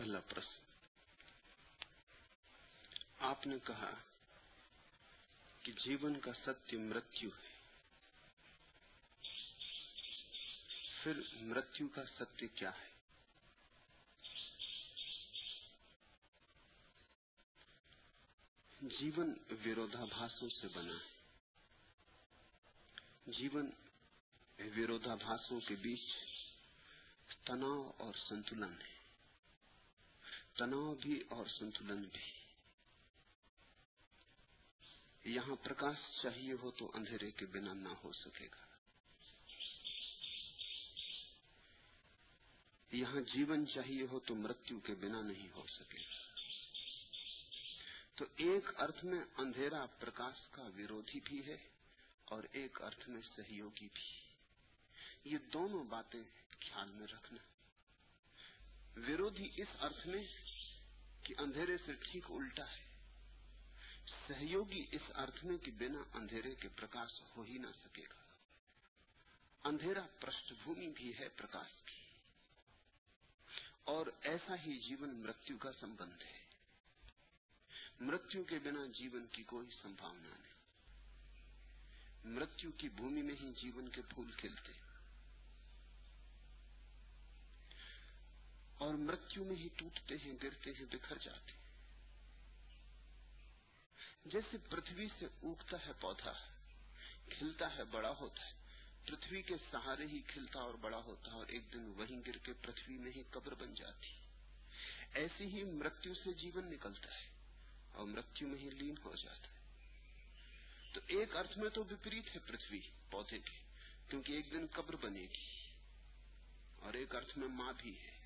پہلا پرشن آپ نے کہا کہ جیون کا ستیہ مرتیو ہے۔ پھر مرتیو کا ستیہ کیا ہے؟ جیون ویرودھابھاسوں سے بنا ہے۔ جیون ویرودھابھاسوں کے بیچ تناؤ اور سنتلن ہے۔ تناؤ بھی اور سنتلن بھی یہاں پرکاش چاہیے ہو تو اندھیرے کے بنا نہ ہو سکے گا۔ یہاں جیون چاہیے ہو تو مرتیو کے بنا نہیں ہو سکے۔ گا تو ایک ارتھ میں اندھیرا پرکاش کا ویروی بھی ہے اور ایک ارتھ میں سہیوگی بھی۔ یہ دونوں باتیں خیال میں رکھنا۔ ویروی اس ارتھ میں کہ اندھیرے سے ٹھیک الٹا ہے۔ سہیوگی اس ارتھ میں کہ بنا اندھیرے کے پرکاش ہو ہی نہ سکے گا۔ اندھیرا پرشٹھ بھومی بھی ہے پرکاش کی۔ اور ایسا ہی جیون مرتیو کا سمبند ہے۔ مرتیو کے بنا جیون کی کوئی سمبھاونا نہیں۔ مرتیو کی بھومی میں ہی جیون کے پھول کھلتے۔ ہیں اور مرتیو میں ہی ٹوٹتے ہیں، گرتے ہیں، بکھر جاتے ہیں۔ جیسے پرتھوی سے اگتا ہے پودا، کھلتا ہے، بڑا ہوتا ہے۔ پرتھوی کے سہارے ہی کھلتا اور بڑا ہوتا ہے اور ایک دن وہیں گر کے پرتھوی میں ہی قبر بن جاتی۔ ایسی ہی مرتیو سے جیون نکلتا ہے، اور مرتیو میں ہی لین ہو جاتا ہے۔ تو ایک ارتھ میں تو وپریت ہے پرتھوی پودے کے، کیونکہ ایک دن قبر بنے گی۔ اور ایک ارتھ میں ماں بھی ہے۔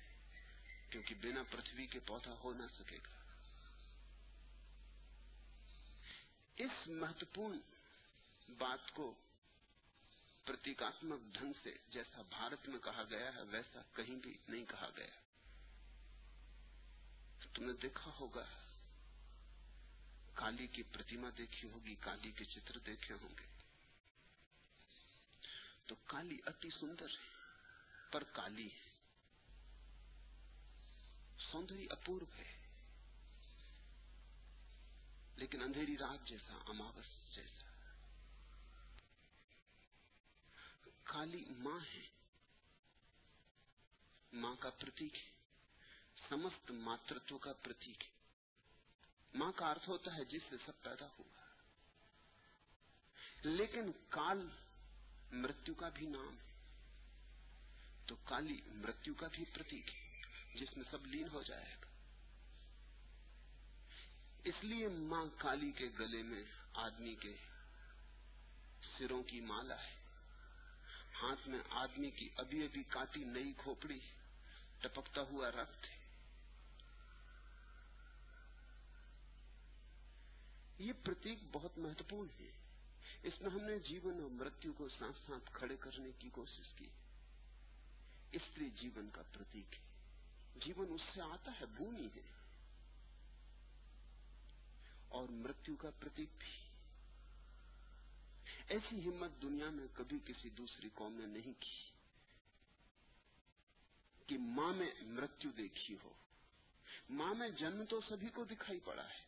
کیونکہ بنا پرتھوی کے پودا ہو نہ سکے گا۔ اس مہتوپورن بات کو پرتیکاتمک ڈھنگ سے جیسا بھارت میں کہا گیا ہے، ویسا کہیں بھی نہیں کہا گیا۔ تم نے دیکھا ہوگا، کالی کی پرتیما دیکھی ہوگی، کالی کے چتر دیکھے ہوں گے۔ تو کالی اتی سندر ہے، پر کالی ہے۔ سوندری اپورو ہے۔ لیکن اندھیری رات جیسا، اماوس جیسا۔ کالی ماں ہے۔ ماں کا پرتیک ہے۔ سمست ماترتو کا پرتیک ہے۔ ماں کا ارتھ ہوتا ہے جس سے سب پیدا ہوا۔ لیکن کال مرتو کا بھی نام ہے۔ تو کالی مرتو کا بھی پرتیک ہے۔ جس میں سب لین ہو جائے۔ گا اس لیے ماں کالی کے گلے میں آدمی کے سروں کی مالا ہے۔ ہاتھ میں آدمی کی ابھی ابھی کاٹی نئی کھوپڑی، ٹپکتا ہوا رکت ہے یہ پرتیک بہت مہتوپورن ہے۔ اس میں ہم نے جیون اور مرتیو کو ساتھ ساتھ کھڑے کرنے کی کوشش کی۔ استری جیون کا پرتیک ہے۔ جیون اس سے آتا ہے، بھومی ہے۔ اور مرتیو کا پرتیک بھی۔ ایسی ہمت دنیا میں کبھی کسی دوسری قوم نے نہیں کی کہ ماں میں مرتیو دیکھی ہو۔ ماں میں جنم تو سبھی کو دکھائی پڑا ہے۔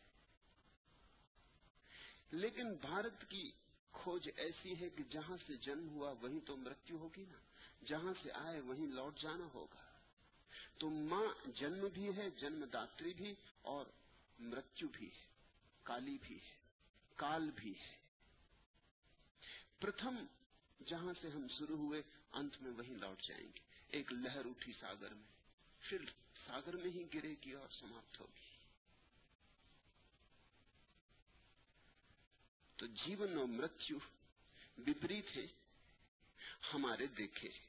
لیکن بھارت کی کھوج ایسی ہے کہ جہاں سے جنم ہوا وہیں تو مرتیو ہوگی نا۔ جہاں سے آئے وہیں لوٹ جانا ہوگا۔ تو ماں جنم بھی ہے جنم داتری بھی اور مرتو بھی ہے، کالی بھی ہے، کال بھی ہے۔ پرتھم جہاں سے ہم شروع ہوئے، انت میں وہیں لوٹ جائیں گے۔ ایک لہر اٹھی ساگر میں، پھر ساگر میں ہی گرے گی اور سماپت ہوگی۔ تو جیون اور مرتو وپریت ہے، ہمارے دیکھے۔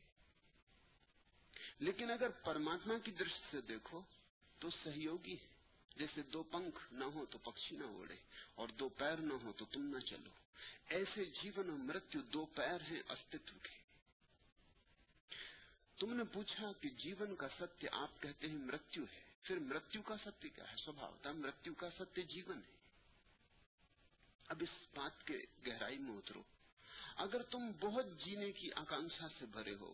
لیکن اگر پرماتما کی درست سے دیکھو تو سہیوگی ہے۔ جیسے دو پنکھ نہ ہو تو پکشی نہ اڑے اور دو پیر نہ ہو تو تم نہ چلو۔ ایسے جیون اور مرتو دو پیر ہیں استتو کے۔ تم نے پوچھا کہ جیون کا ستیہ آپ کہتے ہیں مرتو ہے۔ پھر مرتو کا ستیہ کیا ہے؟ سوبھاؤتا مرتو کا ستیہ جیون ہے۔ اب اس بات کے گہرائی میں اترو۔ اگر تم بہت جینے کی آکانکھا سے بھرے ہو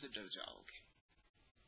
سے ڈر جاؤ گے۔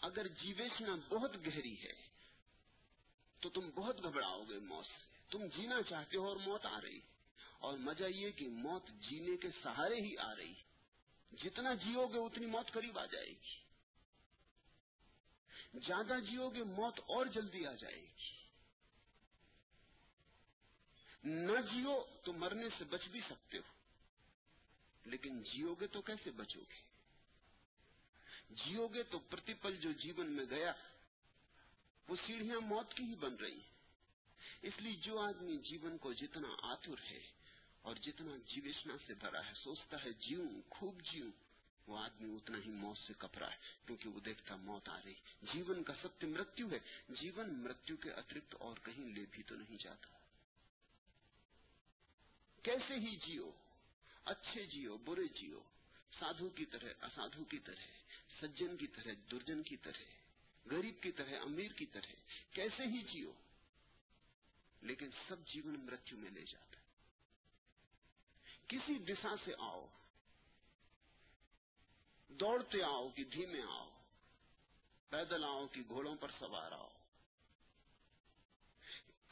اگر جیویشنا بہت گہری ہے، تو تم بہت گھبراؤ گے موت سے۔ تم جینا چاہتے ہو اور موت آ رہی۔ اور مزہ یہ کہ موت جینے کے سہارے ہی آ رہی۔ جتنا جیو گے، اتنی موت قریب آ جائے گی۔ زیادہ جیو گے، موت اور جلدی آ جائے گی۔ نہ جیو تو مرنے سے بچ بھی سکتے ہو۔ لیکن جیو گے تو کیسے بچو گے؟ جیو گے تو پرتیپل جو جیون میں گیا، وہ سیڑھیاں موت کی ہی بن رہی ہیں۔ اس لیے جو آدمی جیون کو جتنا آتر ہے اور جتنا جیوشنا سے بھرا ہے، سوچتا ہے جیوں، خوب جیوں، وہ آدمی اتنا ہی موت سے کپڑا ہے، کیونکہ وہ دیکھتا موت آ رہی جیون کا ستیہ مرتیو ہے۔ جیون مرتیو کے اترکت اور کہیں لے بھی تو نہیں جاتا۔ کیسے ہی جیو؟ اچھے جیو، برے جیو، سادھو کی طرح، اسادھو کی طرح، سجن کی طرح، درجن کی طرح، غریب کی طرح، امیر کی طرح، کیسے ہی جیو، لیکن سب جیون مرتو میں لے جاتا ہے۔ کسی دشا سے آؤ، دوڑتے آؤ کہ دھیمے آؤ، پیدل آؤ کہ گھوڑوں پر سوار آؤ۔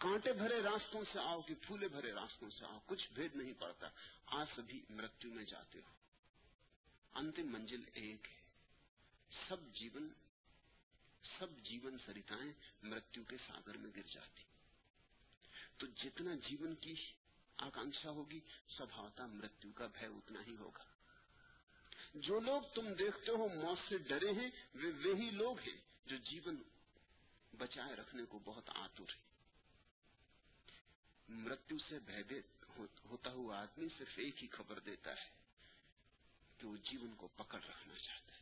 کانٹے بھرے راستوں سے آؤ کہ پھولے بھرے راستوں سے آؤ، کچھ بھید نہیں پڑتا۔ آج سبھی مرتو میں جاتے ہو۔ انتم منزل ایک ہے۔ سب جیون سب جیون سریتائیں مرتو کے ساگر میں گر جاتی۔ تو جتنا جیون کی آکانکشا ہوگی، سبھاوتا مرتو کا بھے اتنا ہی ہوگا۔ جو لوگ تم دیکھتے ہو موت سے ڈرے ہیں، وہ وہی لوگ ہیں جو جیون بچائے رکھنے کو بہت آتر ہیں۔ مرتو سے بھیبت ہوتا ہوا آدمی صرف ایک ہی خبر دیتا ہے کہ وہ جیون کو پکڑ رکھنا چاہتا ہے۔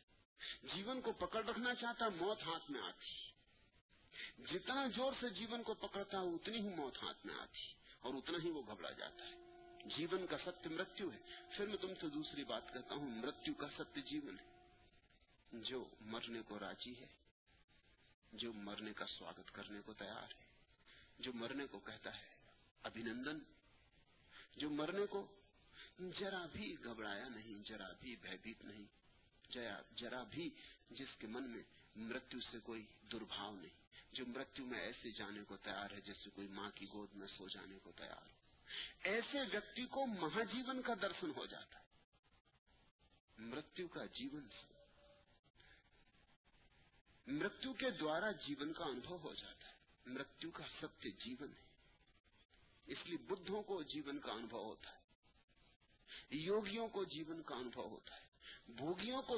جیون کو پکڑ رکھنا چاہتا موت ہاتھ میں آتی جتنا زور سے جیون کو پکڑتا ہو اتنی ہی موت ہاتھ میں آتی اور اتنا ہی وہ گھبرا جاتا ہے۔ جیون کا ستیہ مرتو ہے۔ پھر میں تم سے دوسری بات کہتا ہوں مرتو کا ستیہ جیون ہے۔ جو مرنے کو راضی ہے، جو مرنے کا سواگت کرنے کو تیار ہے، جو مرنے کو کہتا ہے ابھینندن جو مرنے کو جرا بھی گھبرایا نہیں جرا بھی بھیبیت نہیں جرا, جرا بھی جس کے من میں مرتو سے کوئی دربھاؤ نہیں جو مرتو میں ایسے جانے کو تیار ہے جیسے کوئی ماں کی گود میں سو جانے کو تیار ہو۔ ایسے ویکتی کو مہاجیون کا درشن ہو جاتا ہے۔ مرتو کا جیون مرتو کے دوارا جیون کا انبھو ہو جاتا ہے۔ مرتو کا ستیہ جیون ہے۔ اس لیے بدھوں کو جیون کا انبھو ہوتا ہے، یوگیوں کو جیون کا انبھو ہوتا ہے، بھوگیوں کو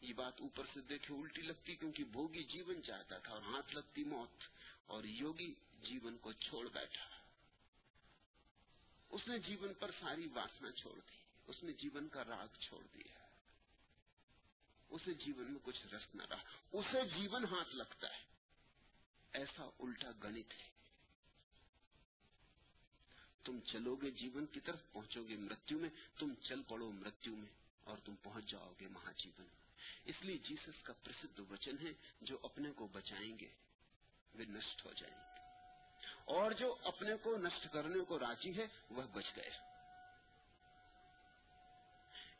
یہ بات اوپر سے دیکھے الٹی لگتی کیونکہ بھوگی جیون چاہتا تھا اور ہاتھ لگتی موت، اور یوگی جیون کو چھوڑ بیٹھا۔ اس نے جیون پر ساری واسنا چھوڑ دی، اس نے جیون کا راگ چھوڑ دیا۔ اسے جیون میں کچھ رس نہ رہا، اسے جیون ہاتھ لگتا ہے۔ ایسا الٹا گنت ہے۔ تم چلو گے جیون کی طرف، پہنچو گے مرتیو میں، تم چل پڑو مرتیو میں، اور تم پہنچ جاؤ گے مہا جیون۔ اس لیے جیسس کا پرسدھ وچن ہے، جو اپنے کو بچائیں گے، وہ نشٹ ہو جائیں گے۔ اور جو اپنے کو نشٹ کرنے کو راضی ہے، وہ بچ گئے۔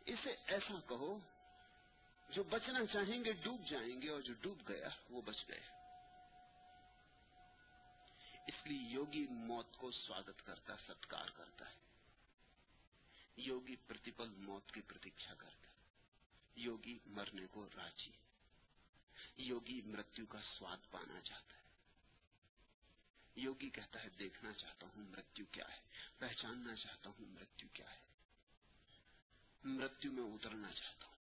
اسے ایسا کہو، جو بچنا چاہیں گے، ڈوب جائیں گے، اور جو ڈوب گیا، وہ بچ گئے۔ اصلی یوگی موت کو سواگت کرتا ستکار کرتا ہے۔ یوگی پرتیپل موت کی پرتیشا کرتا ہے۔ یوگی مرنے کو راضی یوگی مرتو کا سواد پانا چاہتا ہے۔ یوگی کہتا ہے، دیکھنا چاہتا ہوں مرتو کیا ہے، پہچاننا چاہتا ہوں مرتو کیا ہے۔ مرتو میں اترنا چاہتا ہوں۔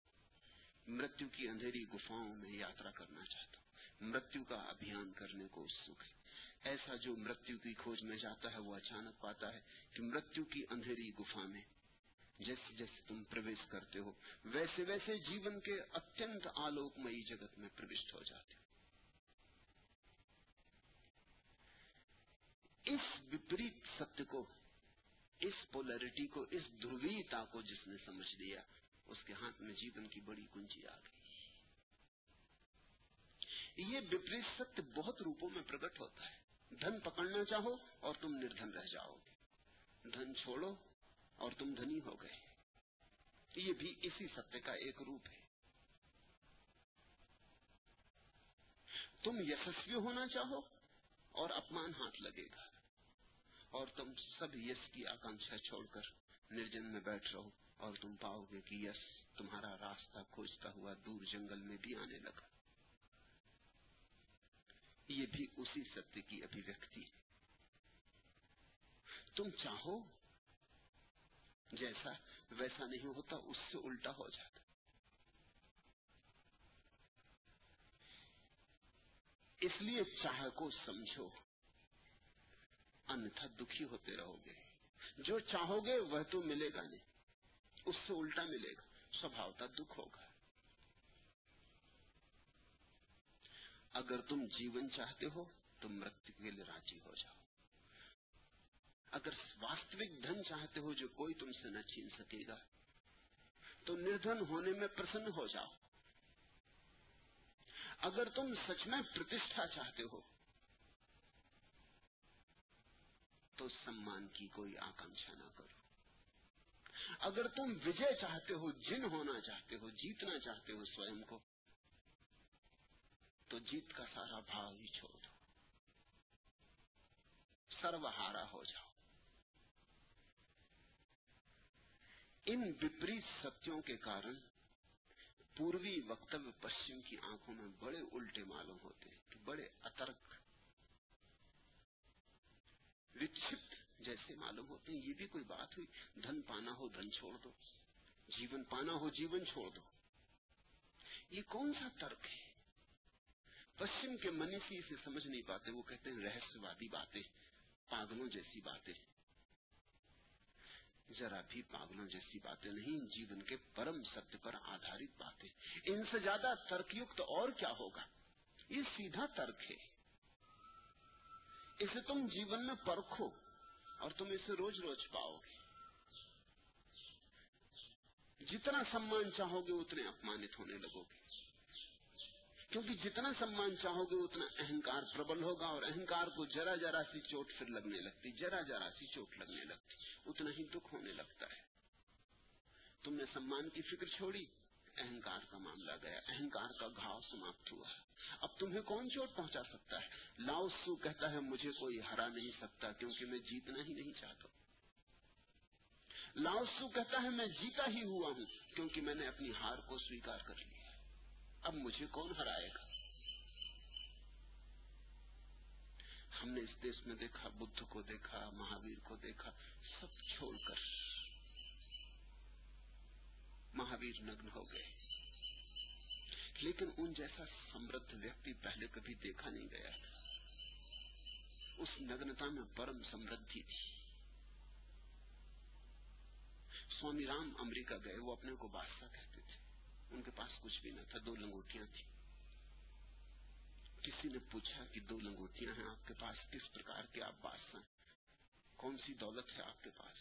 مرتو کی اندھیری گفاؤں میں یاترا کرنا چاہتا ہوں۔ مرتو کا ابھیان کرنے کو اتسک ہے۔ ایسا جو مرتیو کی کھوج میں جاتا ہے، وہ اچانک پاتا ہے کہ مرتیو کی اندھیری گفا میں جیسے جیسے تم پرویش کرتے ہو، ویسے ویسے جیون کے اتنت آلوکمئی جگت میں پروشٹ ہو جاتے ہو اس وپریت ستیہ کو، اس پولرٹی کو، اس دھرویتا کو جس نے سمجھ لیا، اس کے ہاتھ میں جیون کی بڑی کنجی آ گئی۔ یہ وپریت ستیہ بہت روپوں میں پرگٹ ہوتا ہے۔ دھن پکڑنا چاہو اور تم نردھن رہ جاؤ گے۔ دھن چھوڑو اور تم دھنی ہو گئے۔ یہ بھی اسی ستیہ کا ایک روپ ہے۔ تم یشسوی ہونا چاہو اور اپمان ہاتھ لگے گا۔ اور تم سب یس کی آکانکھا چھوڑ کر نرجن میں بیٹھ رہو اور تم پاؤ گے کہ یس تمہارا راستہ کھوجتا ہوا دور جنگل میں بھی آنے لگا۔ یہ بھی اسی ستیہ کی ابھیویکتی ہے۔ تم چاہو جیسا ویسا نہیں ہوتا، اس سے الٹا ہو جاتا۔ اس لیے چاہ کو سمجھو، انتھا دکھی ہوتے رہو گے۔ جو چاہو گے، وہ تو ملے گا نہیں۔ اس سے الٹا ملے گا سبھاوتا دکھ ہوگا۔ اگر تم جیون چاہتے ہو تو مرتب کے لیے راضی ہو جاؤ۔ اگر واستوک دھن چاہتے ہو جو کوئی تم سے نہ چھین سکے گا، تو نردھن ہونے میں پرسن ہو جاؤ۔ اگر تم سچ میں پرتیشا چاہتے ہو، تو سمان کی کوئی آکانکشا نہ کرو۔ اگر تم وجے چاہتے ہو، جن ہونا چاہتے ہو، جیتنا چاہتے ہو، سوئم کو تو جیت کا سارا بھاؤ ہی چھوڑ دو۔ سروہارا ہو جاؤ۔ ان وپریت ستیوں کے کارن پوروی وکتویہ پشچم کی آنکھوں میں بڑے الٹے معلوم ہوتے ہیں بڑے اترک وکسپ جیسے معلوم ہوتے ہیں۔ یہ بھی کوئی بات ہوئی؟ دھن پانا ہو دھن چھوڑ دو۔ جیون پانا ہو جیون چھوڑ دو۔ یہ کون سا ترک ہے؟ پشچم کے منیفی اسے سمجھ نہیں پاتے، وہ کہتے ہیں رہسوادی باتیں، پاگلوں جیسی باتیں۔ ذرا بھی پاگلوں جیسی باتیں نہیں، جیون کے پرم ستیہ پر آدھارت باتیں۔ ان سے زیادہ ترک یوکت اور کیا ہوگا؟ یہ سیدھا ترک ہے۔ اسے تم جیون میں پرکھو اور تم اسے روز روز پاؤ گے۔ جتنا سمان چاہو گے، اتنے اپمانت ہونے لگو گے۔ کیونکہ جتنا سمان چاہو گے اتنا اہنکار پربل ہوگا اور اہنکار کو جرا جرا سی چوٹ پھر لگنے لگتی، جرا جرا سی چوٹ لگنے لگتی، اتنا ہی دکھ ہونے لگتا ہے۔ تم نے سمان کی فکر چھوڑی، اہنکار کا معاملہ گیا، اہنکار کا گھاؤ سماپت ہوا۔ اب تمہیں کون چوٹ پہنچا سکتا ہے؟ لاؤسو کہتا ہے، مجھے کوئی ہرا نہیں سکتا کیونکہ میں جیتنا ہی نہیں چاہتا۔ لاؤسو کہتا ہے، میں جیتا ہی ہوا ہوں کیونکہ میں نے اپنی ہار کو سویکار کر لی۔ اب مجھے کون ہرائے گا؟ ہم نے اس دیش میں دیکھا، بدھ کو دیکھا، مہاویر کو دیکھا، سب چھوڑ کر مہاویر نگن ہو گئے۔ لیکن ان جیسا سمردھ ویکتی پہلے کبھی دیکھا نہیں گیا تھا۔ اس نگنتا میں پرم سمردھی تھی سوامی رام امریکہ گئے، وہ اپنے کو بادشاہ کہتے ان کے پاس کچھ بھی نہ تھا، دو لنگوٹیاں تھیں۔ کسی نے پوچھا کہ دو لنگوٹیاں ہیں آپ کے پاس، کس پرکار کے آپ بادشاہ کون سی دولت ہے آپ کے پاس؟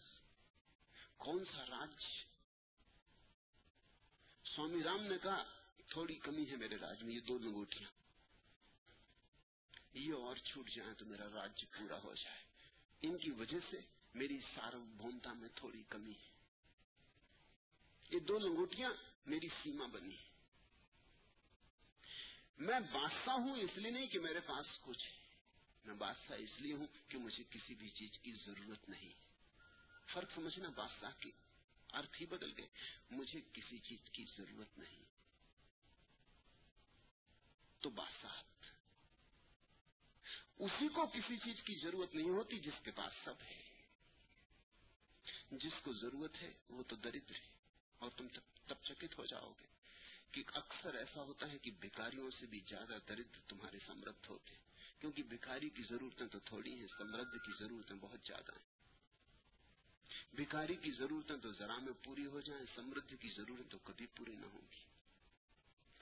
کون سا راج؟ سوامی رام نے کہا، تھوڑی کمی ہے میرے راج میں، یہ دو لنگوٹیاں۔ یہ اور چھوٹ جائیں تو میرا راج پورا ہو جائے۔ ان کی وجہ سے میری سارا میں تھوڑی کمی ہے۔ یہ دو لنگوٹیاں میری سیما بنی ہے۔ میں بادشاہ ہوں، اس لیے نہیں کہ میرے پاس کچھ ہے۔ میں بادشاہ اس لیے ہوں کہ مجھے کسی بھی چیز کی ضرورت نہیں۔ فرق سمجھنا بادشاہ کے ارتھ ہی بدل گئے۔ مجھے کسی چیز کی ضرورت نہیں۔ تو بادشاہ، اسی کو کسی چیز کی ضرورت نہیں ہوتی جس کے پاس سب ہے۔ جس کو ضرورت ہے، وہ تو درد ہے۔ اور تم تب چکت ہو جاؤ گے کہ اکثر ایسا ہوتا ہے کہ بھکاریوں سے بھی زیادہ درد تمہارے سمردھ ہوتے ہیں، کیونکہ بھکاری کی ضرورتیں تو تھوڑی ہیں سمردھ کی ضرورتیں بہت زیادہ ہیں۔ بھکاری کی ضرورتیں تو ذرا میں پوری ہو جائیں سمردھ کی ضرورتیں تو کبھی پوری نہ ہوں گی۔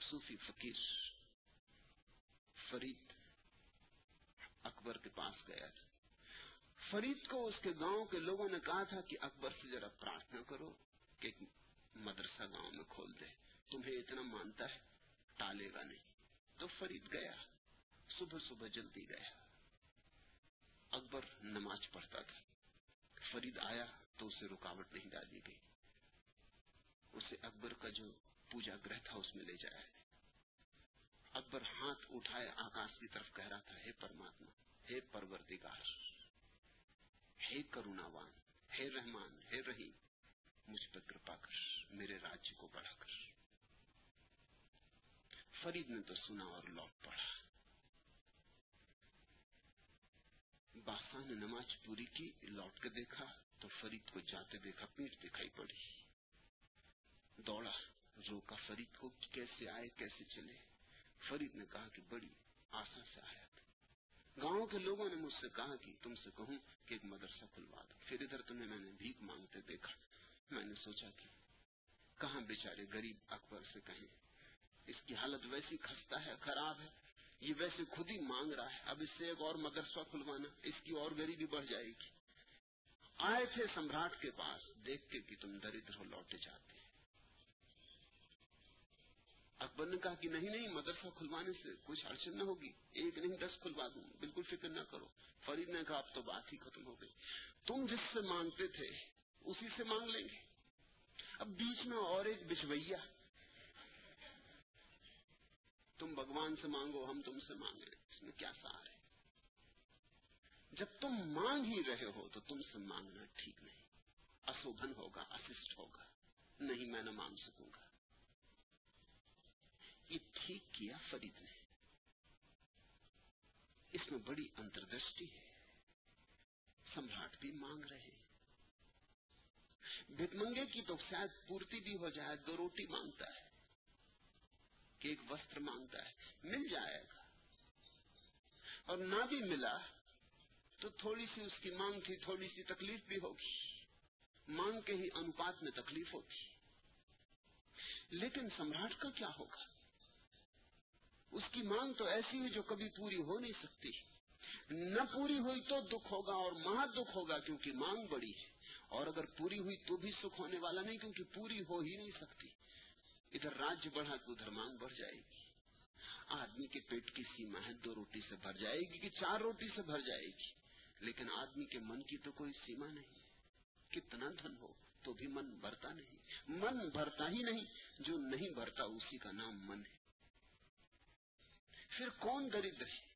صوفی فقیر فرید اکبر کے پاس گیا تھا۔ فرید کو اس کے گاؤں کے لوگوں نے کہا تھا کہ اکبر سے ذرا پرارتھنا کرو کہ مدرسہ گاؤں میں کھول دے۔ تمہیں اتنا مانتا ہے، ٹالے گا نہیں۔ تو فرید گیا، صبح صبح جلدی گیا۔ اکبر نماز پڑھتا تھا۔ فرید آیا تو اسے رکاوٹ نہیں ڈالی گئی۔ اسے اکبر کا جو پوجا گرہ تھا، اس میں لے جایا۔ اکبر ہاتھ اٹھائے آکاش کی طرف کہہ رہا تھا ہے پرماتما ہے پروردگار ہے کرونا وان ہے رحمان ہے رہی مجھ پر کرپا کر۔ میرے راجیہ کو بڑھا کر۔ فرید نے تو سنا اور لوٹ پڑا۔ بادشاہ نے نماز پوری کی، لوٹ کے دیکھا تو فرید کو جاتے دیکھا پیٹ دکھائی پڑی۔ دوڑا، روکا فرید کو کیسے آئے، کیسے چلے۔ فرید نے کہا کہ بڑی آسا سے آیا تھا۔ گاؤں کے لوگوں نے مجھ سے کہا کہ تم سے کہوں کہ ایک مدرسہ کھلوا دو۔ پھر ادھر تمہیں میں نے بھیک مانگتے دیکھا۔ میں نے سوچا کہ کہاں بیچارے غریب اکبر سے کہیں؟ اس کی حالت ویسی خستہ ہے، خراب ہے، یہ ویسے خود ہی مانگ رہا ہے۔ اب اس سے ایک اور مدرسہ کھلوانا، اس کی اور غریبی بڑھ جائے گی۔ آئے تھے سمراٹ کے پاس دیکھتے کہ تم دردر ہو، لوٹے جاتے اکبر نے کہا کہ نہیں نہیں، مدرسہ کھلوانے سے کچھ اڑچن نہ ہوگی۔ ایک نہیں، دس کھلوا دوں۔ بالکل فکر نہ کرو۔ فرید نے کہا، اب تو بات ہی ختم ہو گئی۔ تم جس سے مانگتے تھے، اسی سے مانگ لیں گے۔ اب بیچ میں اور ایک بشویا تم بھگوان سے مانگو، ہم تم سے مانگ رہے اس میں کیا سار ہے جب تم مانگ ہی رہے ہو تو تم سے مانگنا ٹھیک نہیں۔ اشوبھن ہوگا اسسٹ ہوگا۔ نہیں، میں نہ مانگ سکوں گا۔ یہ ٹھیک کیا فرید نے؟ اس میں بڑی انتردی ہے۔ سمراٹ بھی مانگ رہے بھکمنگے کی تو شاید پورتی بھی ہو جائے، دو روٹی مانگتا ہے کہ ایک وسطر مانگتا ہے، مل جائے گا۔ اور نہ بھی ملا تو تھوڑی سی اس کی مانگ تھی، تھوڑی سی تکلیف بھی ہوگی۔ مانگ کے ہی انوپات میں تکلیف ہوگی۔ لیکن سمراٹ کا کیا ہوگا؟ اس کی مانگ تو ایسی ہے جو کبھی پوری ہو نہیں سکتی۔ نہ پوری ہوئی تو دکھ ہوگا اور مہا دکھ ہوگا کیونکہ مانگ بڑی ہے۔ اور اگر پوری ہوئی تو بھی سکھ ہونے والا نہیں، کیونکہ پوری ہو ہی نہیں سکتی۔ ادھر راجیہ بڑھا تو ادھر مانگ بڑھ جائے گی۔ آدمی کے پیٹ کی سیما ہے، دو روٹی سے بھر جائے گی کہ چار روٹی سے بھر جائے گی۔ لیکن آدمی کے من کی تو کوئی سیما نہیں۔ کتنا دھن ہو تو بھی من بھرتا نہیں۔ من بھرتا ہی نہیں، جو نہیں بھرتا اسی کا نام من ہے۔ پھر کون دریدر ہے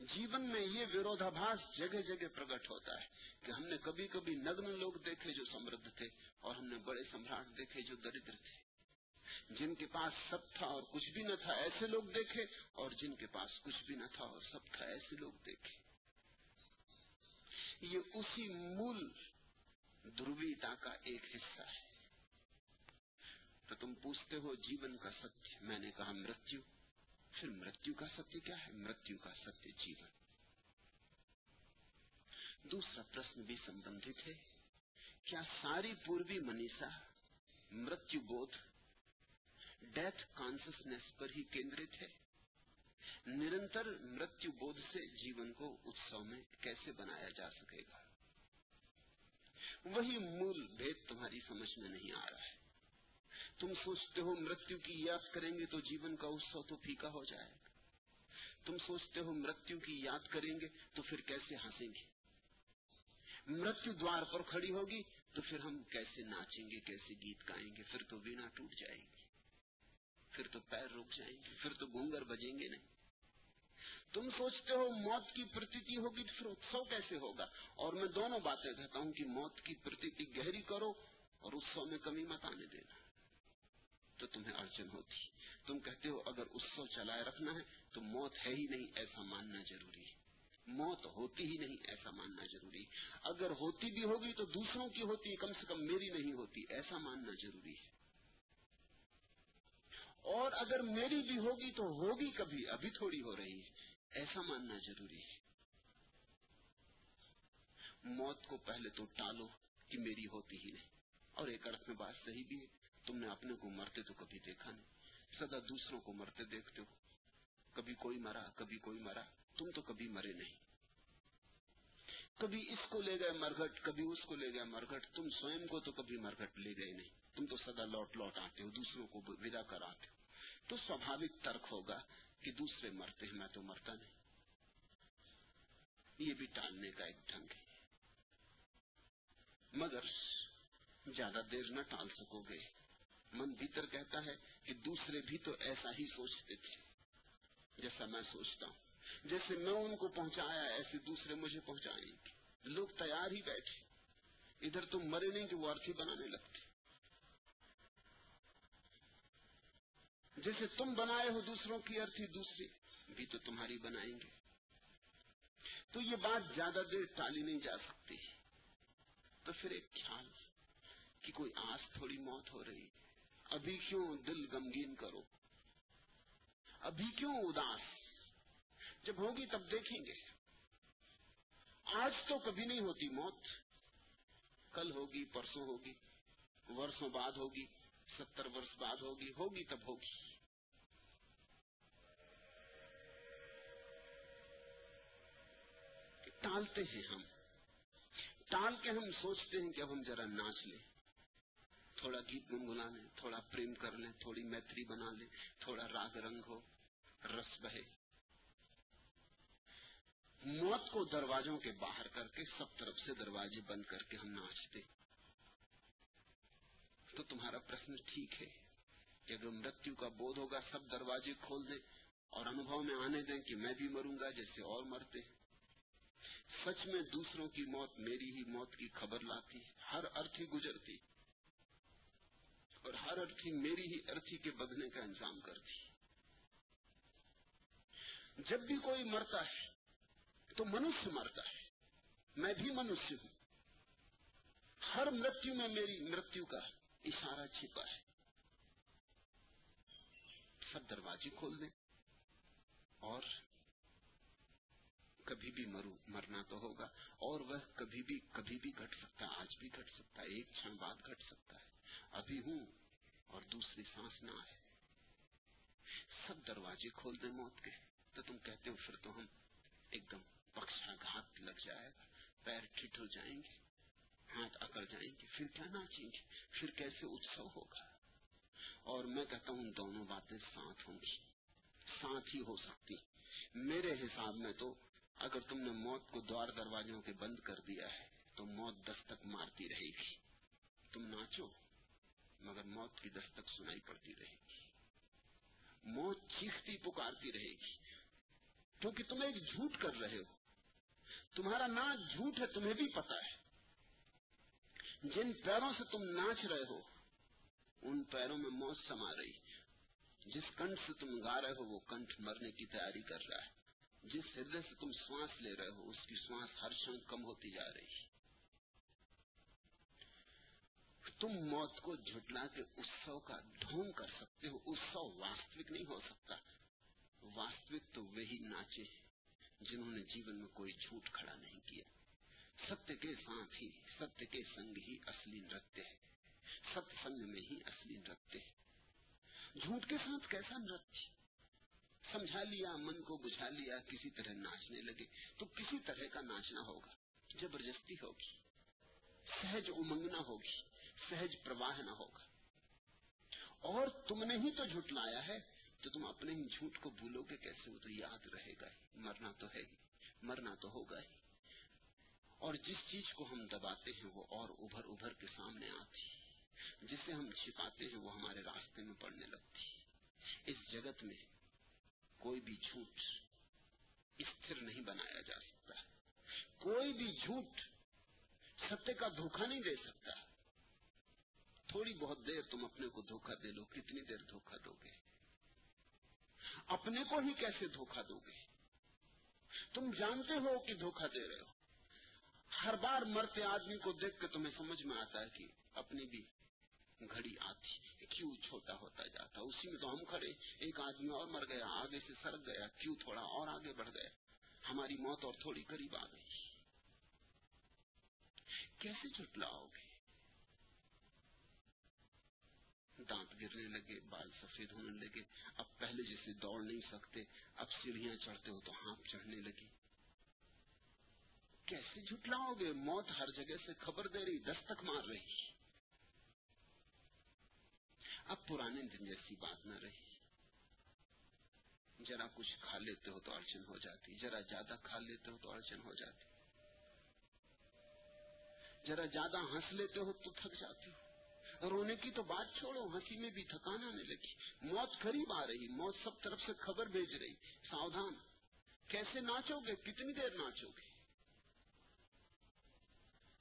جیون میں یہ ویرودھاباس جگہ جگہ پرگٹ ہوتا ہے کہ ہم نے کبھی کبھی نگن لوگ دیکھے جو سمردھ تھے اور ہم نے بڑے سمراٹ دیکھے جو دردر تھے۔ جن کے پاس سب تھا اور کچھ بھی نہ تھا ایسے لوگ دیکھے اور جن کے پاس کچھ بھی نہ تھا اور سب تھا ایسے لوگ دیکھے۔ یہ اسی مول درویتا کا ایک حصہ ہے۔ تو تم پوچھتے ہو جیون کا ستیہ میں نے کہا مرتیو۔ پھر مرتیو کا ستیہ کیا ہے؟ مرتیو کا ستیہ جیون۔ دوسرا پرشن بھی سمبندت ہے۔ کیا ساری پوروی منیسا مرتیو بودھ ڈیتھ کانشیسنیس پر ہی کیندرت ہے؟ نرنتر مرتیو بودھ سے جیون کو اتسو میں کیسے بنایا جا سکے گا؟ وہی مول بھید تمہاری سمجھ میں نہیں آ رہا ہے۔ تم سوچتے ہو مرتیو کی یاد کریں گے تو جیون کا اتسو تو پھیکا ہو جائے گا۔ تم سوچتے ہو مرتیو کی یاد کریں گے تو پھر کیسے ہنسیں گے؟ مرتیو دوار پر کھڑی ہوگی تو پھر ہم کیسے ناچیں گے، کیسے گیت گائیں گے؟ پھر تو وینا ٹوٹ جائیں گی پھر تو پیر رک جائیں گے، پھر تو گونگر بجیں گے نہیں۔ تم سوچتے ہو موت کی پرتی ہوگی پھر اتسو کیسے ہوگا؟ اور میں دونوں باتیں کہتا ہوں کہ موت کی پرتی گہری کرو اور اتسو میں کمی مت آنے دینا۔ تو تمہیں اڑچن ہوتی۔ تم کہتے ہو، اگر اس کو چلائے رکھنا ہے تو موت ہے ہی نہیں، ایسا ماننا ضروری ہے۔ موت ہوتی ہی نہیں، ایسا ماننا ضروری اگر ہوتی بھی ہوگی تو دوسروں کی ہوتی، کم سے کم میری نہیں ہوتی، ایسا ماننا ضروری ہے۔ اور اگر میری بھی ہوگی تو ہوگی کبھی، ابھی تھوڑی ہو رہی ہے۔ ایسا ماننا ضروری ہے۔ موت کو پہلے تو ٹالو کہ میری ہوتی ہی نہیں۔ اور ایک ارتھ میں بات صحیح بھی ہے۔ تم نے اپنے کو مرتے تو کبھی دیکھا نہیں سدا دوسروں کو مرتے دیکھتے ہو۔ کبھی کوئی مرا، کبھی کوئی مرا، تم تو کبھی مرے نہیں۔ کبھی اس کو لے گئے مرگٹ کبھی اس کو لے گئے مرگٹ تم سوئم کو تو کبھی مرگٹ لے گئے نہیں۔ تم تو سدا لوٹ لوٹ آتے ہو، دوسروں کو ودا کر آتے ہو۔ تو سوبھاوک ترک ہوگا کہ دوسرے مرتے ہیں، میں تو مرتا نہیں۔ یہ بھی ٹالنے کا ایک ڈھنگ ہے۔ مگر زیادہ دیر نہ ٹال سکو گے۔ من بھیتر کہتا ہے کہ دوسرے بھی تو ایسا ہی سوچتے تھے جیسا میں سوچتا ہوں۔ جیسے میں ان کو پہنچایا، ایسے دوسرے مجھے پہنچائیں گے۔ لوگ تیار ہی بیٹھے۔ ادھر تو مرے نہیں کہ وہ ارتھی بنانے لگتے۔ جیسے تم بنائے ہو دوسروں کی ارتھی دوسرے بھی تو تمہاری بنائیں گے۔ تو یہ بات زیادہ دیر ٹالی نہیں جا سکتی۔ تو پھر ایک خیال کہ کوئی آج تھوڑی موت ہو رہی۔ ابھی کیوں دل غمگین کرو؟ ابھی کیوں اداس؟ جب ہوگی تب دیکھیں گے۔ آج تو کبھی نہیں ہوتی موت۔ کل ہوگی، پرسوں ہوگی، ورسوں بعد ہوگی، ستر ورس بعد ہوگی ہوگی تب ہوگی۔ ٹالتے ہیں ہم۔ ٹال کے ہم سوچتے ہیں کہ اب ہم ذرا ناچ لیں۔ تھوڑا گیت گنگنا لیں، تھوڑا پریم کر لیں، تھوڑی میتری بنا لیں، تھوڑا راگ رنگ ہو، رس بہے۔ موت کو دروازوں کے باہر کر کے سب طرف سے دروازے بند کر کے ہم ناچتے۔ تو تمہارا پرشن ٹھیک ہے کہ اگر مرتو کا بودھ ہوگا، سب دروازے کھول دیں اور انبھو میں آنے دیں کہ میں بھی مروں گا جیسے اور مرتے۔ ہیں سچ میں دوسروں کی موت میری ہی موت کی خبر لاتی، ہر ارتھی گزرتی۔ اور ہر ارتھی میری ہی ارتھی کے بدنے کا انجام کرتی جب بھی کوئی مرتا ہے تو منوشیہ مرتا ہے۔ میں بھی منوشیہ ہوں۔ ہر مرتیو میں میری مرتیو کا اشارہ چھپا ہے۔ سب دروازے کھول دیں۔ اور کبھی بھی مرو، مرنا تو ہوگا۔ اور وہ کبھی بھی کبھی بھی گھٹ سکتا ہے، آج بھی گھٹ سکتا ہے، ایک چھن بعد گھٹ سکتا ہے۔ ابھی ہوں اور دوسری سانس نہ آئے۔ سب دروازے کھول دیں موت کے۔ تو تم کہتے ہو پھر تو ہم ایک دم پکسا گھات لگ جائے گا۔ پیر ٹھٹ ہو جائیں گے، ہاتھ اکڑ جائیں گے، پھر کیا ناچیں گے؟ پھر کیسے اتسو ہوگا؟ اور میں کہتا ہوں دونوں باتیں ساتھ ہوں گی۔ ساتھ ہی ہو سکتی۔ میرے حساب میں تو اگر تم نے موت کو دوار دروازوں کے بند کر دیا ہے، تو موت دستک مارتی رہے گی۔ تم ناچو۔ مگر موت کی دستک سنائی پڑتی رہے گی۔ موت چیختی پکارتی رہے گی۔ کیونکہ تم ایک جھوٹ کر رہے ہو۔ تمہارا ناچ جھوٹ ہے، تمہیں بھی پتا ہے۔ جن پیروں سے تم ناچ رہے ہو، ان پیروں میں موت سما رہی۔ جس کنٹھ سے تم گا رہے ہو، وہ کنٹھ مرنے کی تیاری کر رہا ہے۔ جس ہردے سے تم سانس لے رہے ہو، اس کی سانس ہر شن کم ہوتی جا رہی۔ تم موت کو جھٹلا کے اتسو کا دھوم کر سکتے ہو اتسو واستوک نہیں ہو سکتا۔ واستوک تو وہی ناچے جنہوں نے جیون میں کوئی جھوٹ کھڑا نہیں کیا۔ ستیہ کے ساتھ ہی ستیہ کے سنگ ہی اصلی نرتیہ ہے ست سنگ میں ہی اصلی نرتیہ ہے جھوٹ کے ساتھ کیسا نرتیہ سمجھا لیا، من کو بجھا لیا، کسی طرح ناچنے لگے تو کسی طرح کا ناچنا ہوگا۔ زبردستی ہوگی۔ سہج امنگنا ہوگی۔ سہج پرواہ نہ ہوگا۔ اور تم نے ہی تو جھٹلایا ہے تو تم اپنے ہی جھوٹ کو بھولو گے کیسے؟ وہ تو یاد رہے گا ہی۔ مرنا تو ہے ہی۔ مرنا تو ہوگا ہی۔ اور جس چیز کو ہم دباتے ہیں وہ اور ابھر ابھر کے سامنے آتی جسے ہم چھپاتے ہیں وہ ہمارے راستے میں پڑنے لگتی اس جگت میں کوئی بھی جھوٹ استھر نہیں بنایا جا سکتا۔ کوئی بھی جھوٹ ستیہ کا دھوکہ نہیں دے سکتا۔ تھوڑی بہت دیر تم اپنے کو دھوکہ دے لو کتنی دیر دھوکہ دو گے؟ اپنے کو ہی کیسے دھوکہ دو گے؟ تم جانتے ہو کہ دھوکہ دے رہے ہو۔ ہر بار مرتے آدمی کو دیکھ کے تمہیں سمجھ میں آتا ہے کہ اپنی بھی گھڑی آتی کیوں چھوٹا ہوتا جاتا اسی میں تو ہم کھڑے ایک آدمی اور مر گیا، آگے سے سرک گیا، کیوں تھوڑا اور آگے بڑھ گیا؟ ہماری موت اور تھوڑی قریب آ گئی۔ کیسے جھٹلاؤ گے؟ دانت گرنے لگے، بال سفید ہونے لگے۔ اب پہلے جیسے دوڑ نہیں سکتے، اب سیڑھیاں چڑھتے ہو تو ہانپ چڑھنے لگی کیسے جھٹلاؤ گے؟ موت ہر جگہ سے خبر دے رہی، دستک مار رہی۔ اب پرانے دن جیسی بات نہ رہی۔ جرا کچھ کھا لیتے ہو تو اڑچن ہو جاتی، جرا زیادہ کھا لیتے ہو تو اڑچن ہو جاتی۔ جرا زیادہ ہنس لیتے ہو تو تھک جاتی۔ ہو رونے کی تو بات چھوڑو ہنسی میں بھی تھکان آنے لگی۔ موت قریب آ رہی، موت سب طرف سے خبر بھیج رہی۔ ساودھان کیسے ناچو گے؟ کتنی دیر ناچو گے؟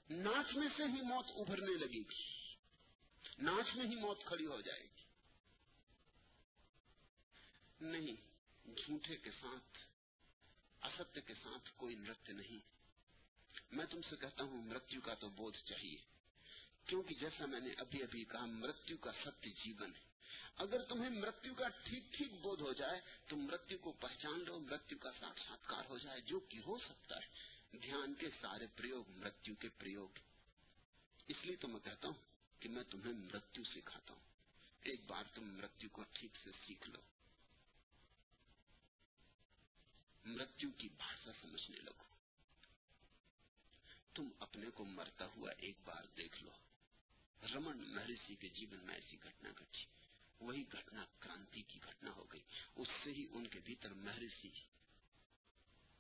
ناچ میں سے ہی موت ابھرنے لگے گی۔ ناچ میں ہی موت کھڑی ہو جائے گی۔ نہیں، جھوٹے کے ساتھ اصت کے ساتھ کوئی نرتیہ نہیں۔ میں تم سے کہتا ہوں مرتیو کا تو بودھ چاہیے۔ کیونکہ جیسا میں نے ابھی ابھی کہا، مرتیو کا ستیہ جیون ہے۔ اگر تمہیں مرتیو کا ٹھیک ٹھیک بودھ ہو جائے، تو مرتیو کو پہچان لو، مرتیو کا ساکھاتکار ہو جائے، جو کہ ہو سکتا ہے۔ دھیان کے سارے پریوگ مرتیو کے پریوگ اس لیے تو میں کہتا ہوں کہ میں تمہیں مرتیو سکھاتا ہوں۔ ایک بار تم مرتیو کو ٹھیک سے سیکھ لو۔ مرتیو کی بھاشا سمجھنے لگو۔ تم اپنے کو مرتا ہوا ایک بار دیکھ لو۔ رمن مہرشی کے جیون میں ایسی گھٹنا گھٹی، وہی گھٹنا کرانتی کی گھٹنا ہو گئی۔ اس سے ہی ان کے بھیتر مہرشی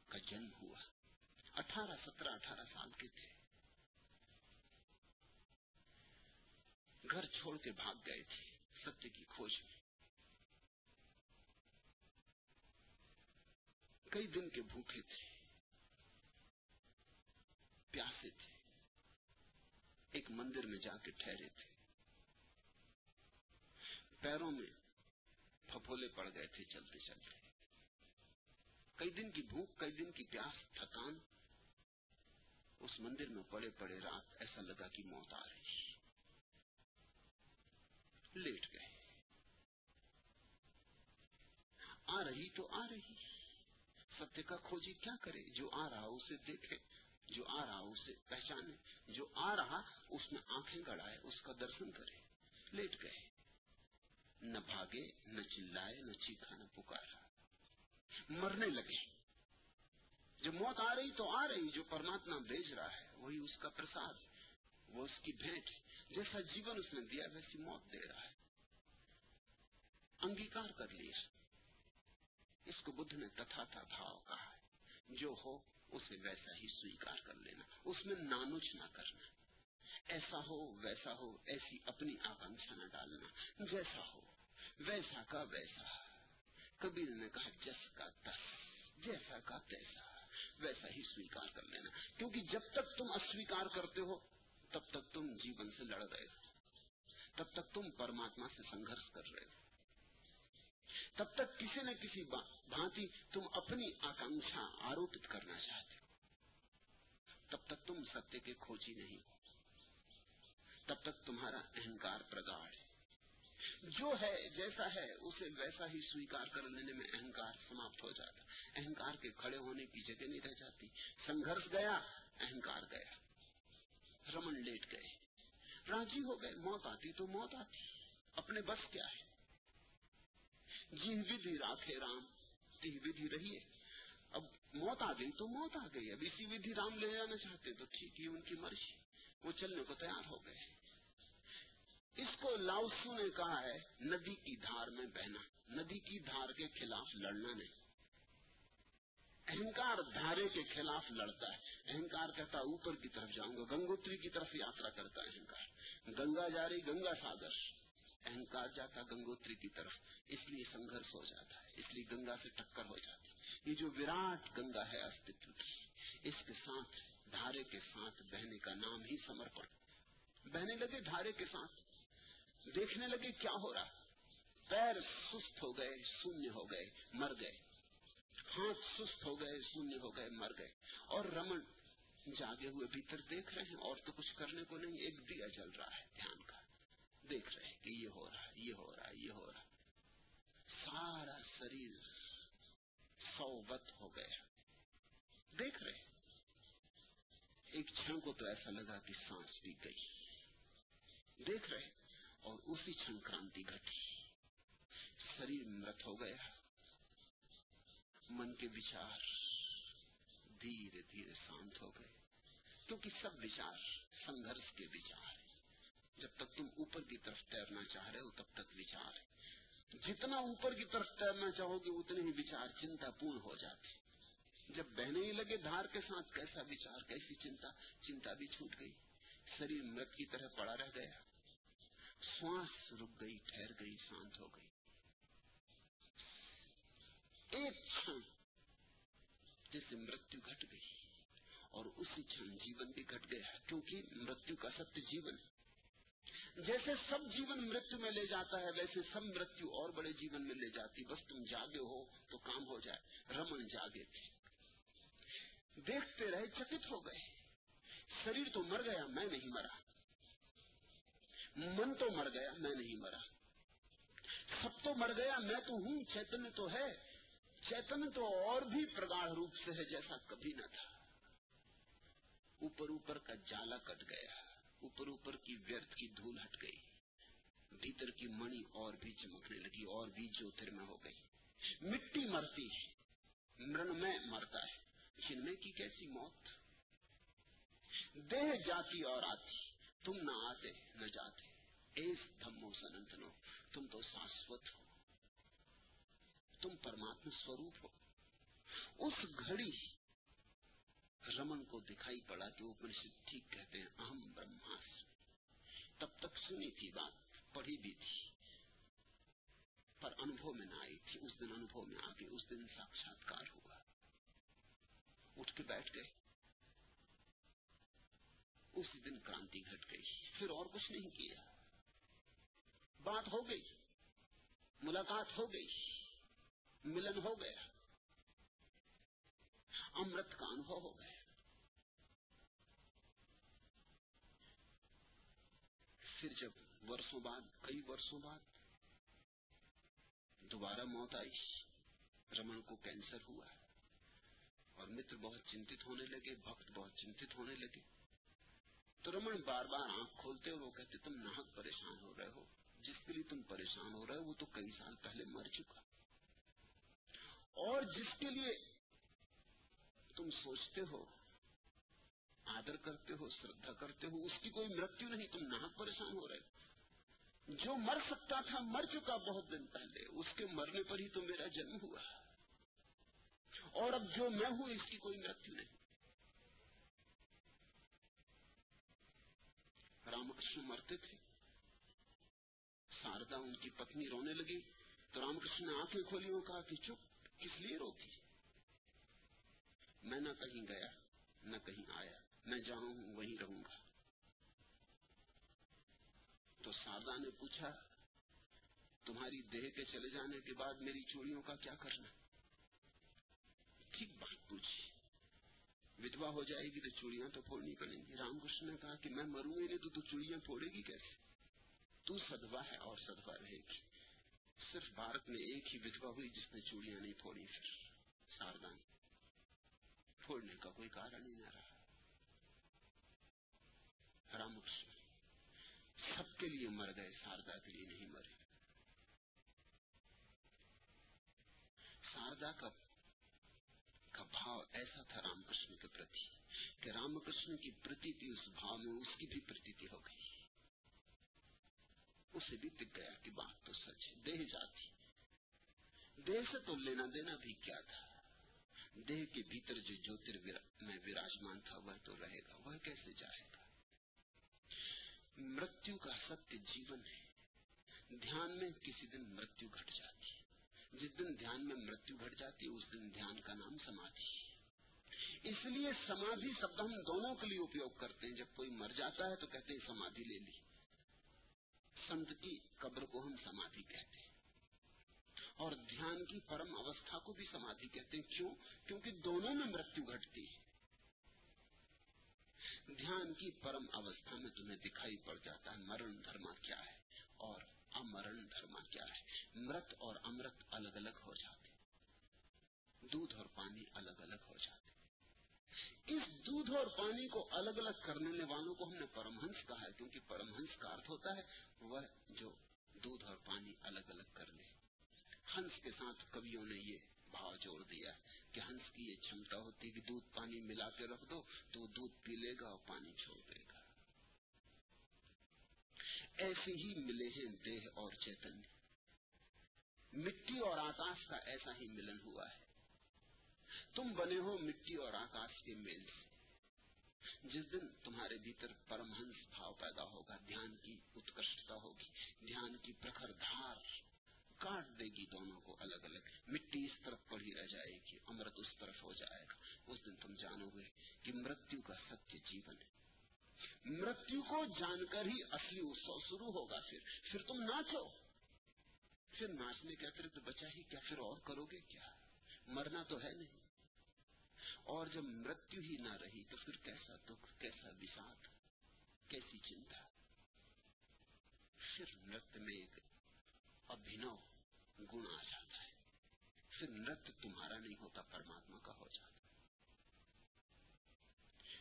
کا جنم ہوا۔ اٹھارہ سترہ اٹھارہ سال کے تھے۔ گھر چھوڑ کے بھاگ گئے تھے۔ ستیہ کی کھوج میں۔ کئی دن کے بھوکے تھے۔ پیاسے تھے۔ ایک مندر میں جا کے ٹھہرے تھے۔ پیروں میں پھپولے پڑ گئے تھے چلتے چلتے۔ کئی دن کی بھوک، کئی دن کی پیاس، تھکان۔ اس مندر میں پڑے پڑے رات ایسا لگا کہ موت آ رہی لیٹ گئے۔ آ رہی تو آ رہی۔ ستیہ کا کھوجی کیا کرے؟ جو آ رہا، اسے دیکھے۔ جو آ رہا اسے پہچانے، جو آ رہا اس میں آنکھیں گڑائے، اس کا درشن کرے۔ لیٹ گئے۔ نہ بھاگے، نہ چلائے، نہ چیخا، نہ پکارا۔ مرنے لگے۔ جو موت آ رہی تو آ رہی، جو پرماتما بھیج رہا ہے، وہی اس کا پرساد وہ اس کی بھیٹ جیسا جیون اس نے دیا، ویسی موت دے رہا ہے۔ انگیکار کر لیا۔ اس کو بدھ نے تتھا تھا بھاؤ کہا جو ہو اسے ویسا ہی سویکار کر لینا، اس میں نانچ نہ کرنا۔ ایسا ہو، ویسا ہو، ایسی اپنی آکانکشا نہ ڈالنا جیسا ہو، ویسا کا ویسا۔ کبیر نے کہا جس کا تس، جیسا کا تیسا۔ ویسا ہی سویکار کر لینا۔ کیونکہ جب تک تم اسویکار کرتے ہو، تب تک تم جیون سے لڑ رہے ہو۔ تب تک تم پرماتما سے سنگھرش کر رہے ہو۔ تب تک کسی نہ کسی بھانتی تم اپنی آکانکھا آروپت کرنا چاہتے ہو۔ تب تک تم ستیہ کے کھوجی نہیں۔ تب تک تمہارا اہنکار پرگاڑ ہے۔ جو ہے جیسا ہے، اسے ویسا ہی سویکار کر لینے میں اہنکار سماپت ہو جاتا۔ اہنکار کے کھڑے ہونے کی جگہ نہیں رہ جاتی۔ سنگھرش گیا، اہنکار گیا۔ رمن لیٹ گئے۔ راضی ہو گئے، موت آتی تو موت آتی۔ اپنے بس کیا ہے؟ یہ ودھی راکھے رام۔ یہ ودھی رہی ہے۔ اب موت آ گئی تو موت آ گئی۔ اب اسی ودھی رام لے جانا چاہتے تو ٹھیک ہے ان کی مرضی وہ چلنے کو تیار ہو گئے۔ اس کو لاؤسو نے کہا ہے، ندی کی دھار میں بہنا۔ ندی کی دھار کے خلاف لڑنا نہیں۔ اہنکار دھارے کے خلاف لڑتا ہے۔ اہنکار کہتا اوپر کی طرف جاؤں گا۔ گنگوتری کی طرف یاترا کرتا ہے اہنکار۔ گنگا جاری گنگا ساگر۔ اہنکار جاتا گنگوتری کی طرف، اس لیے سنگھرش ہو جاتا ہے، اس لیے گنگا سے ٹکر ہو جاتی یہ جو وراٹ گنگا ہے استو کی، اس کے ساتھ دھارے کے ساتھ بہنے کا نام ہی سمرپن۔ بہنے لگے دھارے کے ساتھ۔ دیکھنے لگے کیا ہو رہا۔ پیر سست ہو گئے، شونیہ ہو گئے، مر گئے۔ ہاتھ سست ہو گئے، شونیہ ہو گئے، مر گئے۔ اور رمن جاگے ہوئے بھیتر دیکھ رہے ہیں، اور تو کچھ کرنے کو نہیں، ایک دیا جل رہا ہے، دھیان۔ دیکھ رہے کہ یہ ہو رہا یہ ہو رہا یہ ہو رہا سارا شریر سوبت ہو گیا۔ دیکھ رہے ایک چھن کو تو ایسا لگا کہ سانس بھی گئی۔ دیکھ رہے اور اسی چھن کرانتی گھٹی۔ شریر مرت ہو گیا۔ من کے وچار دھیرے دھیرے شانت ہو گئے۔ کیونکہ سب وچار، سنگھرش کے وچار۔ جب تک تم اوپر کی طرف تیرنا چاہ رہے ہو، تب تک وچار ہے۔ جتنا اوپر کی طرف تیرنا چاہو گے، اتنے ہی وچار چنتا پورن ہو جاتے جب بہنے ہی لگے دھار کے ساتھ، کیسا وچار، کیسی چنتا چنتا بھی چھوٹ گئی۔ شریر مرت کی طرح پڑا رہ گیا۔ سانس رک گئی، ٹھہر گئی، شانت ہو گئی۔ ایک چھن جیسے مرتو گھٹ گئی اور اسی چھن جیون بھی گھٹ گیا، کیونکہ مرتو کا ستیہ جیون ہے جیسے سب جیون مرتو میں لے جاتا ہے، ویسے سب مرتو اور بڑے جیون میں لے جاتی۔ بس تم جاگے ہو تو کام ہو جائے۔ رمن جاگے۔ تھے دیکھتے رہے، چکت ہو گئے۔ شریر تو مر گیا، میں نہیں مرا۔ من تو مر گیا، میں نہیں مرا۔ سب تو مر گیا، میں تو ہوں۔ چیتن تو ہے۔ چیتن تو اور بھی پرگاڑھ روپ سے ہے جیسا کبھی نہ تھا۔ اوپر اوپر کا جالا کٹ گیا۔ اوپر اوپر کی ویرتھ کی دھول ہٹ گئی۔ بھیتر کی منی اور بھی چمکنے لگی، اور بھی جوترما ہو گئی۔ مٹی مرتی ہے، مرن میں مرتا ہے چنمے کی کیسی موت؟ دیہ جاتی اور آتی، تم نہ آتے نہ جاتے۔ ایس دھمو سنتنو تم تو شاشوت ہو۔ تم پرماتم سوروپ ہو۔ اس گھڑی رمن کو دکھائی پڑا کہ اپنشد ٹھیک کہتے ہیں، اہم برہماس۔ تب تک سنی تھی بات، پڑھی بھی تھی۔ پر انبھو میں نہ آئی تھی، اس دن انبھو میں آ اس دن ساکشاتکار ہوا۔ اٹھ کے بیٹھ گئے۔ اس دن کرانتی گھٹ گئی۔ پھر اور کچھ نہیں کیا۔ بات ہو گئی۔ ملاقات ہو گئی۔ ملن ہو گیا۔ امرت کا انبھو ہو گیا۔ پھر جب برسوں بعد، کئی برسوں بعد دوبارہ موت آئی، رمن کو کینسر ہوا اور متر بہت چنتت ہونے لگے، بھکت بہت چنتت ہونے لگے۔ تو رمن بار بار آنکھ کھولتے وہ کہتے، تم ناحک پریشان ہو رہے ہو۔ جس کے لیے تم پریشان ہو رہے ہو، وہ تو کئی سال پہلے مر چکا۔ اور جس کے لیے تم سوچتے ہو آدر کرتے ہو شردا کرتے ہو، اس کی کوئی مرتب نہیں، تم نہ پریشان ہو رہے۔ جو مر سکتا تھا، مر چکا بہت دن پہلے، اس کے مرنے پر ہی تو میرا جنم ہوا۔ اور اب جو میں ہوں، اس کی کوئی مرتب نہیں۔ رام کرشن مرتے تھے۔ شاردا ان کی پتنی رونے لگی۔ تو رام کرشن نے آنکھیں کھولی اور کہا کہ چپ، کس لیے روکی میں نہ کہیں گیا، نہ کہیں آیا۔ میں جہاں ہوں وہیں رہوں گا۔ تو سادہ نے پوچھا، تمہاری دیہ کے چلے جانے کے بعد میری چوریوں کا کیا کرنا؟ ٹھیک بات پوچھی۔ ودوا ہو جائے گی تو چوڑیاں تو پھوڑنی پڑیں گی۔ رام کشن نے کہا کہ میں مروں گی نہیں تو تو چوڑیاں پھوڑے گی کیسے؟ تو سدوا ہے اور سدوا رہے گی۔ صرف بھارت میں ایک ہی ودوا ہوئی جس نے چوڑیاں نہیں پھوڑی۔ پھر ساردان پھوڑنے کا کوئی کارن ہی نہ رہا۔ رامکس سب کے لیے مر گئے شاردا کے لیے نہیں مرے۔ شاردا کا کا بھاؤ ایسا تھا رام کرشن کے پرتی، کہ رام کرشن کی پرتی اس بھاؤ میں اس کی بھی پرتی ہو گئی۔ اسے بھی دکھ گیا کہ بات تو سچ ہے دہ جاتی۔ دیہ سے تو لینا دینا بھی کیا تھا۔ دیہ کے بھیتر جو جوتر میں وراجمان تھا، وہ تو رہے گا، وہ کیسے جائے گا؟ مرتیو کا ستیہ جیون ہے۔ دھیان میں کسی دن مرتیو گھٹ جاتی ہے۔ جس دن دھیان میں مرتیو گھٹ جاتی ہے، اس دن دھیان کا نام سمادھی ہے۔ اس لیے سمادھی شبد ہم دونوں کے لیے اپیوگ کرتے ہیں۔ جب کوئی مر جاتا ہے تو کہتے ہیں سمادھی لے لی۔ سنت کی قبر کو ہم سمادھی کہتے ہیں۔ اور دھیان کی پرم اوستھا کو بھی سمادھی کہتے ہیں۔ کیوں؟ کیونکہ دونوں میں مرتیو گھٹتی ہے۔ دھیان کی پرم اوستھا میں تمہیں دکھائی پڑ جاتا ہے، مرن دھرما کیا ہے؟ اور امرن دھرما کیا ہے؟ مرت اور امرت الگ الگ ہو جاتے دودھ اور پانی الگ الگ ہو جاتے اس دودھ اور پانی کو الگ الگ کرنے والوں کو ہم نے پرمہنس کہا ہے، کیونکہ پرمہنس کا ارتھ ہوتا ہے، وہ جو دودھ اور پانی الگ الگ کر لے۔ ہنس کے ساتھ کبیوں نے یہ بھاؤ جوڑ دیا ہے۔ کہ ہنس کی یہ چھمتا ہوتی ہے کہ دودھ پانی ملا کے رکھ دو تو وہ دودھ پی لے گا اور پانی چھوڑ دے گا۔ ایسے ہی ملے ہیں دیہ اور چیتنیہ مٹی اور آکاش کا ایسا ہی ملن ہوا ہے۔ تم بنے ہو مٹی اور آکاش کے میل سے۔ جس دن تمہارے بھیتر پرمہنس بھاؤ پیدا ہوگا، دھیان کی اتکرشتا ہوگی، دھیان کی پرکھر دھار کاٹ دے گی دونوں کو الگ الگ۔ مٹی اس طرف پڑی رہ جائے گی، امرت اس طرف ہو جائے گا۔ اس دن تم جانو گے کہ مرتیو کا ستیہ جیون ہے۔ مرتیو کو جان کر ہی اصلی اتسو شروع ہوگا پھر۔ پھر تم ناچو۔ پھر ناچنے کے اطرف بچا ہی۔ کیا پھر اور کرو گے کیا؟ مرنا تو ہے نہیں۔ اور جب مرتیو ہی نہ رہی تو پھر کیسا دکھ، کیسا وساد کیسی چنتا۔ میں ایک اور بنا گن آ جاتا ہے۔ پھر نرت تمہارا نہیں ہوتا، پرماتما کا ہو جاتا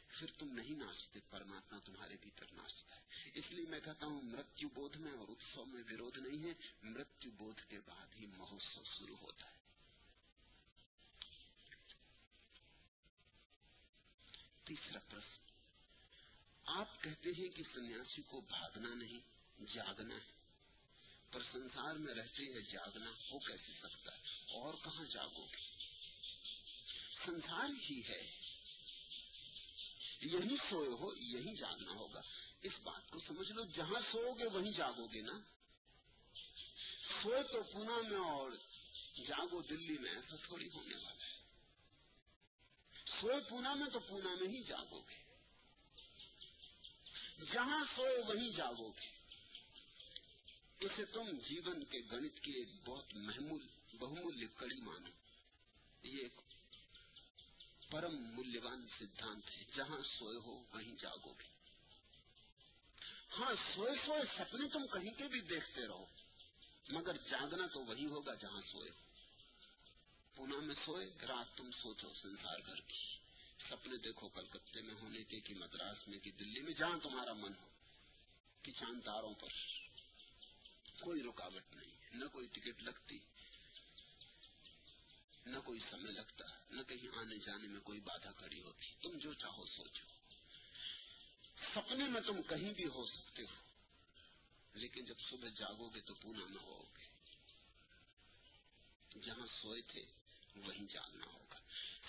پھر تم نہیں ناچتے، پرماتما تمہارے بھیتر ناچتا ہے۔ اس لیے میں کہتا ہوں مرتو بودھ میں اور اتسو میں ورود نہیں ہے۔ مرتو بودھ کے بعد ہی مہوتسو شروع ہوتا ہے۔ تیسرا پرشن آپ کہتے ہیں کہ سنیاسی کو بھاگنا نہیں، جاگنا ہے۔ پر سنسار میں رہتے ہوئے جاگنا ہو کیسے سکتا ہے؟ اور کہاں جاگو گے؟ سنسار ہی ہے۔ یہی سوئے ہو، یہی جاگنا ہوگا۔ اس بات کو سمجھ لو، جہاں سو گے وہیں جاگو گے نا۔ سو تو پونا میں اور جاگو دلی میں، ایسا تھوڑی ہونے والا ہے۔ سوئے پونا میں تو پونا میں ہی جاگو گے۔ جہاں سوئے وہیں جاگو گے۔ اسے تم جیون کے گنت کی ایک بہت محمول بہمولیہ کڑی مانو۔ یہ ایک پرم مولیہوان سدھانت ہے۔ جہاں سوئے ہو، وہیں جاگو بھی۔ ہاں سوئے سوئے سپنے تم کہیں کے بھی دیکھتے رہو۔ مگر جاگنا تو وہی ہوگا جہاں سوئے۔ ہو پونا میں سوئے، رات تم سوچو سنسار گھر کی۔ سپنے دیکھو کلکتے میں ہونے کے کہ مدراس میں کہ دلی میں، جہاں تمہارا من ہو کہ چاند تاروں پر۔ کوئی رکاوٹ نہیں نہ کوئی ٹکٹ لگتی، نہ کوئی سمے لگتا، نہ کہیں آنے جانے میں کوئی بادھا کھڑی ہوتی۔ تم جو چاہو سوچو۔ سپنے میں تم کہیں بھی ہو سکتے ہو، لیکن جب صبح جاگو گے تو پونا نہ ہو گے۔ جہاں سوئے تھے، وہیں جاگنا ہوگا۔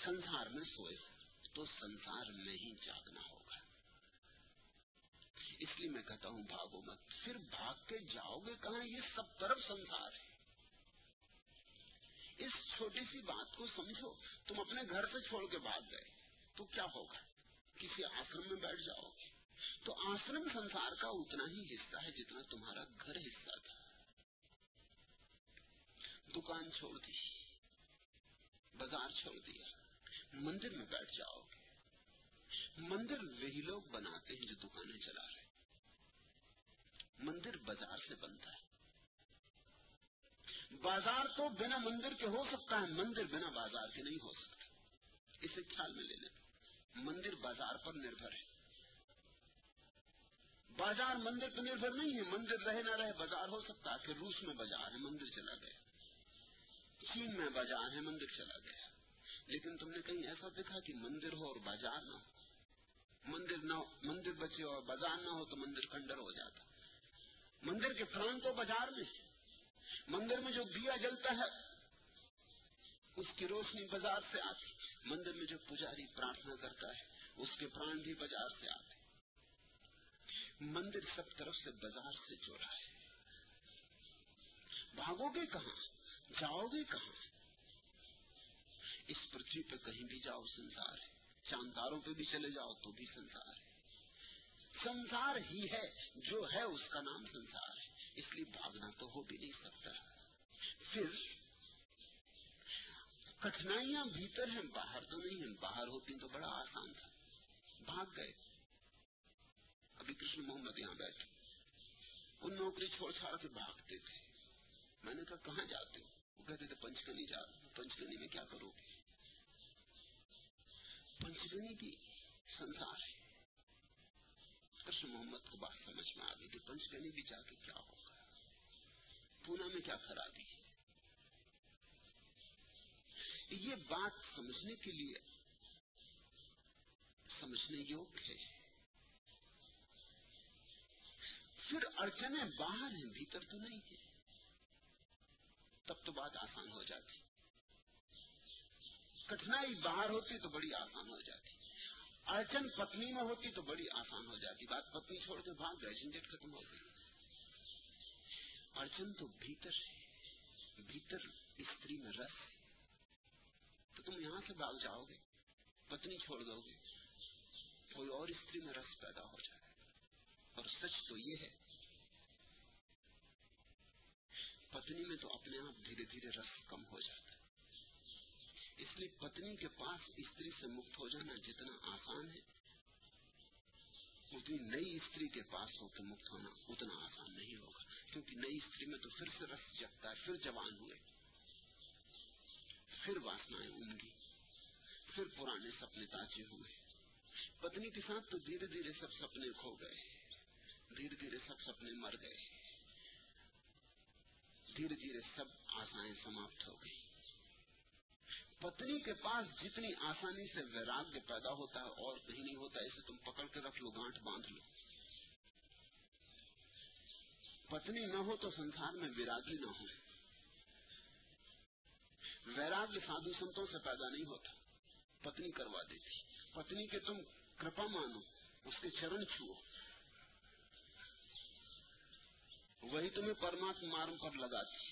سنسار میں سوئے ہو تو سنسار میں ہی جاگنا ہوگا۔ اس لیے میں کہتا ہوں بھاگو مت۔ پھر بھاگ کے جاؤ گے کہاں؟ یہ سب طرف سنسار ہے۔ اس چھوٹی سی بات کو سمجھو، تم اپنے گھر سے چھوڑ کے بھاگ گئے۔ تو کیا ہوگا؟ کسی آشرم میں بیٹھ جاؤ گے۔ تو آشرم سنسار کا اتنا ہی حصہ ہے جتنا تمہارا گھر حصہ تھا۔ دکان چھوڑ دی، بازار چھوڑ دیا، مندر میں بیٹھ جاؤ گے۔ مندر وہی لوگ بناتے ہیں جو دکانیں چلا رہے مندر بازار سے بنتا ہے۔ بازار تو بنا مندر کے ہو سکتا ہے، مندر بنا بازار کے نہیں ہو سکتا۔ اسے خیال میں لے لینا مندر بازار پر نربھر ہے۔ بازار مندر پر نربھر نہیں ہے، مندر رہے نہ رہے بازار ہو سکتا ہے۔ کہ روس میں بازار ہے، مندر چلا گیا۔ چین میں بازار ہے، مندر چلا گیا۔ لیکن تم نے کہیں ایسا دیکھا کہ مندر ہو اور بازار نہ ہو۔ مندر نہ مندر بچے اور بازار نہ ہو تو مندر کھنڈر ہو جاتا۔ ہے مندر کے فرون تو بازار میں مندر میں جو دیا جلتا ہے، اس کی روشنی بازار سے آتی مندر میں جو پجاری پرارتھنا کرتا ہے، اس کے پران بھی بازار سے آتے مندر سب طرف سے بازار سے جوڑا ہے۔ بھاگو گے کہاں؟ جاؤ گے کہاں؟ اس پرتھوی پہ کہیں بھی جاؤ، سنسار ہے۔ چانداروں پہ بھی چلے جاؤ تو بھی سنسار ہے۔ سنسار ہی ہے، جو ہے اس کا نام سنسار۔ ہے اس لیے بھاگنا تو ہو بھی نہیں سکتا۔ پھر کٹھنائیاں بھیتر ہیں، باہر تو نہیں ہیں۔ باہر ہوتی تو بڑا آسان تھا۔ بھاگ گئے۔ ابھی کرشن محمد یہاں بیٹھے۔ وہ نوکری چھوڑ چھاڑ کے بھاگتے تھے۔ میں نے کہا، کہاں جاتے ہو؟ وہ کہتے تھے، پنچکنی جا، پنچکنی میں کیا کرو گے؟ پنچکنی بھی سنسار۔ اس محمد کو بات سمجھ میں آ گئی کہ پنچ گنی بھی جا کے کیا ہوگا؟ پونا میں کیا خرابی ہے؟ یہ بات سمجھنے کے لیے سمجھنے یوگ ہے۔ پھر اڑچنیں باہر ہیں، بھیتر تو نہیں ہے۔ تب تو بات آسان ہو جاتی۔ کٹنائی باہر ہوتی تو بڑی آسان ہو جاتی۔ اڑچن پتنی میں ہوتی تو بڑی آسان ہو جاتی۔ بات پتنی چھوڑ کے بھاگ گئے جھنجٹ ختم ہو گئی اڑچن تو بھیتر ہے، بھیتر استری میں رس تو تم یہاں سے بھاگ جاؤ گے، پتنی چھوڑ دو گے، کوئی اور استری میں رس پیدا ہو جائے۔ اور سچ تو یہ ہے، پتنی میں تو اپنے آپ دھیرے دھیرے رس کم ہو جاتا اس لیے پتنی کے پاس استری سے مکت ہو جانا جتنا آسان ہے، اتنی نئی استری کے پاس ہو کے مکت ہونا اتنا آسان نہیں ہوگا۔ کیونکہ نئی استری میں تو پھر سے رس جگتا ہے، پھر جوان ہوئے۔ پھر واسنائیں عمگی پھر پرانے سپنے تاجے ہوئے۔ پتنی کے ساتھ تو دھیرے دھیرے سب سپنے کھو گئے۔ دھیرے دھیرے سب سپنے مر گئے۔ دھیرے دھیرے سب آسائیں سماپت ہو گئی پتلی کے پاس جتنی آسانی سے ویراگیہ پیدا ہوتا ہے، اور کہیں نہیں ہوتا، اسے تم پکڑ کے رکھ لو گانٹ باندھ لو۔ پتنی نہ ہو تو سنسار میں ویراگی نہ ہو۔ ویراگیہ سادھو سنتوں سے پیدا نہیں ہوتا۔ پتنی کروا دیتی۔ پتنی کے تم کرپا مانو، اس کے چرن چھو وہی تمہیں پرماتما پر لگاتی۔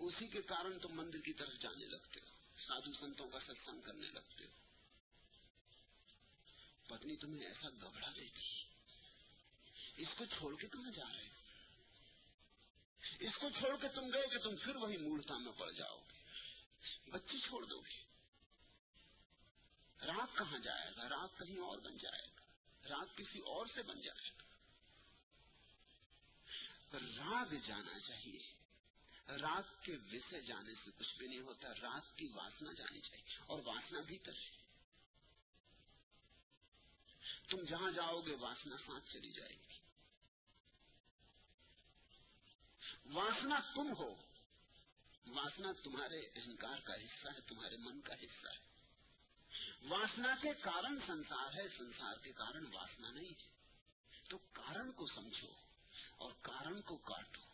اسی کے کارن تم مندر کی طرف جانے لگتے ہو، سادھو سنتوں کا ستسنگ کرنے لگتے ہو۔ پتنی تمہیں ایسا گھبرا دیتی اس کو چھوڑ کے تمہیں جا رہے ہو؟ اس کو چھوڑ کے تم گئے کہ تم پھر وہی مورتا میں پڑ جاؤ گے۔ بچے چھوڑ دو گے۔ رات کہاں جائے گا؟ رات کہیں اور بن جائے گا۔ رات کسی اور سے بن جائے گا۔ راگ جانا چاہیے۔ رات کے وسے جانے سے کچھ بھی نہیں ہوتا، رات کی واسنا جانی چاہیے اور واسنا بھیتر ہے۔ تم جہاں جاؤ گے واسنا ساتھ چلی جائے گی۔ واسنا تم ہو۔ واسنا تمہارے اہنکار کا حصہ ہے، تمہارے من کا حصہ ہے۔ واسنا کے کارن سنسار ہے، سنسار کے کارن واسنا نہیں ہے۔ تو کارن کو سمجھو اور کارن کو کاٹو۔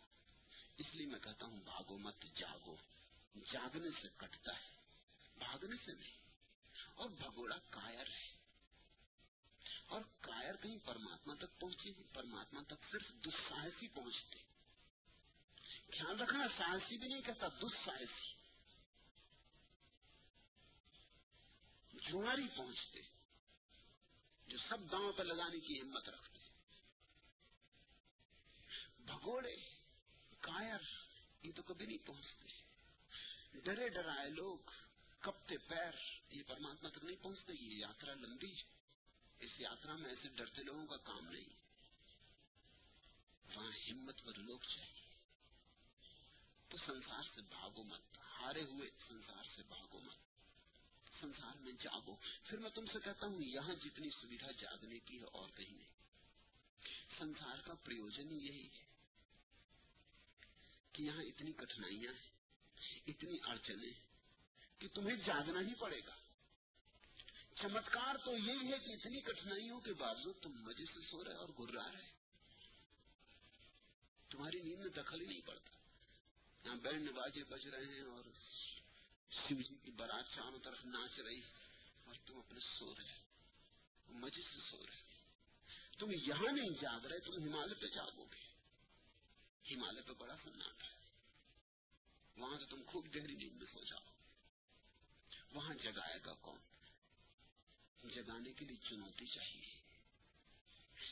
اس لیے میں کہتا ہوں، بھاگو مت، جاگو۔ جاگنے سے کٹتا ہے، بھاگنے سے نہیں۔ اور بھگوڑا کائر ہے۔ اور کائر کہیں پرماتما تک پہنچے پرماتما تک صرف دساہسی پہنچتے خیال رکھنا، ساہسی بھی نہیں کہتا، دساہسی۔ جواری پہنچتے جو سب گاؤں پہ لگانے کی ہمت رکھتے بھگوڑے کائر یہ تو کبھی نہیں پہنچتے۔ ڈرے ڈرائے لوگ، کپتے پیر، یہ پرماتما تک نہیں پہنچتے، یہ یاترا لمبی ہے۔ اس یاترا میں ایسے ڈرتے لوگوں کا کام نہیں۔ وہاں ہمت پر لوگ چاہیے۔ تو سنسار سے بھاگو مت، ہارے ہوئے سنسار سے بھاگو مت۔ سنسار میں جاگو۔ پھر میں تم سے کہتا ہوں، یہاں جتنی سویدھا جاگنے کی ہے، اور کہیں نہیں۔ سنسار کا پریوجن یہی ہے۔ کہ یہاں اتنی کٹھنائیاں ہیں، اتنی اڑچنیں کہ تمہیں جاگنا ہی پڑے گا۔ چمتکار تو یہ ہے کہ اتنی کٹھنائیوں کے باوجود تم مزے سے سو رہے اور گر رہا ہے تمہاری نیند میں دخل ہی نہیں پڑتا۔ یہاں بینڈ بازے بج رہے ہیں اور شیو جی کی بارات چاروں طرف ناچ رہی اور تم اپنے سو رہے ہو۔ مزے سے سو رہے تم یہاں نہیں جاگ رہے، تم ہمالیہ پہ جاگو گے۔ جی ہمالیہ تو بڑا سناٹا ہے۔ وہاں تو تم خوب گہری نیند میں سو جاؤ۔ وہاں جگائے گا کون؟ جگانے کے لیے چنوتی چاہیے۔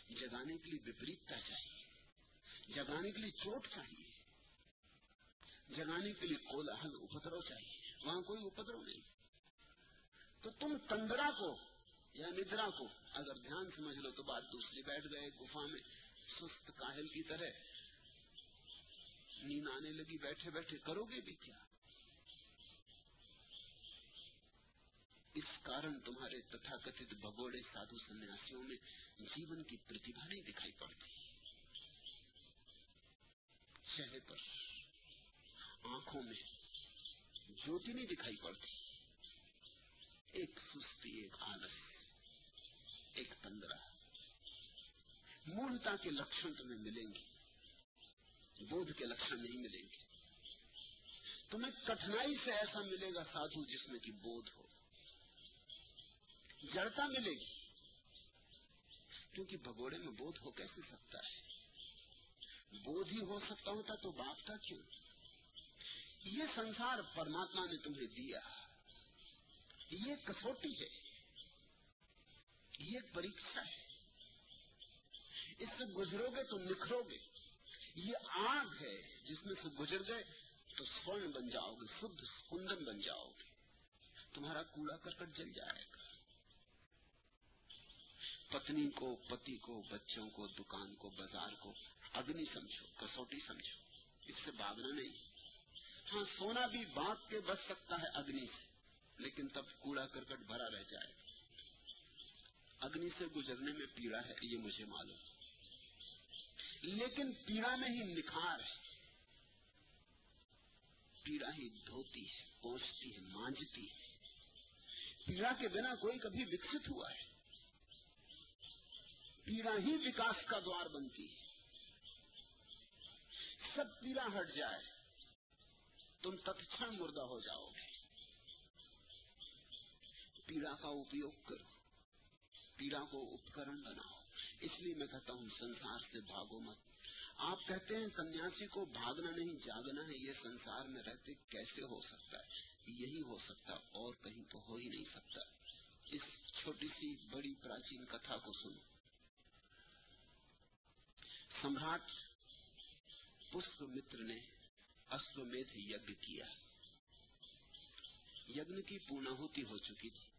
جگانے کے لیے وپریتتا چاہیے۔ جگانے کے لیے چوٹ چاہیے۔ جگانے کے لیے کولاحل اپدرو چاہیے۔ وہاں کوئی اپدرو نہیں۔ تو تم تندرا کو یا ندرا کو اگر دھیان سمجھ لو تو بات دوسری بیٹھ گئے، گفا میں، سست کاہل کی طرح۔ نیند آنے لگی، بیٹھے بیٹھے کرو گے بھی کیا؟ اس کارن تمہارے تتھاکتھ بگوڑے سادھو سنیاسیوں میں جیون کی پرتیبھا نہیں دکھائی پڑتی۔ چہرے پر آنکھوں میں جوتی نہیں دکھائی پڑتی۔ ایک سستی، ایک آلس، ایک تندرا۔ مولتا کے لکشن تمہیں ملیں گے۔ بودھ کے لکشن نہیں ملیں گے۔ تمہیں کٹھنائی سے ایسا ملے گا سادھو جس میں کہ بودھ ہو۔ جڑتا ملے گی۔ کیونکہ بھگوڑے میں بودھ ہو کیسے سکتا ہے؟ بودھ ہی ہو سکتا ہوتا تو باپ کا کیوں؟ یہ سنسار پرماتما نے تمہیں دیا۔ یہ کسوٹی ہے۔ یہ پریشا ہے۔ اس سے گزرو گے تو نکھرو گے یہ آگ ہے جس میں سے گزر گئے، تو سورن بن جاؤ گے شدھ کندن بن جاؤ گے تمہارا کوڑا کرکٹ جل جائے گا۔ پتنی کو، پتی کو، بچوں کو، دکان کو، بازار کو اگنی سمجھو، کسوٹی سمجھو۔ اس سے بھاگنا نہیں۔ ہاں سونا بھی بانٹ کے بچ سکتا ہے اگنی سے، لیکن تب کوڑا کرکٹ بھرا رہ جائے گا۔ اگنی سے گزرنے میں پیڑا ہے، یہ مجھے معلوم۔ لیکن پیڑا میں ہی نکھار ہے۔ پیڑا ہی دھوتی ہے پوچھتی ہے، مانجتی ہے۔ پیڑا کے بنا کوئی کبھی وکست ہوا ہے۔ پیڑا ہی وکاس کا دوار بنتی ہے۔ سب پیڑا ہٹ جائے، تم تتچھن مردہ ہو جاؤ گے۔ پیڑا کا اپیوگ کرو، پیڑا کو اپکرن بناؤ۔ اس لیے میں کہتا ہوں سنسار سے بھاگو مت۔ آپ کہتے ہیں سنیاسی کو بھاگنا نہیں، جاگنا ہے، یہ سنسار میں رہتے کیسے ہو سکتا ہے؟ یہی ہو سکتا اور کہیں تو ہو ہی نہیں سکتا۔ اس چھوٹی سی بڑی پراچین کتھا کو سنو۔ سمراٹ پشپ نے اشومیدھ یج کیا۔ یجن کی پورناہتی ہو چکی تھی۔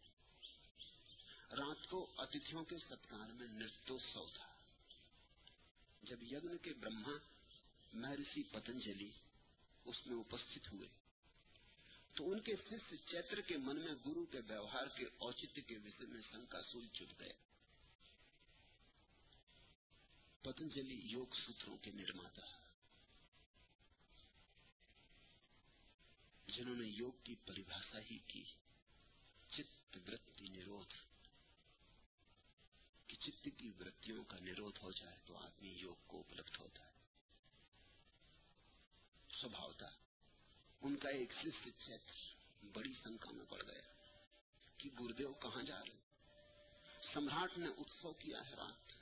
رات کو اتتھیوں کے ستکار میں نرتوتسو تھا۔ جب یگن کے برہما مہرشی پتنجلی اس میں اپستھت ہوئے، تو ان کے شیشیہ چیتر کے من میں گرو کے ویوہار کے اوچتیہ کے وشے میں شنکا سول چپ گیا۔ پتنجلی یوگ سوتروں کے نرماتا۔ جنہوں نے یوگ کی پریبھاشا ہی کی چت وتی نروھ چت کی وتوں کا نروھ ہو جائے تو آدمی یوگ کو اپلبھ ہوتا ہے۔ سوبھاوتا ان کا ایک شیشیہ چھیتر بڑی سنکھیا میں پڑ گیا کہ گردیو کہاں جا رہے سمراٹ نے اتسو کیا ہے رات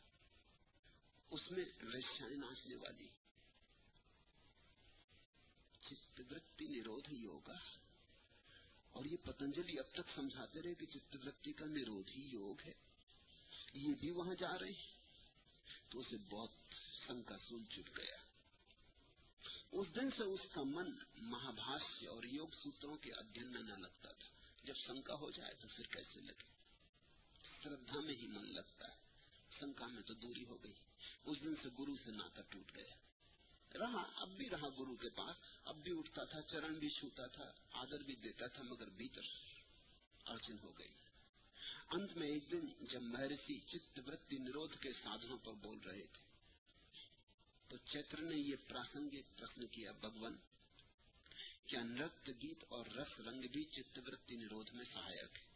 اس میں ویشیاں ناچنے والی۔ چتوتی نروھ یوگا؟ اور یہ پتنجلی اب تک سمجھاتے رہے کہ چتوتی کا نرودھی یوگ ہے۔ یہ بھی وہاں جا رہے ہیں۔ تو اسے بہت سنگ کا سول چٹ گیا۔ اس دن سے اس کا من مہابھاشیہ اور یوگ سوتروں کے ادھین میں نہ لگتا تھا۔ جب شنکا ہو جائے تو پھر کیسے لگے؟ شردھا میں ہی من لگتا ہے۔ شنکا میں تو دوری ہو گئی۔ اس دن سے گرو سے ناطا ٹوٹ گیا۔ رہا، اب بھی رہا گرو کے پاس۔ اب بھی اٹھتا تھا، چرن بھی چھوتا تھا آدر بھی دیتا تھا، مگر بھیتر ارچن ہو گئی۔ انت میں ایک دن جب مہرسی چت وتی نروھ کے سادھنوں پر بول رہے تھے، تو چیتر نے یہ پراسنگک پرشن کیا، بھگوان، کیا نرت گیت اور رس رنگ بھی چت وتی نروھ میں سہایک ہے؟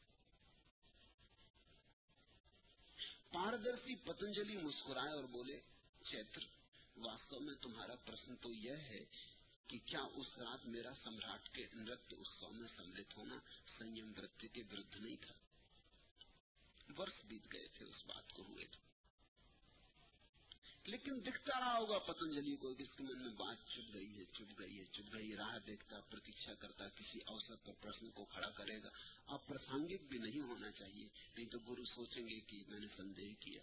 پاردرشی پتنجلی مسکرائے اور بولے چیتر واستو میں تمہارا پرشن تو یہ ہے کہ کیا اس رات میرا سمراٹ کے نرت اتسو میں سملت ہونا سنیم نتیہ کے ورد نہیں تھا؟ برس بیت گئے تھے، اس بات کو ہوئے تھے۔ لیکن دکھتا رہا ہوگا پتنجلی کو جس کے من میں بات چپ گئی ہے چپ گئی ہے چپ گئی راہ دیکھتا پرتیشا کرتا، کسی اوسر پر پرشن کو کھڑا کرے گا۔ اب پرسانگک بھی نہیں ہونا چاہیے، نہیں تو گرو سوچیں گے کہ میں نے سندے کیا۔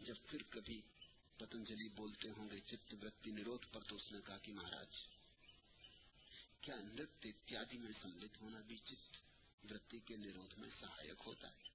جب پھر کبھی پتنجلی بولتے ہوں گے چت وتی نروت پر تو اس نے کہا کہ مہاراج، کیا نت اتیادی میں سملت ہونا بھی چت وتی کے نروھ میں سہایک ہوتا ہے۔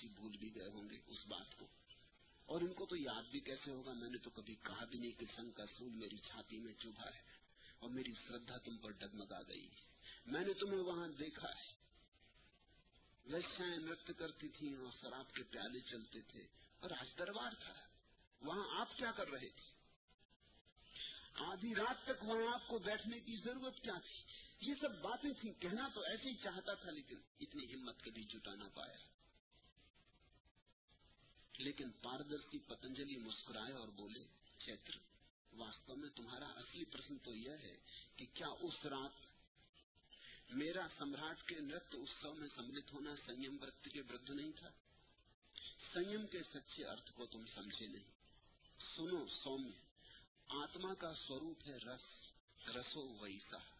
سی بھول بھی گئے ہوں گے اس بات کو۔ اور ان کو تو یاد بھی کیسے ہوگا؟ میں نے تو کبھی کہا بھی نہیں کہ سنگ کا سول میری چھاتی میں چبھا ہے اور میری شردھا تم پر ڈگمگا گئی میں نے تمہیں وہاں دیکھا ہے۔ ویسائیں نرت کرتی تھی اور شراب کے پیالے چلتے تھے اور آج دربار تھا۔ وہاں آپ کیا کر رہے تھے؟ آدھی رات تک وہاں آپ کو بیٹھنے کی ضرورت کیا تھی؟ یہ سب باتیں تھیں، کہنا تو ایسے ہی چاہتا تھا لیکن اتنی ہمت کبھی جٹا نہ پایا۔ لیکن پاردرشی پتنجلی مسکرائے اور بولے، چیتر، واستو میں تمہارا اصلی پرشن تو یہ ہے کہ کیا اس رات میرا سمراٹ کے نرت اتسو میں سملت ہونا سنیم ورت کے ورد نہیں تھا؟ سنیم کے سچے ارتھ کو تم سمجھے نہیں۔ سنو سومیہ، آتما کا سوروپ ہے رس، رسو ویسا۔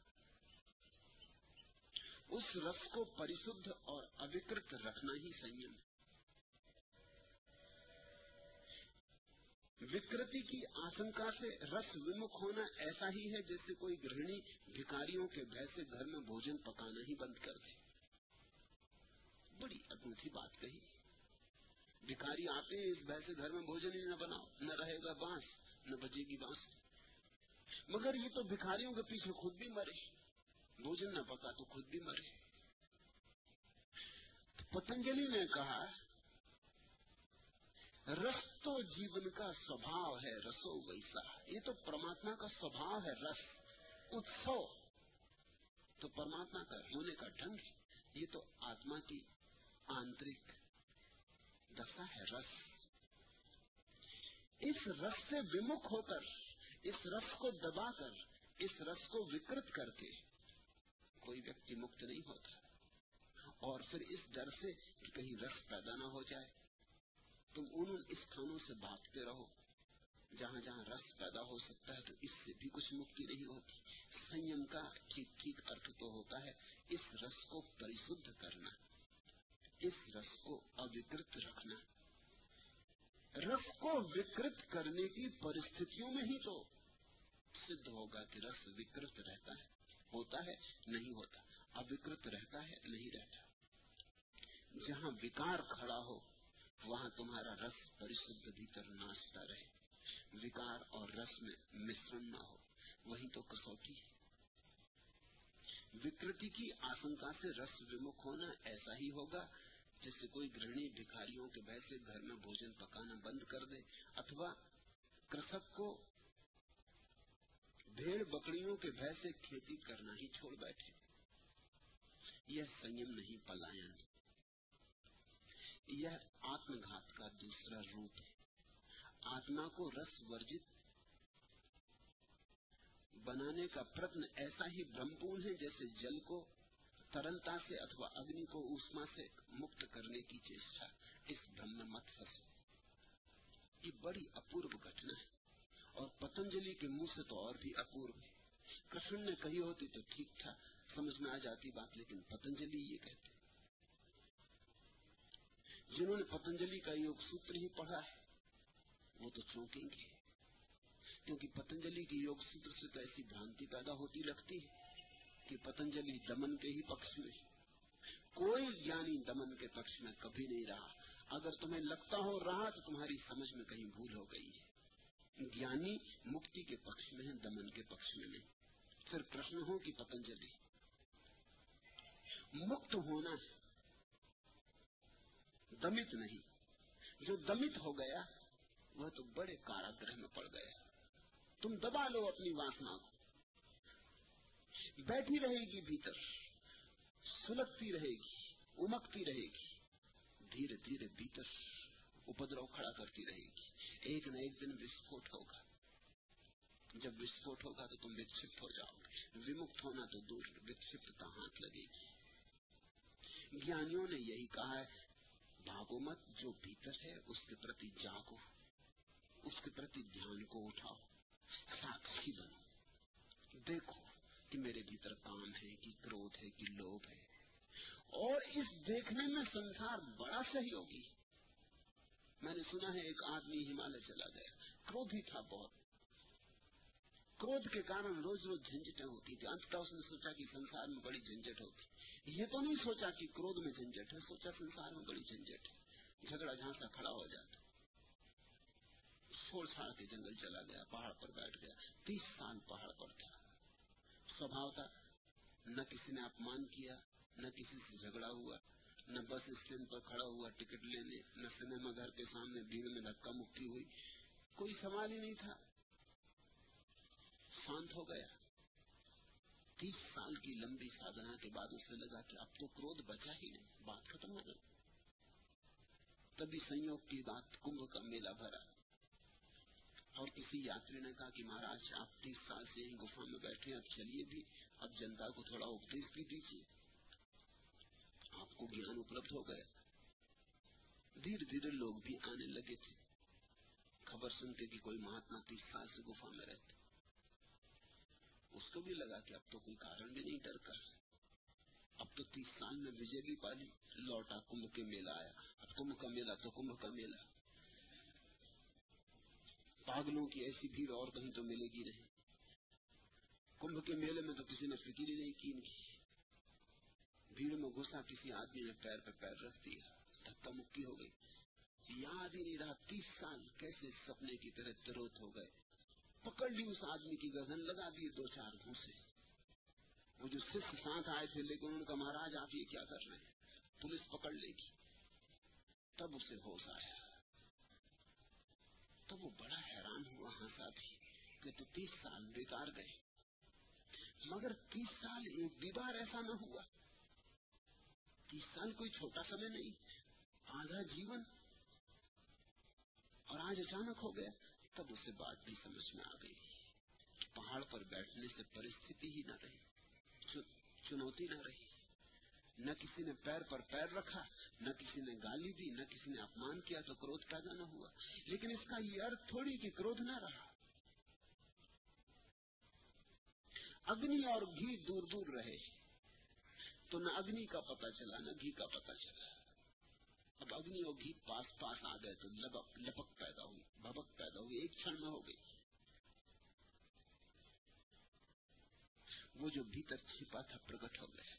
اس رس کو پریشدھ اور اوکرت رکھنا ہی سنیم وکرتی کی آشنکا سے رس ومک ہونا ایسا ہی ہے جیسے کوئی گرہنی بھکاریوں کے بھے سے گھر میں بھوجن پکانا ہی بند کر دے۔ بڑی انوکھی بات کہی۔ بھکاری آتے ہیں اس بھے سے گھر میں بھوجن ہی نہ بناؤ، نہ رہے گا بانس، نہ بجے گی بانس۔ مگر یہ تو بھکاریوں کے پیچھے خود بھی مرے۔ مجھے نہ پتا تو خود بھی مرے۔ پتنجلی نے کہا، رس تو جیون کا سوبھاؤ ہے، رسو ویسا۔ یہ تو پرماتما کا سوبھاؤ ہے، رس، اتسو۔ تو پرماتما کا ہونے کا ڈھنگ یہ تو آتما کی آنترک دشا ہے، رس۔ اس رس سے ومکھ ہو کر، اس رس کو دبا کر، اس رس کو وکرت کر کے کوئی ویکتی مکت نہیں ہوتا۔ اور پھر اس ڈر سے کہ کہیں رس پیدا نہ ہو جائے۔ تم ان استھانوں سے بھاگتے رہو۔ جہاں جہاں رس پیدا ہو سکتا ہے تو اس سے بھی کچھ مکتی نہیں ہوتی۔ سنیم کا ٹھیک ٹھیک ارتھ تو ہوتا ہے۔ اس رس کو پریشد کرنا۔ اس رس کو اوکرت رکھنا۔ رس کو وکرت کرنے کی پرستوں میں ہی تو سدھ ہوگا کہ رس وکرت رہتا ہے۔ ہوتا ہے، نہیں ہوتا۔ ابکرت رہتا ہے، نہیں رہتا۔ جہاں وکار کھڑا ہو، وہاں تمہارا رس پریشد بھیتر ناچتا رہے۔ وکار اور رس میں مشرن نہ ہو، وہی تو کسوٹی ہے۔ وکرتی کی آشنکا سے رس ومک ہونا ایسا ہی ہوگا جیسے کوئی گرنی بھکاریوں کے ویسے گھر میں بھوجن پکانا بند کر دے اتوا کرسک کو بھیڑ بکریوں کے بھے سے کھیتی کرنا ہی چھوڑ بیٹھے۔ یہ سنیم نہیں پلایا یہ آتم گھات کا دوسرا روپ ہے۔ آتما کو رس ورجت بنانے کا پرتن ایسا ہی برہمپول ہے جیسے جل کو ترلتا سے اتوا اگنی کو اشما سے مکت کرنے کی چیشا اس برہم مت پھنسو۔ یہ بڑی اپورو گھٹنا ہے۔ اور پتنجلی کے منہ سے تو اور بھی اپورو ہے کسن نے کہی ہوتی تو ٹھیک تھا، سمجھ میں آ جاتی بات، لیکن پتنجلی یہ کہتے جنہوں نے پتنجلی کا یوگ سوتر ہی پڑھا ہے، وہ تو چونکیں گے۔ کیونکہ پتنجلی کی یوگ سوتر سے تو ایسی بھرانتی پیدا ہوتی لگتی ہے کہ پتنجلی دمن کے ہی پکش میں کوئی جانی دمن کے پکش میں کبھی نہیں رہا۔ اگر تمہیں لگتا ہو رہا تو تمہاری سمجھ میں کہیں بھول ہو گئی ہے۔ گیانی مکتی کے پکش میں ہیں، دمن کے پکش میں نہیں۔ پھر پرشن ہو کہ پتنجلی۔ مکت ہونا ہے۔ دمت نہیں۔ جو دمت ہو گیا، وہ تو بڑے کاراگرہ میں پڑ گیا۔ تم دبا لو اپنی واسنا کو بیٹھی رہے گی بھیتر۔ سلگتی رہے گی، امکتی رہے گی۔ دھیرے دھیرے بھیتر اپدرو کھڑا کرتی رہے گی۔ ایک نہ ایک دن وسفوٹ ہوگا۔ جب وسفوٹ ہوگا تو تم وکسپت ہو جاؤ گے۔ ومکت ہونا تو دور وکسپتا ہاتھ لگے گی۔ جانوں نے یہی کہا ہے، بھاگو مت، جو بھیتر ہے، اس کے پرتی جاگو۔ اس کے پرتی دھیان کو اٹھاؤ۔ ساکھی بنو۔ دیکھو کہ میرے بھیتر کام ہے، کہ کرودھ ہے، کہ لوبھ ہے۔ اور اس دیکھنے میں سنسار بڑا سہی ہوگی۔ میں نے سنا ہے ایک آدمی ہمالیہ چلا گیا۔ کرودھی تھا بہت۔ کرودھ کے کارن روز روز جھنجٹیں ہوتی تھی انتہا اس نے سوچا کہ سنسار میں بڑی جھنجٹ ہوتی۔ یہ تو نہیں سوچا کہ کرودھ میں جھنجٹ ہے، سوچا سنسار میں بڑی جھنجٹ ہے۔ جھگڑا جھانسا کھڑا ہو جاتا۔ سوڑ چھاڑ کے جنگل چلا گیا، پہاڑ پر بیٹھ گیا۔ تیس سال پہاڑ پر تھا۔ سوبھاؤ تھا نہ کسی نے اپمان کیا، نہ کسی سے جھگڑا ہوا۔ نہ بس اسٹینڈ پر کھڑا ہوا ٹکٹ لینے، نہ سنیما گھر کے سامنے بھیڑ میں دھکا مکھی ہوئی۔ کوئی سوال ہی نہیں تھا۔ شانت ہو گیا۔ تیس سال کی لمبی سادنا کے بعد اسے لگا کہ اب تو کرودھ بچا ہی نہیں، بات ختم ہو گئی۔ تبھی سنوگ کی بات کمبھ کا میلہ بھرا۔ اور کسی یاتری نے کہا کہ مہاراج، آپ تیس سال سے گفا میں بیٹھے اب چلیے بھی۔ اب جنتا کو تھوڑا اپدیش بھی دیجیے۔ کو گیان اپلبدھ ہو گیا دھیرے دھیرے لوگ بھی آنے لگے تھے۔ خبر سنتے کہ کوئی مہاتما تیس سال سے گفا میں رہتے۔ اس کو بھی لگا کہ اب تو کوئی کارن بھی نہیں ڈر کر۔ اب تو تیس سال میں وجے بھی پالی۔ لوٹا کمبھ کے میلہ آیا۔ اب کمبھ کا میلہ، تو کمبھ کا میلہ۔ پاگلوں کی ایسی بھیڑ اور کہیں تو ملے گی نہیں۔ کمبھ کے میلے میں تو کسی نے فکر ہی نہیں کی۔ بھیڑ میں گھسا کسی آدمی نے پیر پہ پیر رکھ دیا دھکا مکی ہو گئی۔ یاد ہی نہیں رہا، تیس سال کیسے سپنے کی طرح تروت ہو گئے۔ پکڑ لی اس آدمی کی گردن، لگا دیے دو چار گھوسے وہ جو صرف ساتھ آئے تھے، لیکن ان کا مہاراج، آپ یہ کیا کر رہے ہیں؟ پولیس پکڑ لے گی۔ تب اسے ہوش آیا۔ تو وہ بڑا حیران ہوا ہاں ہنسا بھی کہ تو تیس سال بیکار گئے۔ مگر تیس سال ایک بھی بار ایسا نہ ہوا۔ تیس سال کوئی چھوٹا سمے نہیں، آدھا جیون۔ اور آج اچانک ہو گیا، تب اسے بات بھی سمجھ میں آ گئی۔ پہاڑ پر بیٹھنے سے پرستھتی ہی نہ رہی چنوتی نہ رہی۔ نہ کسی نے پیر پر پیر رکھا، نہ کسی نے گالی دی، نہ کسی نے اپمان کیا تو کروھ پیدا نہ ہوا۔ لیکن اس کا یہ ارتھ تھوڑی کہ کروھ نہ رہا۔ اگنی اور گھی دور دور رہے۔ تو نہ اگنی کا پتا چلا، نہ گھی کا پتا چلا۔ اب اگنی اور گھی پاس پاس آ گئے تو لپک لپک پیدا ہوئی بھبک پیدا ہوئی، ایک چھڑ میں ہو گئی۔ وہ جو بھیتر چھپا تھا پرکٹ ہو گیا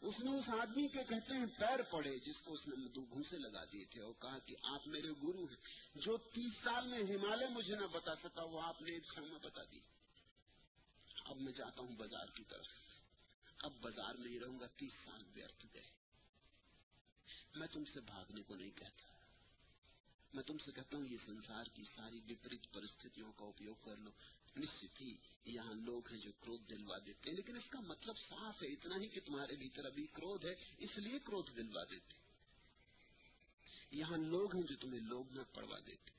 اس نے اس آدمی کے کہتے ہیں پیر پڑے، جس کو اس نے دو گھوسے لگا دیے تھے اور کہا کہ آپ میرے گرو ہیں۔ جو تیس سال میں ہمالیہ مجھے نہ بتا سکا، وہ آپ نے ایک میں بتا دی۔ اب میں جاتا ہوں بازار کی طرف۔ اب بازار میں ہی رہوں گا، تیس سال ویرت گئے میں تم سے بھاگنے کو نہیں کہتا۔ میں تم سے کہتا ہوں، یہ سنسار کی ساری وپریت پرستھتوں کا اپیوگ کر لو۔ نشچت ہی یہاں لوگ ہیں جو کروھ دلوا دیتے ہیں، لیکن اس کا مطلب صاف ہے، اتنا ہی کہ تمہارے بھیتر ابھی کروھ ہے، اس لیے کروھ دلوا دیتے۔ یہاں لوگ ہیں جو تمہیں لوگ نہ پڑوا دیتے۔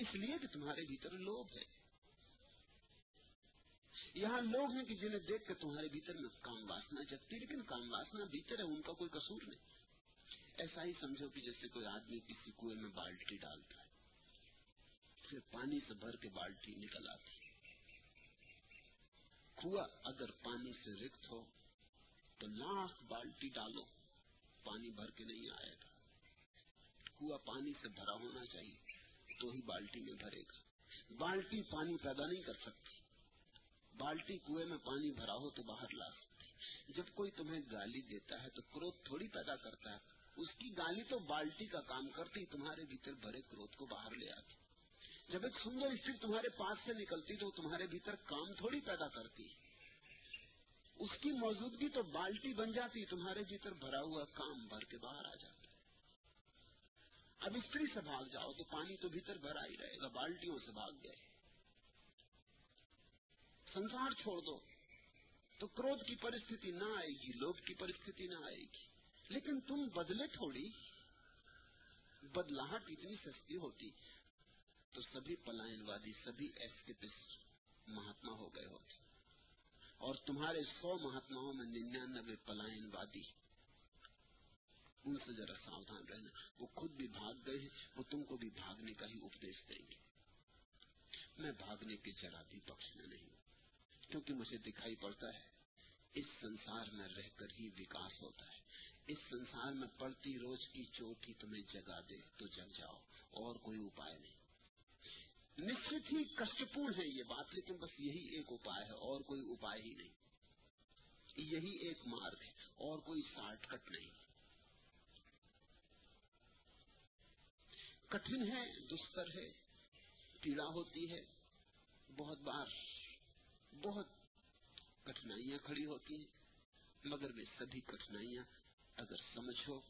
اس لیے؟ کہ تمہارے بھیتر لوگ ہے یہاں لوگ ہیں کہ جنہیں دیکھ کر تمہارے بھیتر میں کام واسنا جگتی لیکن کام واسنا بھیتر ہے، ان کا کوئی قصور نہیں۔ ایسا ہی سمجھو کہ جیسے کوئی آدمی کسی کنویں میں بالٹی ڈالتا ہے، پھر پانی سے بھر کے بالٹی نکل آتی ہے۔ کنواں اگر پانی سے رکت ہو، تو لاکھ بالٹی ڈالو، پانی بھر کے نہیں آئے گا۔ کنواں پانی سے بھرا ہونا چاہیے، تو ہی بالٹی میں بھرے گا۔ بالٹی پانی پیدا نہیں کر سکتی۔ بالٹی کنویں میں پانی بھرا ہو تو باہر لا سکتی جب کوئی تمہیں گالی دیتا ہے تو کروھ تھوڑی پیدا کرتا ہے۔ اس کی گالی تو بالٹی کا کام کرتی تمہارے بھیتر بھرے کروھ کو باہر لے آتی جب ایک سندر استری تمہارے پاس سے نکلتی تو تمہارے بھیتر کام تھوڑی پیدا کرتی اس کی موجودگی تو بالٹی بن جاتی تمہارے بھیتر بھرا ہوا کام بھر کے باہر آ جاتا اب استری سے بھاگ جاؤ تو پانی تو بھیتر بھرا ہی رہے گا، بالٹیوں سے بھاگ گئے سنسار چھوڑ دو۔ تو کروھ کی پرستھتی نہ آئے گی لوگ کی پرستھتی نہ آئے گی۔ لیکن تم بدلے تھوڑی۔ بدلاہٹ اتنی سستی ہوتی۔ تو سبھی پلائن وادی، سبھی ایسکپسٹ مہاتما ہو گئے ہوتے۔ اور تمہارے سو مہاتماؤں میں ننانوے پلائن وادی۔ ان سے ذرا ساودھان رہنا۔ وہ خود بھی بھاگ گئے ہیں، وہ تم کو بھی بھاگنے کا ہی اپدیش دیں گے۔ میں بھاگنے کے ذرا بھی پکش میں نہیں کیونکہ مجھے دکھائی پڑتا ہے۔ اس سنسار میں رہ کر ہی وکاس ہوتا ہے۔ اس سنسار میں پڑتی روز کی چوٹ ہی تمہیں جگا دے تو جگ جاؤ، اور کوئی اپائے نہیں۔ نشچت ہی کشٹپور ہے یہ بات، لیکن بس یہی ایک اپائے ہے، اور کوئی اپائے ہی نہیں۔ یہی ایک مارگ ہے، اور کوئی شارٹ کٹ نہیں۔ کٹھن ہے، دستر ہے پیڑا ہوتی ہے، بہت بار بہت کٹھنائیاں کھڑی ہوتی ہیں، مگر وہ سبھی کٹھنائیاں اگر سمجھو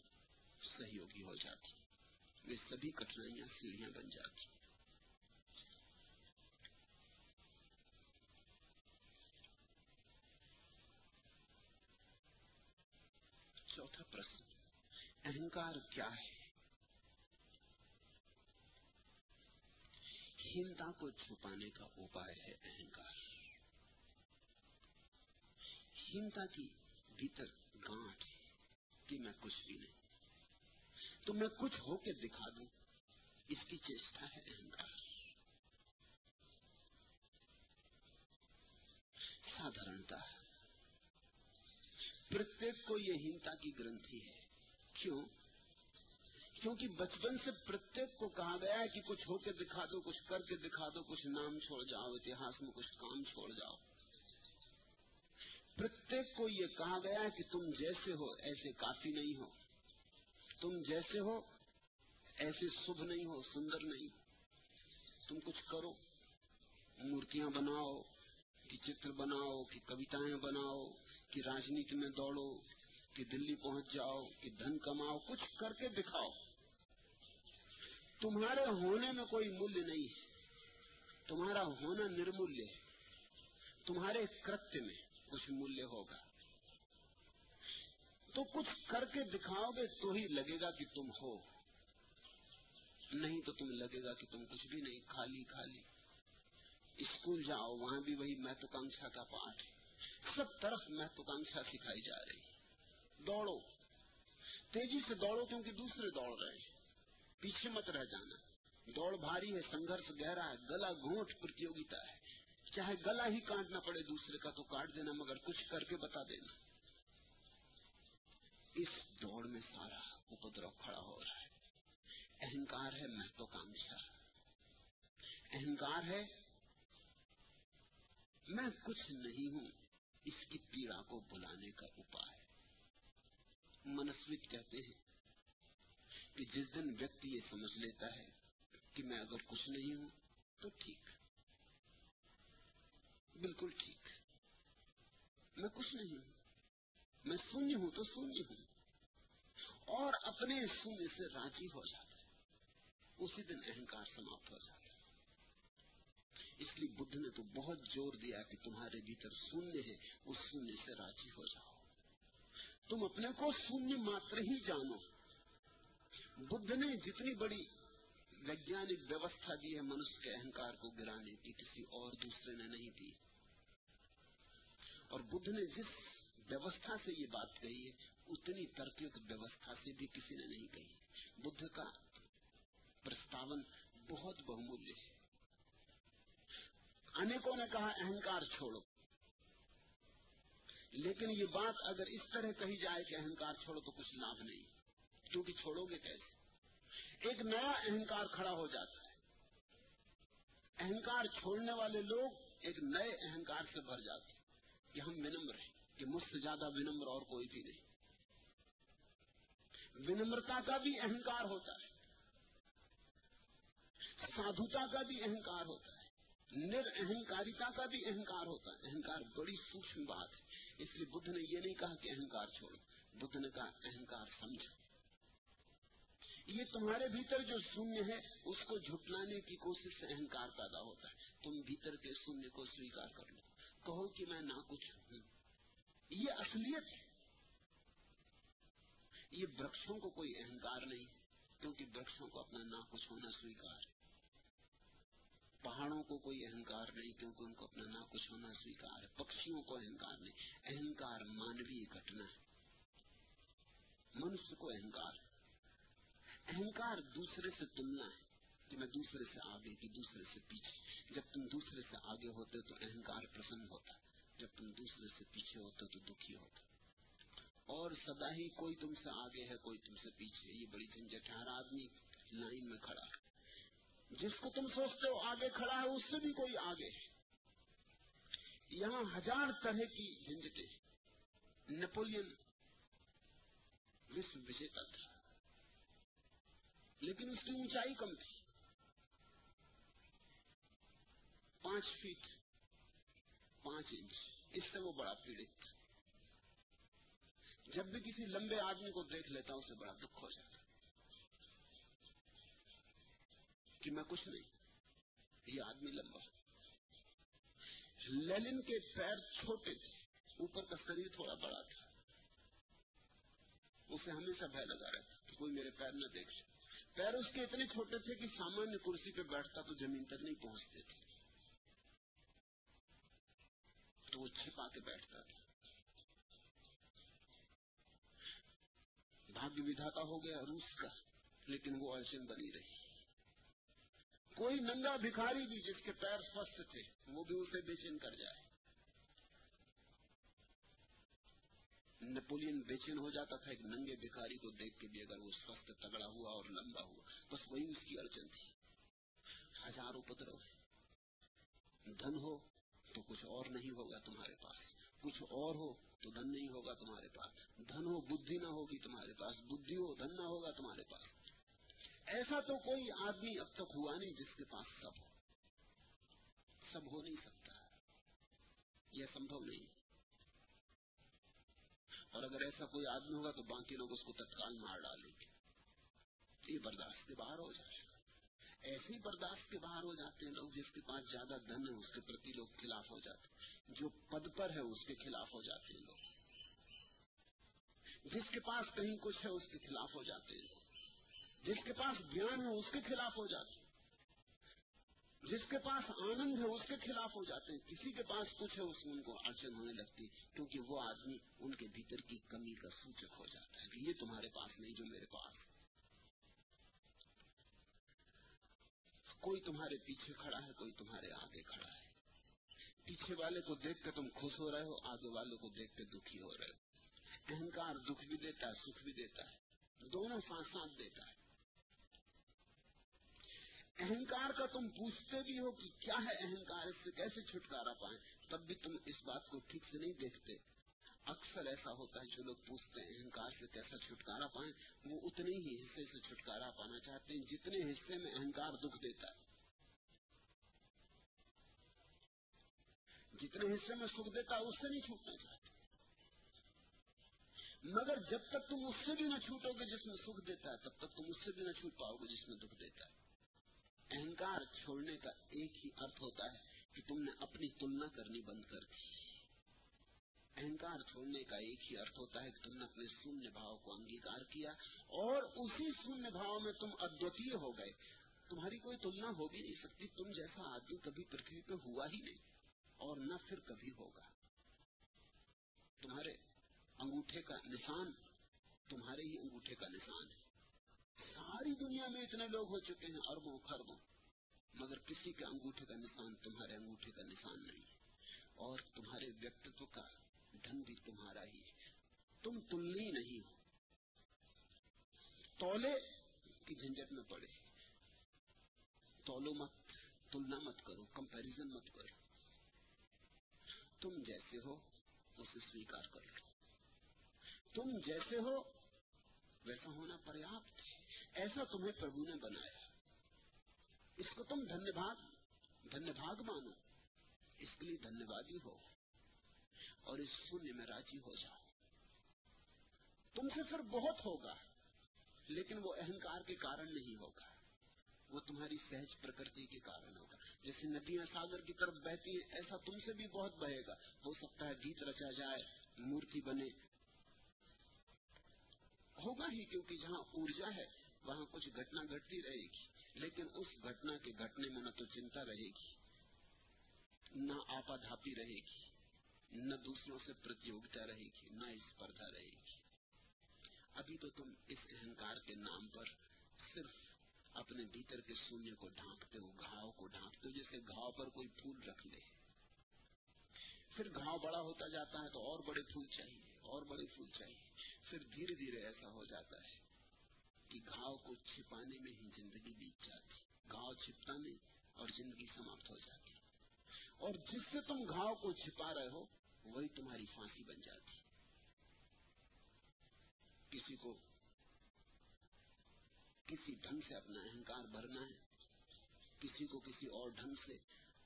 سہیوگی ہو جاتی وہ سبھی کٹھنائیاں سیڑھیاں بن جاتی چوتھا پرشن اہنکار کیا ہے؟ کو چھپانے کا اپائے ہے اہنکار۔ ہینتا کی بھیتر گانٹ کہ میں کچھ بھی نہیں۔ تو میں کچھ ہو کے دکھا دوں۔ اس کی چیشٹا ہے اہنکار۔ سادھارنتا پرتیک کو یہ ہینتا کی گرنتھی ہے۔ کیوں؟ کیونکہ بچپن سے پرتیک کو کہا گیا ہے کہ کچھ ہو کے دکھا دو، کچھ کر کے دکھا دو، کچھ نام چھوڑ جاؤ، اتہاس میں کچھ کام چھوڑ جاؤ۔ پرتیک کو یہ کہا گیا ہے کہ تم جیسے ہو ایسے کافی نہیں ہو۔ تم جیسے ہو ایسے شبھ نہیں ہو، سندر نہیں۔ تم کچھ کرو، مورتیاں بناؤ، کہ چتر بناؤ، کہ کبتائیں بناؤ، کہ راجنیتی میں دوڑو، کہ دلی پہنچ جاؤ، کہ دھن کماؤ، کچھ کر کے دکھاؤ۔ تمہارے ہونے میں کوئی ملیہ نہیں ہے۔ تمہارا ہونا نرمولیہ ہے۔ تمہارے کرتیہ میں۔ کچھ مولیہ ہوگا۔ تو کچھ کر کے دکھاؤ گے تو ہی لگے گا کہ تم ہو۔ نہیں تو تم لگے گا کہ تم کچھ بھی نہیں، خالی خالی۔ اسکول جاؤ، وہاں بھی وہی مہتوکانکشا کا پاٹ سب طرف مہتوکانکشا سکھائی جا رہی دوڑو۔ تیزی سے دوڑو کیونکہ دوسرے دوڑ رہے ہیں۔ پیچھے مت رہ جانا۔ دوڑ بھاری ہے، سنگھرش گہرا ہے، گلا گھونٹ پرتیوگتا ہے۔ چاہے گلا ہی کاٹنا پڑے دوسرے کا تو کاٹ دینا، مگر کچھ کر کے بتا دینا۔ اس دوڑ میں سارا اپدرو کھڑا ہو رہا ہے۔ اہنکار ہے مہتوکانکشا اہنکار ہے، میں کچھ نہیں ہوں۔ اس کی پیڑا کو بلانے کا اپائے۔ منسوک کہتے ہیں کہ جس دن ویکتی یہ سمجھ لیتا ہے کہ میں اگر کچھ نہیں ہوں تو ٹھیک۔ بالکل ٹھیک۔ میں کچھ نہیں ہوں۔ میں سنی ہوں تو سنی ہوں۔ اور اپنے سننے سے راضی ہو جاتا ہے۔ اسی دن اہنکار سماپت ہو جاتا ہے۔ اس لیے بدھ نے تو بہت زور دیا کہ تمہارے بھیتر سننے ہے اس سننے سے راضی ہو جاؤ۔ تم اپنے کو سنیہ ماتر ہی جانو۔ بدھ نے جتنی بڑی ویجانک ویوستھا دی ہے منش کے اہنکار کو گرانے کی، کسی اور دوسرے نے نہیں دی۔ اور بدھ نے جس ویوستھا سے یہ بات کہی ہے، اتنی ترکیب ویوستھا سے بھی کسی نے نہیں کہی۔ بدھ کا پرستاون بہت بہمولیہ ہے۔ انیکوں نے کہا، اہنکار چھوڑو۔ لیکن یہ بات اگر اس طرح کہی جائے کہ اہنکار چھوڑو تو کچھ لابھ نہیں۔ کیونکہ چھوڑو گے کیسے؟ ایک نیا اہنکار کھڑا ہو جاتا ہے۔ اہنکار چھوڑنے والے لوگ ایک نئے اہنکار سے بھر جاتے ہیں۔ کہ ہم ونمر ہیں۔ کہ مجھ سے زیادہ ونمر اور کوئی بھی نہیں۔ ونمرتا کا بھی اہنکار ہوتا ہے۔ سادھوتا کا بھی اہنکار ہوتا ہے۔ نر اہنکاریتا کا بھی اہنکار ہوتا ہے۔ اہنکار بڑی سوکھم بات ہے۔ اس لیے بدھ نے یہ نہیں کہا کہ اہنکار چھوڑو۔ بدھ نے کہا اہنکار سمجھو۔ یہ تمہارے بھیتر جو شونیہ ہے اس کو جھٹلانے کی کوشش سے اہنکار پیدا ہوتا ہے۔ تم بھیتر کے شونیہ کو سویکار کر لو۔ کہو کہ میں نہ کچھ ہوں۔ یہ اصلیت ہے۔ یہ وقشوں کو کوئی اہنکار نہیں، کیونکہ وقشوں کو اپنا نہ کچھ ہونا سویکار ہے۔ پہاڑوں کو کوئی اہنکار نہیں، کیونکہ ان کو اپنا نہ کچھ ہونا سویکار ہے۔ پکشیوں کو اہنکار نہیں۔ اہنکار مانوی گھٹنا ہے۔ منش کو اہنکار ہے۔ اہنکار دوسرے سے تلنا ہے کہ میں دوسرے سے آگے کہ دوسرے سے پیچھے۔ جب تم دوسرے سے آگے ہوتے تو اہنکار پسند ہوتا۔ جب تم دوسرے سے پیچھے ہوتے تو دکھی ہوتا۔ اور سدا ہی کوئی تم سے آگے ہے، کوئی تم سے پیچھے۔ یہ بڑی جھنجٹ ہے، ہر آدمی لائن میں کھڑا ہے۔ جس کو تم سوچتے ہو آگے کھڑا ہے، اس سے بھی کوئی آگے ہے۔ یہاں ہزار طرح کی جھنجٹیں نیپولین وشو وجیتا تھا۔ لیکن اس کی اونچائی کم تھی۔ پانچ فیٹ پانچ انچ، اس سے وہ بڑا پیڑت جب بھی کسی لمبے آدمی کو دیکھ لیتا ہوں، اسے بڑا دکھ ہو جاتا کہ میں کچھ نہیں، یہ آدمی لمبا لینن کے پیر چھوٹے تھے، اوپر کا شریر تھوڑا بڑا تھا۔ اسے ہمیشہ بھائی لگا رہا تھا کوئی میرے پیر نہ دیکھ سکتا پیر اس کے اتنے چھوٹے تھے کہ سامانیہ کرسی پہ بیٹھتا تو زمین تک نہیں پہنچتے تھے۔ تو وہ چھپا کے بیٹھتا تھا۔ بھاگیہ ودھاتا ہو گیا روس کا، لیکن وہ اڑچن بنی رہی۔ کوئی ننگا بھکاری بھی جس کے پیر سوستھ تھے، وہ بھی اسے بے چین کر جائے۔ نیپولین بے چین ہو جاتا تھا ایک ننگے بھکاری کو دیکھ کے بھی اگر وہ سوستھ تگڑا ہوا اور لمبا ہوا، بس وہی اس کی اڑچن تھی۔ ہزاروں پترو دھن ہو تو کچھ اور نہیں ہوگا تمہارے پاس۔ کچھ اور ہو تو دھن نہیں ہوگا تمہارے پاس۔ دھن ہو بدھی نہ ہوگی تمہارے پاس۔ بدھی ہو دھن نہ ہوگا تمہارے پاس۔ ایسا تو کوئی آدمی اب تک ہوا نہیں جس کے پاس سب ہو۔ سب ہو نہیں سکتا۔ یہ سمبھو نہیں۔ اور اگر ایسا کوئی آدمی ہوگا تو باقی لوگ اس کو تتکال مار ڈالیں گے۔ یہ برداشت کے باہر ہو جائے گا ایسے ہی برداشت کے باہر ہو جاتے ہیں لوگ جس کے پاس زیادہ دھن ہے، اس کے پرتی لوگ خلاف ہو جاتے ہیں۔ جو پد پر ہے، اس کے خلاف ہو جاتے ہیں لوگ۔ جس کے پاس کہیں کچھ ہے، اس کے خلاف ہو جاتے ہیں۔ لوگ جس کے پاس جان ہے، اس کے خلاف ہو جاتے جس کے پاس آنند ہے اس کے خلاف ہو جاتے ہیں، کسی کے پاس کچھ ہے، اس میں ان کو اڑچن ہونے لگتی کیونکہ وہ آدمی ان کے بھیتر کی کمی کا سوچک ہو جاتا ہے۔ کہ یہ تمہارے پاس نہیں، جو میرے پاس کوئی تمہارے پیچھے کھڑا ہے، کوئی تمہارے آگے کھڑا ہے۔ پیچھے والے کو دیکھ کے تم خوش ہو رہے ہو، آگے والے کو دیکھ کے دکھی ہو رہے ہو۔ اہنکار دکھ بھی دیتا ہے، سکھ بھی دیتا ہے، دونوں ساتھ ساتھ دیتا ہے۔ اہنکار کا تم پوچھتے بھی ہو کہ کیا ہے اہنکار، اس سے کیسے چھٹکارا پائیں؟ تب بھی تم اس بات کو ٹھیک سے نہیں دیکھتے۔ اکثر ایسا ہوتا ہے جو لوگ پوچھتے ہیں اہنکار سے کیسا چھٹکارا پائیں، وہ اتنے ہی حصے سے چھٹکارا پانا چاہتے ہیں جتنے حصے میں اہنکار دکھ دیتا ہے۔ جتنے حصے میں سکھ دیتا ہے، اس سے نہیں چھوٹنا چاہتے۔ مگر جب تک تم اس سے بھی نہ چھوٹو گے جس میں سکھ دیتا ہے، تب تک تم اس سے بھی نہ چھوٹ پاؤ گے جس میں دکھ دیتا ہے۔ اہنکار چھوڑنے کا ایک ہی ارتھ ہوتا ہے کہ تم نے اپنی تلنا کرنی بند کر دی۔ اہنکار چھوڑنے کا ایک ہی ارتھ ہوتا ہے کہ تم نے اپنے شونیہ بھاؤ کو انگیکار کیا اور اسی شونیہ بھاؤ میں تم ادوتیہ ہو گئے۔ تمہاری کوئی تلنا ہو بھی نہیں سکتی، تم جیسا آدمی کبھی پرتھوی پہ ہوا ہی نہیں اور نہ پھر کبھی ہوگا۔ تمہارے انگوٹھے کا نشان، تمہارے ہی انگوٹھے کا نشان ہے۔ ساری دنیا میں اتنے لوگ ہو چکے ہیں، اربوں خربوں مگر کسی کے انگوٹھے کا نشان تمہارے انگوٹھے کا نشان نہیں۔ اور تمہارے ویکتو کا ڈھنگ بھی تمہارا ہی ہے۔ تم تلنی نہیں ہو۔ تولے کی جھنجٹ میں پڑے۔ تولو مت، تلنا مت کرو کمپیرزن مت کرو۔ تم جیسے ہو، اسے سویکار کر لو۔ تم جیسے ہو، ویسا ہونا پریاپت ایسا تمہیں پربھو نے بنایا۔ اس کو تم دھنیہ بھاگ دھنیہ بھاگ مانو۔ اس کے لیے دھنیہ وادی ہو اور اس شونیہ میں راضی ہو جاؤ۔ تم سے پھر بہت ہوگا، لیکن وہ اہنکار کے کارن نہیں ہوگا۔ وہ تمہاری سہج پرکرتی کے کارن ہوگا۔ جیسے ندیاں ساگر کی طرف بہتی ہیں، ایسا تم سے بھی بہت بہے گا۔ ہو سکتا ہے گیت رچا جائے، مورتی بنے۔ ہوگا ہی کیونکہ جہاں ارجا ہے وہاں کچھ گھٹنا گھٹتی رہے گی۔ لیکن اس گھٹنا کے گھٹنے میں نہ تو چنتا رہے گی، نہ آپا رہے گی، نہ دوسروں سے پرتیوگتا رہے گی، نہ اسپردا رہے گی۔ ابھی تو تم اس اہنکار کے نام پر صرف اپنے بھیتر کے شونیہ کو ڈھانکتے ہو، گھاؤ کو ڈھانکتے ہو، جیسے گھاؤ پر کوئی پھول رکھ لے۔ پھر گھاؤ بڑا ہوتا جاتا ہے تو اور بڑے پھول چاہیے، اور بڑے پھول چاہیے۔ پھر دھیرے دھیرے ایسا ہو جاتا ہے۔ کہ گھاؤ کو چھپانے میں ہی زندگی بیت جاتی گھاؤ چھپتا نہیں اور زندگی سماپت ہو جاتی۔ اور جس سے تم گھاؤ کو چھپا رہے ہو، وہی تمہاری پھانسی بن جاتی۔ کسی کو کسی ڈھنگ سے اپنا اہنکار بھرنا ہے، کسی کو کسی اور ڈھنگ سے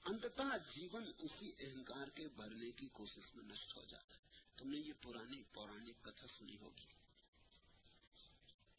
انتتہ جیون اسی اہنکار کے بھرنے کی کوشش میں نشٹ ہو جاتا ہے۔ تم نے یہ پرانی پورانک کتھا سنی ہوگی۔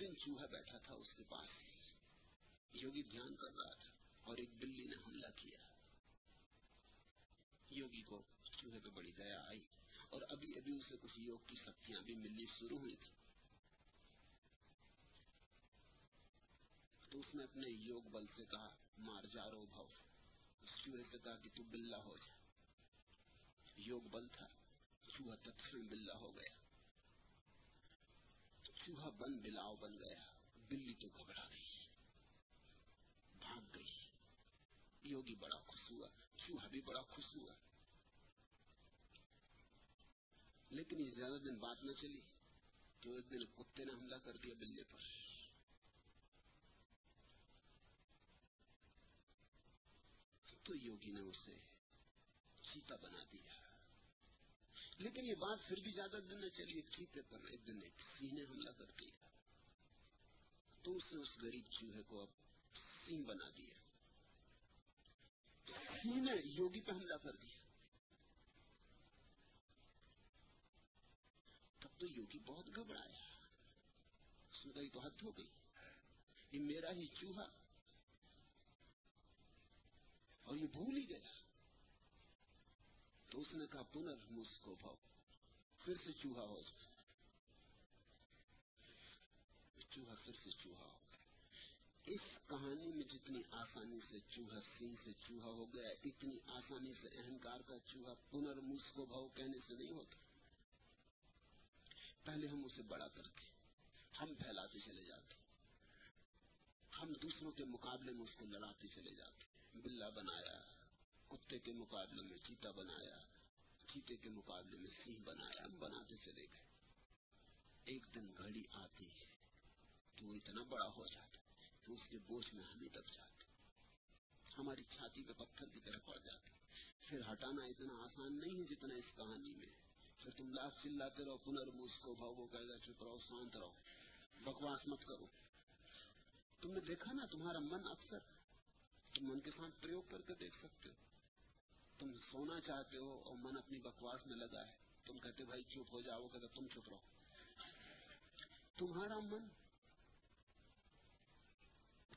دن چوہا بیٹھا تھا اس کے پاس۔ یوگی دھیان کر رہا تھا اور ایک بلی نے حملہ کیا۔ یوگی کو چوہے پہ بڑی دیا آئی اور ابھی ابھی اسے کچھ یوگ کی شکتیاں بھی ملنی شروع ہوئی تھی تو اس نے اپنے یوگ بل سے کہا، مار جا رو بھاؤ۔ چوہے سے کہا کہ تو بلا ہو جا۔ یوگ بل تھا، چوہا تب بلا ہو گیا۔ چوہا بن بلاؤ بن گیا، بلی تو گھبرا گئی، بھاگ گئی۔ یوگی بڑا خوش ہوا، چوہا بھی بڑا خوش ہوا۔ لیکن یہ زیادہ دن بات نہ چلی، تو ایک دن کتے نے حملہ کر دیا بلے پر۔ تو یوگی نے اسے چیتا بنا دیا۔ لیکن یہ بات پھر بھی زیادہ دن نہ چلیے ٹھیک ہے پر ایک دن ایک سینے حملہ کر دیا تو اس نے اس غریب چوہے کو اب سین بنا دیا۔ سین یوگی پہ حملہ کر دیا۔ تب تو یوگی بہت گھبرایا۔ اس نے کہیں تو حد ہو گئی۔ یہ میرا ہی چوہا اور یہ بھول ہی گیا۔ تو اس نے کہا پنر مجھ کو بھاؤ پھر سے چوہا ہو چوہا پھر سے چوہا ہو اس کہانی میں جتنی آسانی سے چوہا سینگ سے چوہا ہو گیا، اتنی آسانی سے اہنکار کا چوہا پنر مجھ کو بھاؤ کہنے سے نہیں ہوتا۔ پہلے ہم اسے بڑا کرتے ہم پھیلاتے چلے جاتے ہم دوسروں کے مقابلے میں اس کو لڑاتے چلے جاتے بلا بنایا۔ کتے کے مقابلے میں چیتا بنایا، چیتے کے مقابلے میں سینہ بنایا بناتے چلے گئے۔ ایک دن گھڑی آتی ہے، تو اتنا بڑا ہو جاتا ہے تو اس کے بوجھ میں ہمیں دب جاتے ہماری چھاتی کے پتھر کی طرح پڑ جاتے پھر ہٹانا اتنا آسان نہیں ہے جتنا اس کہانی میں پھر تم لاس چلاتے رہو پنر کو بھاؤ وہ کہے گا چپ رہو، شانت رہو، بکواس مت کرو۔ تم نے دیکھا نا تمہارا من اکثر؟ تم من کے ساتھ پریوگ کر کے دیکھ سکتے ہو۔ تم سونا چاہتے ہو اور من اپنی بکواس میں لگا ہے۔ تم کہتے بھائی چپ ہو جاؤ کہ تم چپ رہو۔ تمہارا من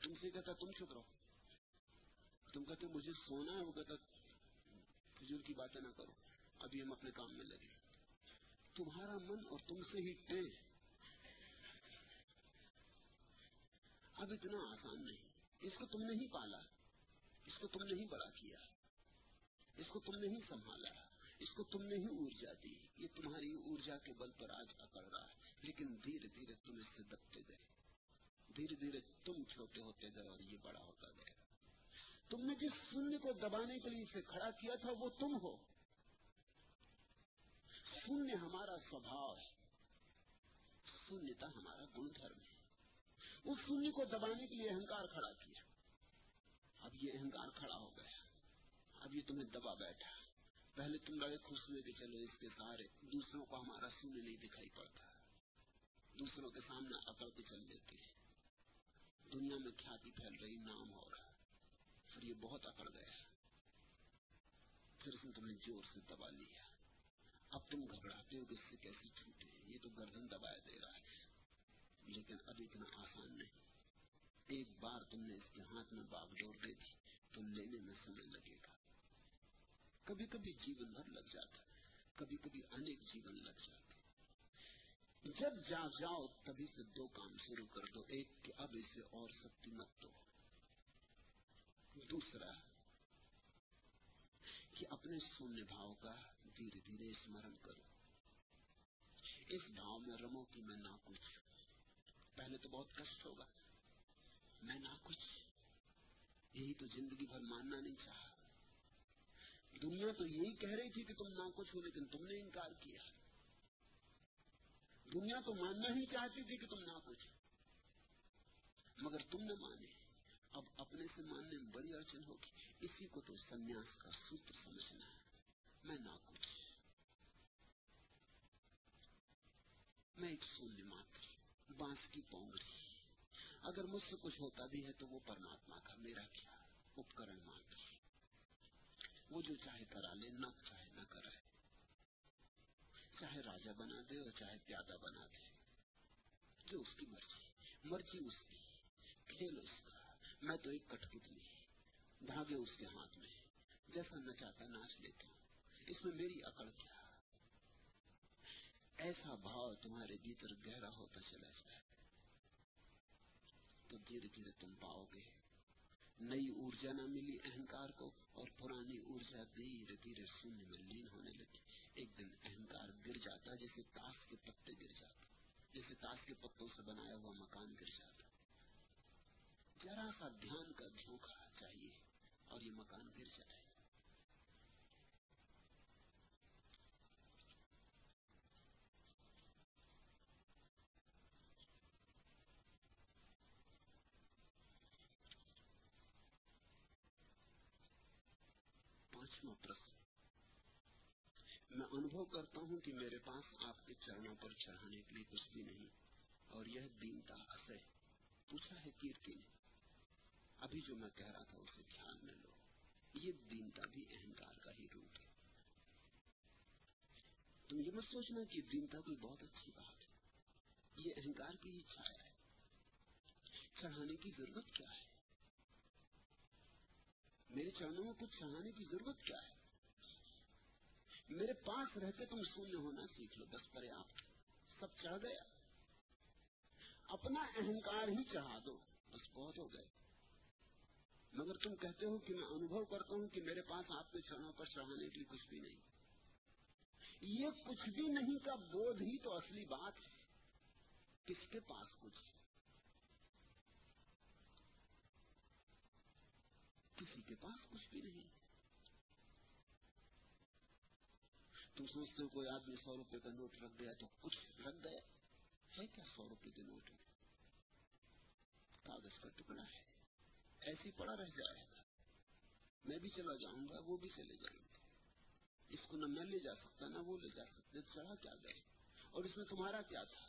تم سے کہتا تم چپ رہو۔ تم کہتے مجھے سونا ہے، وہ کہتا فضول کی باتیں نہ کرو۔ ابھی ہم اپنے کام میں لگے۔ تمہارا من اور تم سے ہی ٹے اب اتنا آسان نہیں۔ اس کو تم نے ہی پالا۔ اس کو تم نے ہی بڑا کیا۔ اس کو تم نے ہی سنبھالا اس کو تم نے ہی ارجا دی۔ یہ تمہاری ارجا کے بل پر آج اکڑ رہا ہے۔ لیکن دھیرے دھیرے تم اس سے دبتے گئے۔ دھیرے دھیرے تم چھوٹے ہوتے گئے اور یہ بڑا ہوتا گیا۔ تم نے جس شونیہ کو دبانے کے لیے اسے کھڑا کیا تھا، وہ تم ہو۔ شونیہ ہمارا سوبھاؤ ہے۔ شونیہتا ہمارا گن دھرم ہے۔ اس شونیہ کو دبانے کے لیے اہنکار کھڑا کیا۔ اب یہ اہنکار کھڑا ہو گیا۔ اب یہ تمہیں دبا بیٹھا پہلے تم بڑے خوش ہوئے کہ چلو اس کے سارے دوسروں کو ہمارا سونے نہیں دکھائی پڑتا۔ دوسروں کے سامنے اکڑ کے چل دیتے دنیا میں খ্যাতি پھیل رہی نام ہو رہا پھر یہ بہت اکڑ گیا پھر اس نے تمہیں زور سے دبا لیا۔ اب تم گھبراتے ہو کہ اس سے کیسے چھوٹے یہ تو گردن دبایا دے رہا ہے۔ لیکن اب اتنا آسان نہیں۔ ایک بار تم نے اس کے ہاتھ میں باغ ڈور دے دی، تو لینے میں سمے لگے گا۔ کبھی کبھی جیون بھر لگ جاتا ہے کبھی کبھی انیک جیون لگ جاتے جب جا جاؤ تبھی سے دو کام شروع کر دو، ایک کہ اب اسے اور سکتی مت دو۔ دوسرا، کہ اپنے شونیہ بھاؤ کا دھیرے دھیرے اسمرن کرو۔ اس بھاؤ میں رمو کہ میں نہ کچھ، پہلے تو بہت کشٹ ہوگا، میں نہ کچھ۔ یہی تو زندگی بھر ماننا نہیں چاہا۔ دنیا تو یہی کہہ رہی تھی کہ تم نہ کچھ ہو، لیکن تم نے انکار کیا۔ دنیا تو ماننا ہی چاہتی تھی کہ تم نہ کچھ مگر تم نے مانے۔ اب اپنے سے ماننے میں بڑی اڑچن ہوگی۔ اسی کو تو سنیاس کا سوتر سمجھنا ہے۔ میں نہ کچھ میں ایک سونے ماتر بانس کی پونگڑی۔ اگر مجھ سے کچھ ہوتا بھی ہے تو وہ پرماتما کا میرا کیا؟ اپکرن ماتر وہ جو چاہے کرا لے، نہ چاہے، نہ کرائے۔ چاہے راجا بنا دے اور چاہے پیادہ بنا دے۔ جو اس کی مرضی مرضی اس کی کھیل اس کا۔ میں تو ایک کٹپتلی دھاگے اس کے ہاتھ میں۔ جیسا میں چاہتا ناچ لیتا ہوں۔ اس میں میری اکڑ کیا ایسا بھاؤ تمہارے بھیتر گہرا ہوتا چلا جائے۔ تو دھیرے دھیرے تم پاؤ گے۔ نئی ارجا نہ ملی اہنکار کو اور پرانی ارجا دھیرے دھیرے شونیہ میں لین ہونے لگی۔ ایک دن اہنکار گر جاتا، جیسے تاش کے پتے گر جاتا، جیسے تاش کے پتوں سے بنایا ہوا مکان گر جاتا۔ ذرا سا دھیان کا جھونکا چاہیے اور یہ مکان گر جائے۔ سوتر میں انبھو کرتا ہوں کہ میرے پاس آپ کے چرنوں پر چڑھانے کے لیے کچھ بھی نہیں، اور یہ دین کا اثر پوچھا ہے کیرتی نے ابھی جو میں کہہ رہا تھا اسے دھیان میں لو۔ یہ دین کا بھی اہنکار کا ہی روپ ہے۔ تم یہ مت سوچنا کہ دینتا کوئی بہت اچھی بات ہے۔ یہ اہنکار کی ہی چھایا ہے۔ چڑھانے کی ضرورت کیا ہے؟ میرے چرنوں میں کچھ سہانے کی ضرورت کیا ہے؟ میرے پاس رہتے تم شونیہ ہونا سیکھ لو بس پر آپ سب چڑھ گیا۔ اپنا اہنکار ہی چڑھا دو، بس بہت ہو گئے۔ مگر تم کہتے ہو کہ میں انوبھو کرتا ہوں کہ میرے پاس آپ کے چرنوں پر چڑھانے کی کچھ بھی نہیں۔ یہ کچھ بھی نہیں کا بودھ ہی تو اصلی بات ہے۔ کس کے پاس کچھ؟ کے پاس کچھ بھی نہیں۔ تم سوچتے ہو کوئی آدمی سو روپے کا نوٹ رکھ گیا تو کچھ رکھ گیا؟ ہے کیا سو روپے کے نوٹ؟ میں کاغذ کا ٹکڑا ہے۔ ایسی پڑا رہ جائے۔ گا میں بھی چلا جاؤں گا، وہ بھی چلے جائیں گے۔ اس کو نہ میں لے جا سکتا، نہ وہ لے جا سکتے چڑھا کیا گئے اور اس میں تمہارا کیا تھا؟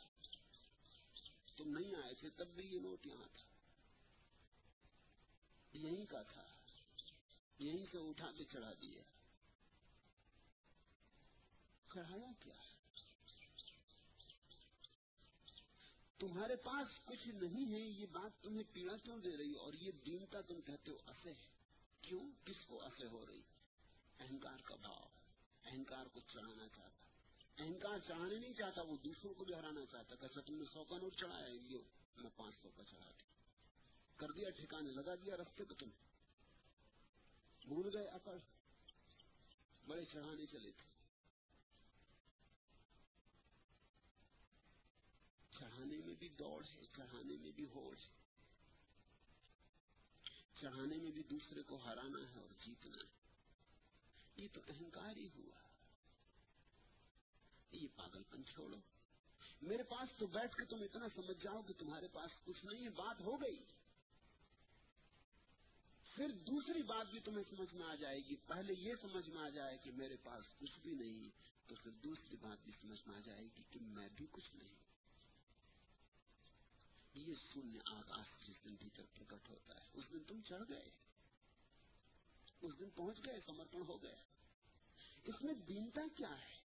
تم نہیں آئے تھے، تب بھی یہ نوٹ یہاں تھا۔ یہیں کا تھا۔ یہیں سے اٹھا کے چڑھا دیا۔ چڑھایا کیا تمہارے پاس کچھ نہیں ہے، یہ بات تمہیں پیڑا کیوں دے رہی اور یہ دینتا تم کہتے ہو اصح کیوں؟ کس کو اصح ہو رہی؟ اہنکار کا بھاؤ۔ اہنکار کو چڑھانا چاہتا۔ اہنکار چڑھانے نہیں چاہتا، وہ دوسروں کو بھی ہرانا چاہتا۔ کہ اچھا، تم نے سو کا نوٹ چڑھایا۔ میں پانچ سو کا چڑھا دیا۔ کر دیا ٹھکانے، لگا دیا رستے پہ تمہیں بھول گئے اکڑ بڑے چڑھانے چلے تھے۔ چڑھانے میں بھی دوڑ ہے چڑھانے میں بھی ہوڑ ہے۔ چڑھانے میں بھی دوسرے کو ہرانا ہے اور جیتنا ہے۔ یہ تو اہنکار ہی ہوا۔ یہ پاگل پن چھوڑو۔ میرے پاس تو بیٹھ کے تم اتنا سمجھ جاؤ کہ تمہارے پاس کچھ نہیں ہے، بات ہو گئی۔ پھر دوسری بات بھی تمہیں سمجھ میں آ جائے گی۔ پہلے یہ سمجھ میں آ جائے کہ میرے پاس کچھ بھی نہیں، تو پھر دوسری بات بھی سمجھ میں آ جائے گی کہ میں بھی کچھ نہیں۔ یہ شونیہ آکاش جس دن بھیتر پرکٹ ہوتا ہے، اس دن تم چڑھ گئے۔ اس دن پہنچ گئے، سمرپن ہو گئے۔ اس میں دینتا کیا ہے؟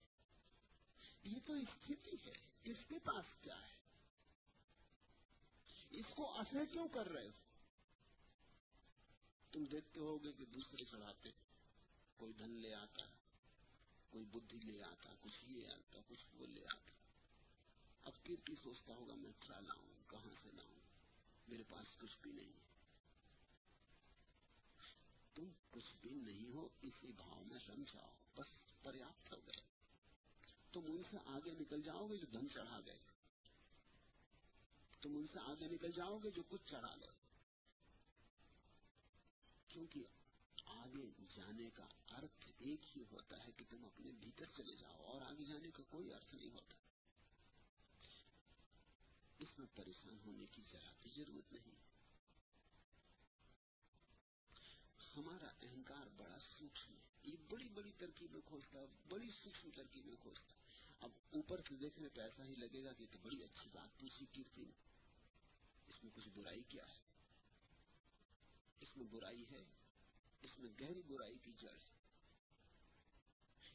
یہ تو استھتی ہے، اس کے پاس کیا ہے؟ اس کو اثر کیوں کر رہے ہو؟ تم دیکھتے ہو گے کہ دوسرے چڑھاتے کوئی دھن لے آتا کوئی بدھی لے آتا کچھ یہ آتا، کچھ وہ لے آتا اب کیرتی سوچتا ہوگا میں کیا لاؤں، کہاں سے لاؤں؟ میرے پاس کچھ بھی نہیں ہے۔ تم کچھ بھی نہیں ہو، اسی بھاؤ میں رم جاؤ، بس پریاپت ہو گئے۔ تم ان سے آگے نکل جاؤ گے جو دھن چڑھا گئے۔ تم ان سے آگے نکل جاؤ گے جو کچھ چڑھا گئے۔ کیونکہ آگے جانے کا ارتھ ایک ہی ہوتا ہے کہ تم اپنے بھیتر چلے جاؤ اور آگے جانے کا کوئی ارتھ نہیں ہوتا۔ اس میں پریشان ہونے کی ذرا بھی ضرورت نہیں۔ ہمارا اہنکار بڑا سوکھم ہے۔ یہ بڑی بڑی ترکیبیں کھوجتا بڑی سوکھم ترکیبیں کھوجتا اب اوپر سے دیکھنے پہ ایسا ہی لگے گا کہ تو بڑی اچھی بات پوچھی، کیرتی۔ نے اس میں کچھ برائی کیا ہے؟ اس میں برائی ہے، اس میں گہری برائی کی جڑ ہے۔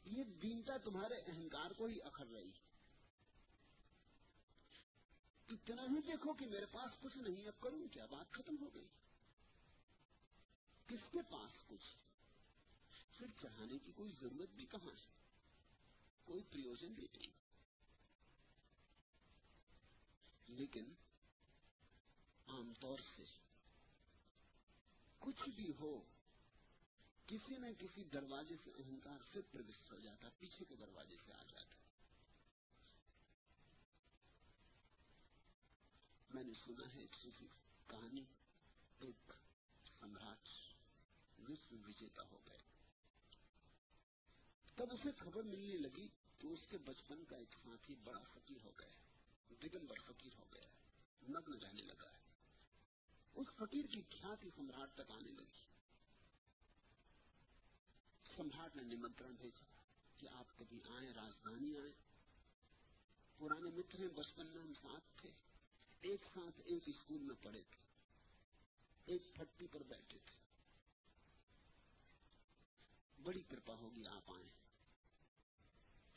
یہ دینتا تمہارے اہنکار کو ہی اکھڑ رہی اتنا ہی دیکھو کہ میرے پاس کچھ نہیں اب کروں کیا؟ بات ختم ہو گئی۔ کس کے پاس کچھ؟ پھر چڑھانے کی کوئی ضرورت بھی کہاں ہے؟ کوئی پریوجن بھی نہیں۔ لیکن عام طور سے کچھ بھی ہو، کسی نہ کسی دروازے سے اہنکار سے پروشت ہو جاتا، پیچھے کے دروازے سے آ جاتا۔ میں نے سنا ہے ایک صوفی کہانی، ایک سمراٹ وشو وجیتا ہو گئے۔ تب اسے خبر ملنے لگی تو اس کے بچپن کا ایک ساتھی بڑا فقیر ہو گیا دگمبر فقیر ہو گیا، نگن رہنے لگا ہے۔ اس فقیر کی کھیاتی سمراٹ تک آنے لگی۔ سمراٹ نے نمنترن بھیجا کہ آپ کبھی آئے راجدھانی آئے پرانے متر ہیں، بچپن میں ہم ساتھ تھے۔ ایک ساتھ ایک اسکول میں پڑھے تھے۔ ایک پھٹی پر بیٹھے تھے۔ بڑی کرپا ہوگی، آپ آئے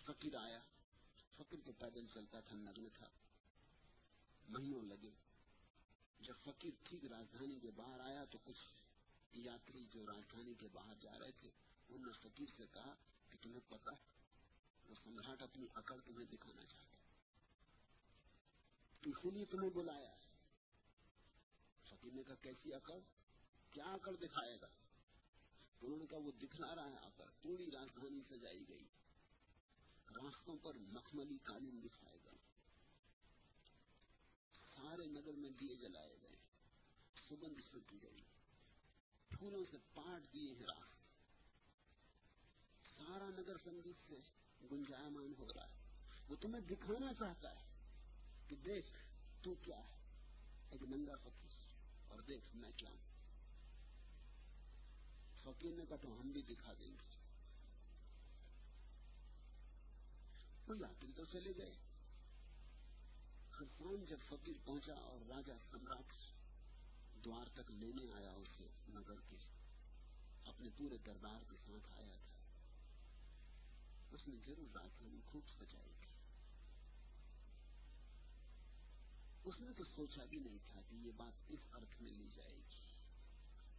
فقیر آیا۔ فقیر کو پیدل چلتا تھا نگن تھا۔ مہینوں لگے۔ جب فقیر ٹھیک راجدھانی کے باہر آیا تو کچھ یاتری جو راجدھانی کے باہر جا رہے تھے، انہوں نے فقیر سے کہا کہ تمہیں پتا وہ سمراٹ اپنی اکڑ تمہیں دکھانا چاہتا اسی لیے تمہیں بلایا فقیر نے کہا، کیسی اکڑ کیا اکڑ دکھائے گا؟ انہوں نے کہا، وہ دکھلا رہا ہے اکڑ پوری راجدھانی سجائی گئی۔ راستوں پر مخملی قالین دکھائے گا۔ سارے نگر میں دیے جلائے گئے سگندھ چھٹی گئی۔ پھولوں سے پاٹ دیے ہیں راستے سارا نگر سنگیت سے گنجائمان ہو رہا ہے۔ وہ تمہیں دکھانا چاہتا ہے کہ دیکھ تو کیا ہے۔ ایک ننگا فقیر۔ اور دیکھ میں کیا ہوں۔ فقیر نے کہا تو ہم بھی دکھا دیں گے۔ وہ یاتری تو چلے گئے۔ خرسان جب فقیر پہنچا اور راجا سمراٹ دوار تک لینے آیا اسے نگر کے اپنے پورے دربار کے ساتھ آیا تھا، اس نے ضرور راجدھانی خوب سجائی تھی۔ اس نے تو سوچا بھی نہیں تھا کہ یہ بات اس ارتھ میں لی جائے گی۔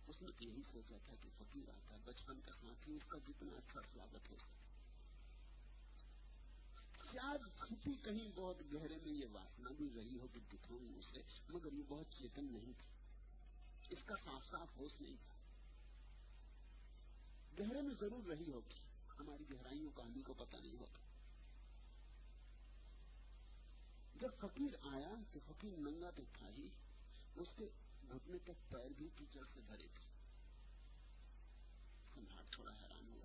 اس نے تو یہی سوچا تھا کہ فقیر آتا بچپن کا ساتھی، اس کا جتنا اچھا سواگت ہو سکے شاید چھپی کہیں بہت گہرے میں یہ واسنا بھی رہی ہو کہ دکھاؤں اسے، مگر یہ بہت چیتن نہیں تھی اس کا صاف صاف ہوش نہیں تھا۔ گہرے میں ضرور رہی ہوگی۔ ہماری گہرائیوں کا ہمیں کو پتہ نہیں ہوتا جب فقیر آیا تو فقیر ننگا تو تھا ہی، اس کے گھٹنے تک پیر بھی کیچڑ سے بھرے تھے۔ سمراٹ تھوڑا حیران ہوا۔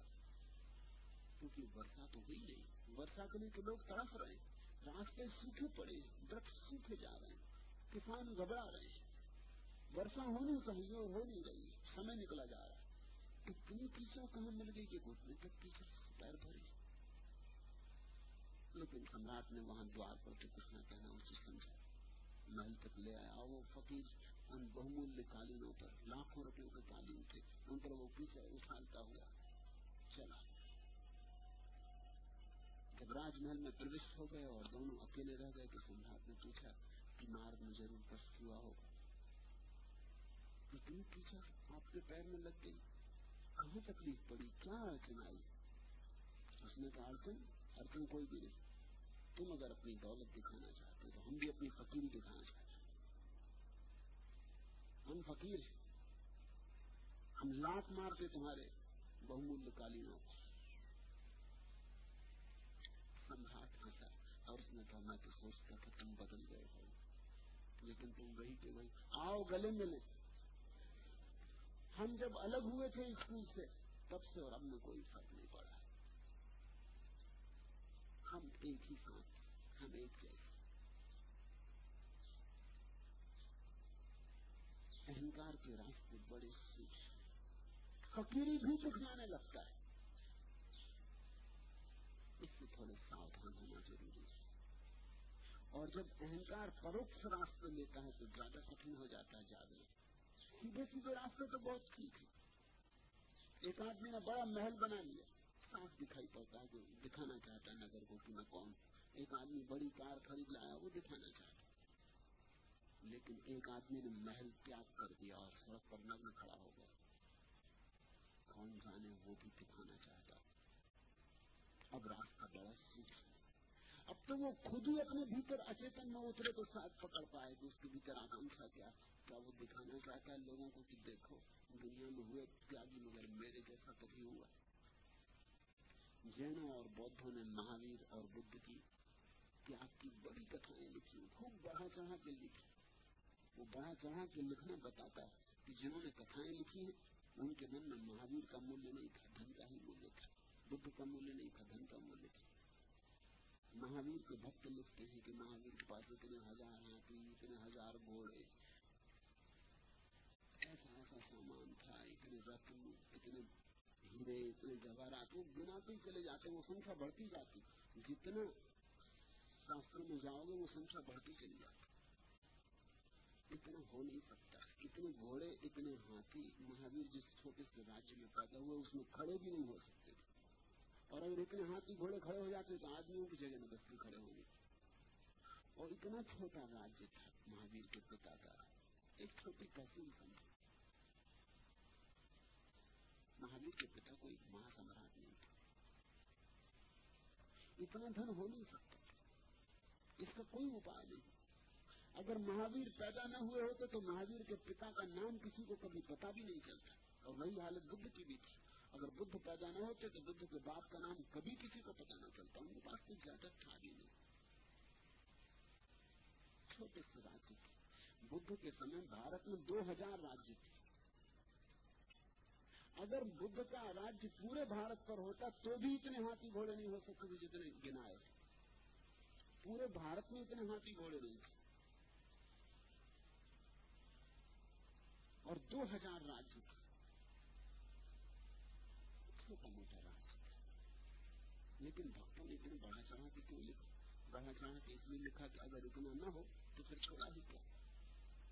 کیونکہ برسا تو ہوئی نہیں۔ برسا کے لیے تو لوگ تڑف رہے ہیں۔ راستے سوکھے پڑے درخت سوکھے جا رہے ہیں۔ کسان گھبرا رہے ہیں۔ برسا ہونی چاہیے اور ہو نہیں۔ رہی سمے نکلا جا رہا ہے۔ اتنی کیچڑ کہاں مل گئی کہ گھٹنے تک کیچڑ پیر بھری لیکن سمراٹ نے وہاں دوار پر تو کچھ نہ کہنا، اسے سمجھا۔ محل تک لے آیا۔ وہ فقیر ان بہمولیہ قالینوں پر لاکھوں روپیوں کے قالین تھے۔ ان پر وہ پیچھے اچھالتا ہوا چلا۔ جب محل میں پروش ہو گئے اور دونوں اکیلے رہ گئے تو سمراٹ نے پوچھا کہ مارگ میں ضرور کشٹ ہوا ہوگا اتنی کیچڑ آپ کے پیر میں لگ گئی۔ کہاں تکلیف پڑی؟ کیا اڑچن آئی؟ اس نے کہا اڑچن اڑچن کوئی بھی نہیں۔ تم اگر اپنی دولت دکھانا چاہتے تو ہم بھی اپنی فقیری دکھانا چاہتے ہم فقیر ہیں۔ ہم لاکھ مارتے تمہارے بہمولیہ قالینوں کو سمراٹ ہنسا اور اس نے کہا، میں تو سوچتا تھا تم بدل گئے ہو۔ لیکن تم وہی کے وہی۔ آؤ گلے ملے۔ ہم جب الگ ہوئے تھے اسکول سے، تب سے اور اب میں کوئی فرق نہیں پڑا۔ ہم ایک ہی ساتھ ہم ایک جیسے۔ اہنکار کے راستے بڑے فقیری بھی دکھلانے لگتا ہے۔ تھوڑے ساودھان ہونا ضروری ہے۔ اور جب اہنکار پروکش راستے لیتا ہے تو زیادہ کٹھن ہو جاتا ہے جاگنا سیدھے سیدھے راستے تو بہت ٹھیک ہے۔ ایک آدمی نے بڑا محل بنا لیا۔ صاف دکھائی پڑتا ہے جو دکھانا چاہتا ہے نگر کو کہ میں کون ایک آدمی بڑی کار خرید لایا، وہ دکھانا چاہتا ہے۔ لیکن ایک آدمی نے محل تیاگ کر دیا اور سڑک پر نگن کھڑا ہو گیا۔ کون جانے وہ بھی دکھانا چاہتا۔ اب راستہ بڑا سوکھ اب تو وہ خود ہی اپنے بھیتر اچیتن میں اترے تو ساتھ پکڑ پائے کہ اس کے بھیتر آکانکھا کیا؟ کیا وہ دکھانا چاہتا ہے لوگوں کو کہ دیکھو، دنیا میں ہوئے تیاگی مگر میرے جیسا کبھی ہوا۔ جینوں اور بودھوں نے مہاویر اور بدھ کی آپ کی بڑی کتھائیں لکھی خوب بڑھا چڑھا کے لکھی۔ وہ بڑھا چڑھا کے لکھنا بتاتا ہے کہ جنہوں نے کتھائیں لکھی ہیں، ان کے من میں مہاویر کا مولیہ نہیں تھا، دھن کا ہی مولیہ تھا۔ بدھ کا مولیہ نہیں تھا، دھن کا مولیہ تھا۔ مہاویر کو بھکت لکھتے ہیں کہ مہاویر کے پاس اتنے ہزار ہاتھی، اتنے ہزار گھوڑے۔ ایسا ایسا سامان تھا، اتنے رتن، اتنے ہیرے اتنے جواہرات۔ وہ گناتے چلے جاتے وہ سنکھیا بڑھتی جاتی۔ جتنا شاستروں میں جاؤ گے، وہ سنکھیا بڑھتی چلی جاتی۔ اتنا ہو نہیں سکتا۔ اتنے گھوڑے، اتنے ہاتھی۔ مہاویر جس چھوٹے سے راجیہ میں پیدا ہوئے، اس میں کھڑے بھی نہیں ہو سکتے۔ اور اگر اتنے ہاتھی گھوڑے کھڑے ہو جاتے تو آدمیوں کی جگہ میں بستی کھڑے ہوں گے۔ اور اتنا چھوٹا راجیہ تھا، مہاویر کے پتا کا ایک چھوٹی تحصیل سمجھ مہاویر کے پتا کوئی مہا سمراج نہیں تھا۔ اتنا دھن ہو نہیں سکتا۔ اس کا کوئی اپائے نہیں۔ اگر مہاویر پیدا نہ ہوئے ہوتے تو مہاویر کے پتا کا نام کسی کو کبھی پتا بھی نہیں چلتا۔ اور وہی حالت بدھ کی بھی تھی۔ اگر بدھ پیدا نہ ہوتے تو بدھ کے باپ کا نام کبھی کسی کو پتا نہ چلتا، ان کے پاس کچھ زیادہ تھا بھی نہیں۔ چھوٹے سے راجیہ تھے بدھ کے سمے بھارت میں دو ہزار راجیہ تھے۔ اگر بدھ کا راجیہ پورے بھارت پر ہوتا تو بھی اتنے ہاتھی گھوڑے نہیں ہو سکتے جتنے گنائے۔ پورے بھارت میں اتنے ہاتھی گھوڑے نہیں تھے۔ اور دو ہزار راجیہ سو کا موٹا رہا لیکن بھکتوں نے اتنے بڑھا چڑھا کے کیوں لکھا؟ بڑھا چڑھا کے اس لیے لکھا کہ اگر اتنا نہ ہو تو پھر چھوڑا ہی کیا؟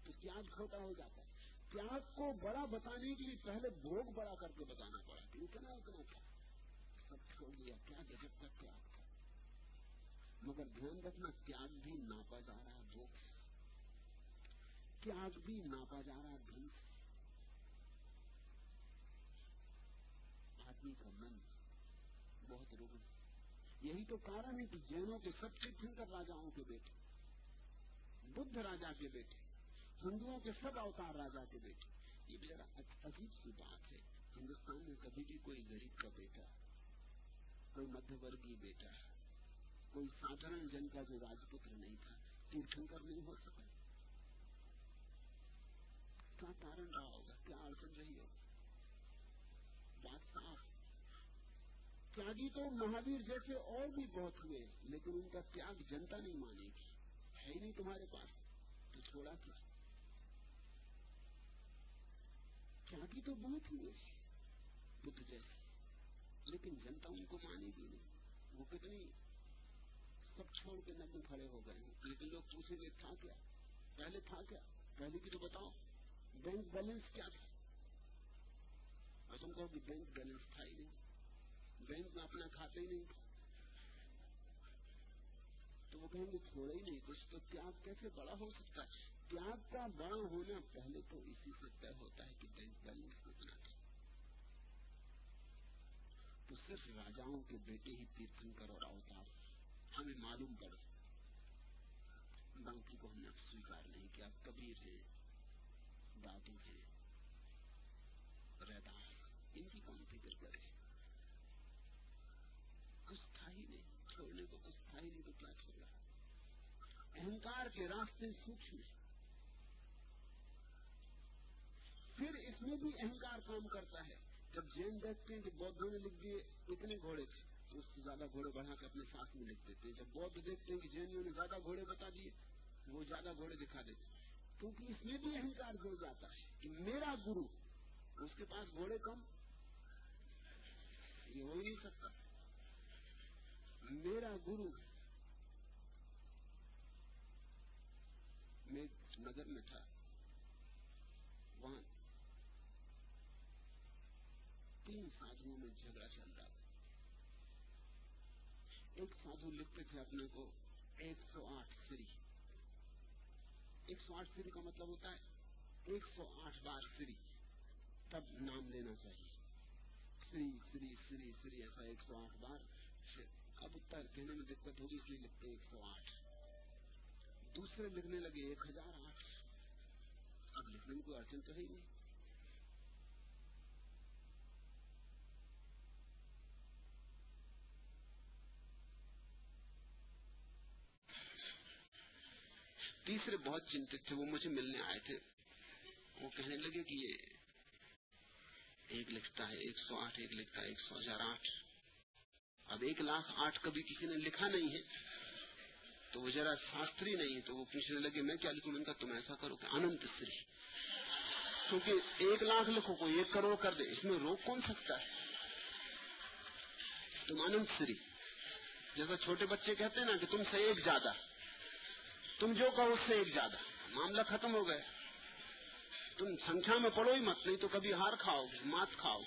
تو پیاز چھوٹا ہو جاتا ہے۔ پیاز کو بڑا بتانے کے لیے پہلے بھوگ بڑا کر کے بتانا پڑا کہ اتنا اتنا تھا سب چھوڑ دیا۔ کیا جگہ تک کیا مگر دھیان رکھنا، پیاز بھی ناپا جا رہا ہے، بھوگ۔ پیاز بھی ناپا جا رہا ہے آدمی کا من بہت روگن یہی تو کارن ہے کہ جینوں کے سب کے شنکر راجاؤں کے بیٹے، بدھ راجا کے بیٹے، ہندوؤں کے سب اوتار راجا کے بیٹے۔ یہ بھی ذرا عجیب سی بات ہے۔ ہندوستان میں کبھی بھی کوئی غریب کا بیٹا، کوئی مدھیہ ورگی بیٹا، کوئی سادھرن جن کا جو راجپتر نہیں تھا، تیرتھنکر نہیں ہو سکا۔ کیا کارن رہا ہوگا؟ کیا اڑچن رہی ہوگی؟ بات صاف تیاگی تو مہاویر جیسے اور بھی بہت ہوئے، لیکن ان کا تیاگ جنتا نہیں مانے گی۔ ہے ہی نہیں تمہارے پاس؟ تو چھوڑا کیا تیاگی تو بہت ہوئے، بدھ جیسے، لیکن جنتا ان کو مانے گی نہیں۔ وہ کتنی سب چھوڑ کے نگم کھڑے ہو گئے ہیں۔ لیکن لوگ پوچھیں گے، تھا کیا؟ پہلے تھا کیا؟ پہلے کی تو بتاؤ، بینک بیلنس کیا تھا اور تم کہو کہ بینک بیلنس تھا ہی نہیں۔ بینک میں اپنا کھاتے ہی نہیں۔ تو وہ کہیں گے تھوڑا ہی نہیں، کچھ تو تیاگ کیسے بڑا ہو سکتا ہے؟ تیاگ کا بڑا ہونا پہلے تو اسی سے طے ہوتا ہے کہ بینک بیلنس کتنا ہے تو صرف راجاؤں کے بیٹے ہی تیرتنکر اور اوتار ہمیں معلوم پڑے۔ باقی کو ہم نے سویکار نہیں کیا، کبیر ہیں، دادو ہیں ریدار ان کی کون فکر کرے؟ ہی نہیں چھوڑنے کو کچھ تھا ہی نہیں تو کیا چھوڑ رہا اہنکار کے راستے سوکھے پھر اس میں بھی اہنکار کام کرتا ہے۔ جب جین دیکھتے ہیں کہ بودھوں نے لکھ دیے اتنے گھوڑے تھے۔ تو اس سے زیادہ گھوڑے بڑھا کے اپنے ساتھ میں لکھ دیتے۔ ہیں جب بودھ دیکھتے ہیں کہ جینوں نے زیادہ گھوڑے بتا دیے، وہ زیادہ گھوڑے دکھا دیتے۔ ہیں کیونکہ اس میں بھی اہنکار جڑ جاتا ہے کہ میرا گرو، اس کے پاس گھوڑے کم۔ یہ ہو ہی نہیں سکتا۔ میں نگر میں تھا وہاں تین سادھوؤں میں جھگڑا چل رہا تھا۔ ایک سادھو لکھتے تھے اپنے کو ایک سو آٹھ سری۔ ایک سو آٹھ سری کا مطلب ہوتا ہے ایک سو آٹھ بار سری۔ تب نام لینا چاہیے۔ سری سری سری سری، ایسا ایک سو آٹھ بار۔ اب اتر کہنے میں دقت ہوگی اس لیے لکھتے ایک سو آٹھ۔ دوسرے لکھنے لگے ایک ہزار آٹھ۔ اب لکھنے میں کوئی اڑچن تو ہے ہی نہیں۔ تیسرے بہت چنتت تھے، وہ مجھے ملنے آئے تھے۔ وہ کہنے لگے کہ یہ ایک لکھتا ہے ایک سو آٹھ، ایک لکھتا ہے ایک سو ہزار آٹھ۔ اب ایک لاکھ آٹھ کبھی کسی نے لکھا نہیں ہے، تو وہ ذرا شاستری نہیں تو وہ پوچھنے لگے، میں کیا لکھوں؟ ان کا تم ایسا کرو کہ انت سری۔ کیونکہ ایک لاکھ لکھو، کوئی ایک کروڑ کر دے، اس میں روک کون سکتا ہے؟ تم انت سری۔ جیسا چھوٹے بچے کہتے ہیں نا کہ تم سے ایک زیادہ۔ تم جو کہو اس سے ایک زیادہ۔ معاملہ ختم ہو گئے تم سنکھیا میں پڑھو ہی مت، نہیں تو کبھی ہار کھاؤ گے مات کھاؤ۔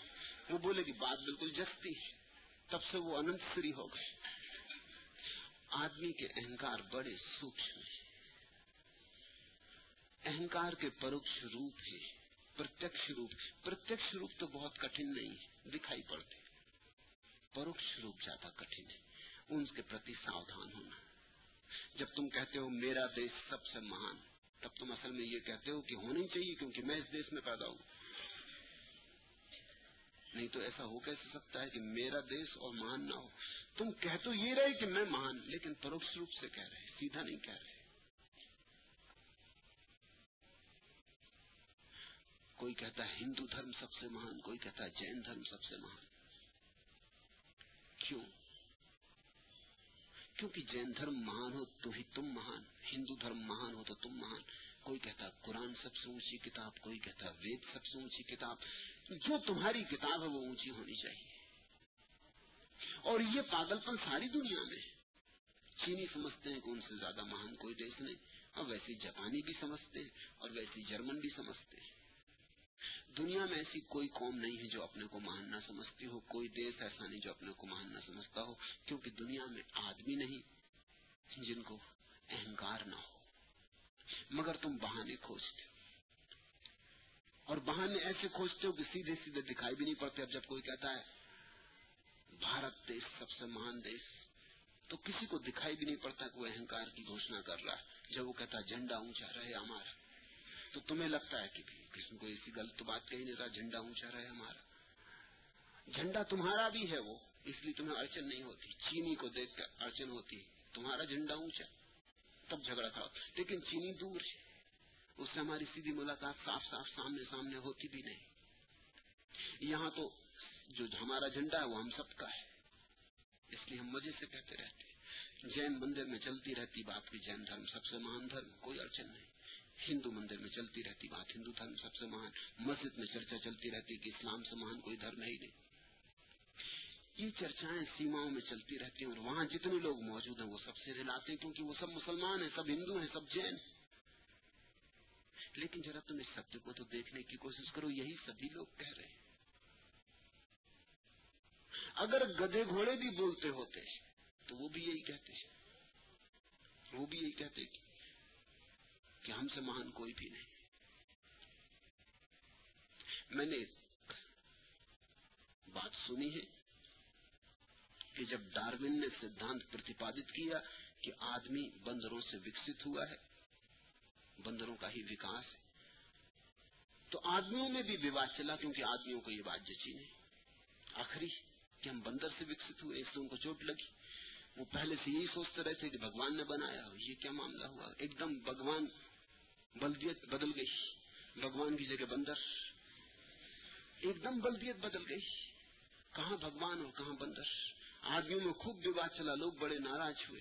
وہ بولے گی بات بالکل جستی ہے۔ تب سے وہ انت سری ہو گئے۔ آدمی کے اہنکار بڑے سوکشم ہیں۔ اہنکار کے پروکش روپ ہے پرتکش روپ پرتکش روپ تو بہت کٹھن نہیں ہے دکھائی پڑتے پروکش روپ زیادہ کٹھن ہے ان کے پرتی ساودھان ہونا۔ جب تم کہتے ہو میرا دیش سب سے مہان، تب تم اصل میں یہ کہتے ہو کہ ہونی چاہیے کیونکہ میں اس دیش میں پیدا ہوں۔ نہیں تو ایسا ہو کیسے سکتا ہے کہ میرا دیش اور مہان نہ ہو؟ تم کہہ تو یہ رہے کہ میں مہان، لیکن پروکش روپ سے کہہ رہے سیدھا نہیں کہہ رہے۔ کوئی کہتا ہے ہندو دھرم سب سے مہان، کوئی کہتا ہے جین دھرم سب سے مہان۔ کیوں؟ کیونکہ جین دھرم مہان ہو تو ہی تم مہان، ہندو دھرم مہان ہو تو تم مہان۔ کوئی کہتا قرآن سب سے اونچی کتاب، کوئی کہتا وید سب سے اونچی کتاب۔ جو تمہاری کتاب ہے وہ اونچی ہونی چاہیے۔ اور یہ پاگل پن ساری دنیا میں۔ چینی سمجھتے ہیں کہ ان سے زیادہ مہان کوئی دیش نہیں۔ اور ویسے جاپانی بھی سمجھتے ہیں اور ویسے جرمن بھی سمجھتے ہیں۔ دنیا میں ایسی کوئی قوم نہیں ہے جو اپنے کو مہان نہ سمجھتی ہو۔ کوئی دیش ایسا نہیں جو اپنے کو مہان نہ سمجھتا ہو۔ کیونکہ دنیا میں آدمی نہیں جن کو اہنکار نہ ہو۔ مگر تم بہانے کھوجتے اور بہانے ایسے کھوجتے ہو کہ سیدھے سیدھے دکھائی بھی نہیں پڑتے اب جب کوئی کہتا ہے، بھارت دیش سب سے مہان دیش۔ تو کسی کو دکھائی بھی نہیں پڑتا کہ وہ اہنکار کی گھوشنا کر رہا ہے۔ جب وہ کہتا ہے، جھنڈا اونچا رہے ہمارا۔ تو تمہیں لگتا ہے کہ کسی کو ایسی غلط بات کہی نہیں رہا جھنڈا اونچا رہے ہمارا۔ جھنڈا تمہارا بھی ہے وہ، اس لیے تمہیں اڑچن نہیں ہوتی۔ چینی کو دیکھ کر اڑچن ہوتی تمہارا جھنڈا اونچا تب جھگڑا تھا۔ لیکن چینی دور ہے۔ اس سے ہماری سیدھی ملاقات صاف صاف سامنے سامنے ہوتی بھی نہیں۔ یہاں تو جو ہمارا جھنڈا ہے وہ ہم سب کا ہے۔ اس لیے ہم مزے سے کہتے رہتے جین مندر میں چلتی رہتی بات کی جین دھرم سب سے مہان دھرم، کوئی اڑچن نہیں۔ ہندو مندر میں چلتی رہتی بات ہندو دھرم سب سے مہان۔ مسجد میں چرچا چلتی رہتی کہ اسلام سے مہان کوئی دھرم ہے ہی نہیں۔ یہ چرچائیں سیماؤں میں چلتی رہتی ہیں اور وہاں جتنے لوگ موجود ہیں وہ سب سے رلاتے ہیں کیونکہ وہ سب مسلمان ہیں، سب ہندو ہیں، سب جین لیکن ذرا تم اس سب کو تو دیکھنے کی کوشش کرو، یہی سبھی لوگ کہہ رہے ہیں۔ اگر گدے گھوڑے بھی بولتے ہوتے، تو وہ بھی یہی کہتے وہ بھی یہی کہتے کہ ہم سے مہان کوئی بھی نہیں۔ میں نے بات سنی ہے کہ جب ڈاروین نے سدھانت پرتپادت کیا کہ آدمی بندروں سے وکست ہوا ہے بندروں کا ہی وکاس ہے۔ تو آدمیوں میں بھی وواد چلا کیونکہ آدمیوں کو یہ بات جچی نہیں۔ آخری کہ ہم بندر سے وکست ہوئے اس سے ان کو چوٹ لگی۔ وہ پہلے سے یہی سوچتے رہتے کہ بھگوان نے بنایا یہ کیا معاملہ ہوا۔ ایک دم بھگوان بلدیت بدل گئی۔ بھگوان کی جگہ بندر۔ ایک دم بلدیت بدل گئی۔ کہاں بھگوان اور کہاں بندر؟ آدمیوں میں خوب وواد چلا لوگ بڑے ناراض ہوئے۔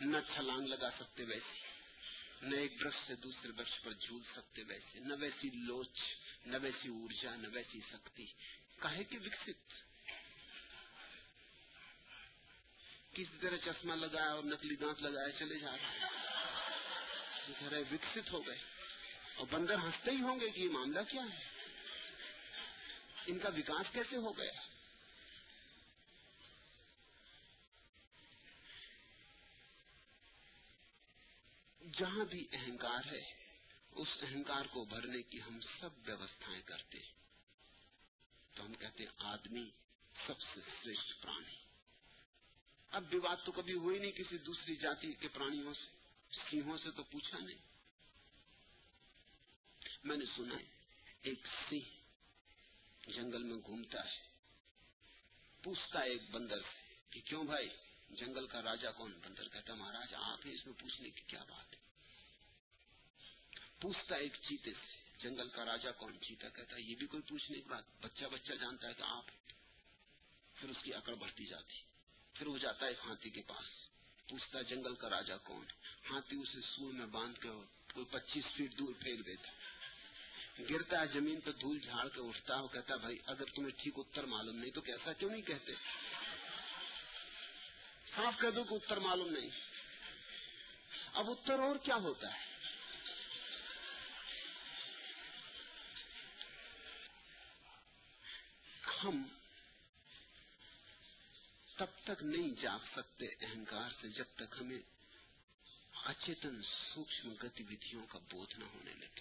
نہ چھلانگ لگا سکتے ویسی نہ ایک برش سے دوسرے برش پر جھول سکتے ویسے، نہ ویسی لوچ، نہ ویسی ارجا، نہ ویسی سکتی کہے کہ وکست؟ کسی طرح چشمہ لگایا اور نکلی دانت لگائے چلے جا رہے طرح ہو گئے۔ اور بندر ہنستے ہی ہوں گے کہ یہ معاملہ کیا ہے؟ ان کا وکاس کیسے ہو گیا؟ جہاں بھی اہنکار ہے، اس اہنکار کو بھرنے کی ہم سب ویوستھائیں کرتے ہیں۔ تو ہم کہتے ہیں، آدمی سب سے شریشٹ پرانی۔ اب بھی بات تو کبھی ہوئی نہیں کسی دوسری جاتی کے پرانیوں سے سیحوں سے تو پوچھا نہیں۔ میں نے سنا ایک سیح جنگل میں گھومتا ہے۔ پوچھتا ہے ایک بندر سے کہ کیوں بھائی، جنگل کا راجا کون؟ بندر کہتا مہاراج، آپ ہیں اس میں پوچھنے کی کیا بات ہے؟ پوچھتا ہے ایک چیتے سے، جنگل کا راجا کون چیتا کہتا ہے، یہ بھی کوئی پوچھنے کی بات بچہ بچہ جانتا ہے کہ آپ پھر اس کی اکڑ بڑھتی جاتی، پھر وہ جاتا ہے ہاتھی کے پاس، پوچھتا جنگل کا راجا کون ہاتھی اسے سور میں باندھ کے کوئی پچیس فیٹ دور پھینک دیتا گرتا ہے زمین پہ دھول جھاڑ کے اٹھتا ہے کہتا ہے، بھائی، اگر تمہیں ٹھیک اتر معلوم نہیں تو کیسا کیوں نہیں کہتے؟ صاف کہہ دو کہ اتر معلوم نہیں۔ اب اتر اور کیا ہوتا ہے؟ ہم تب تک نہیں جاگ سکتے اہنکار سے جب تک ہمیں اچیتن سوکشم گتیویوں کا بودھ نہ ہونے لگے۔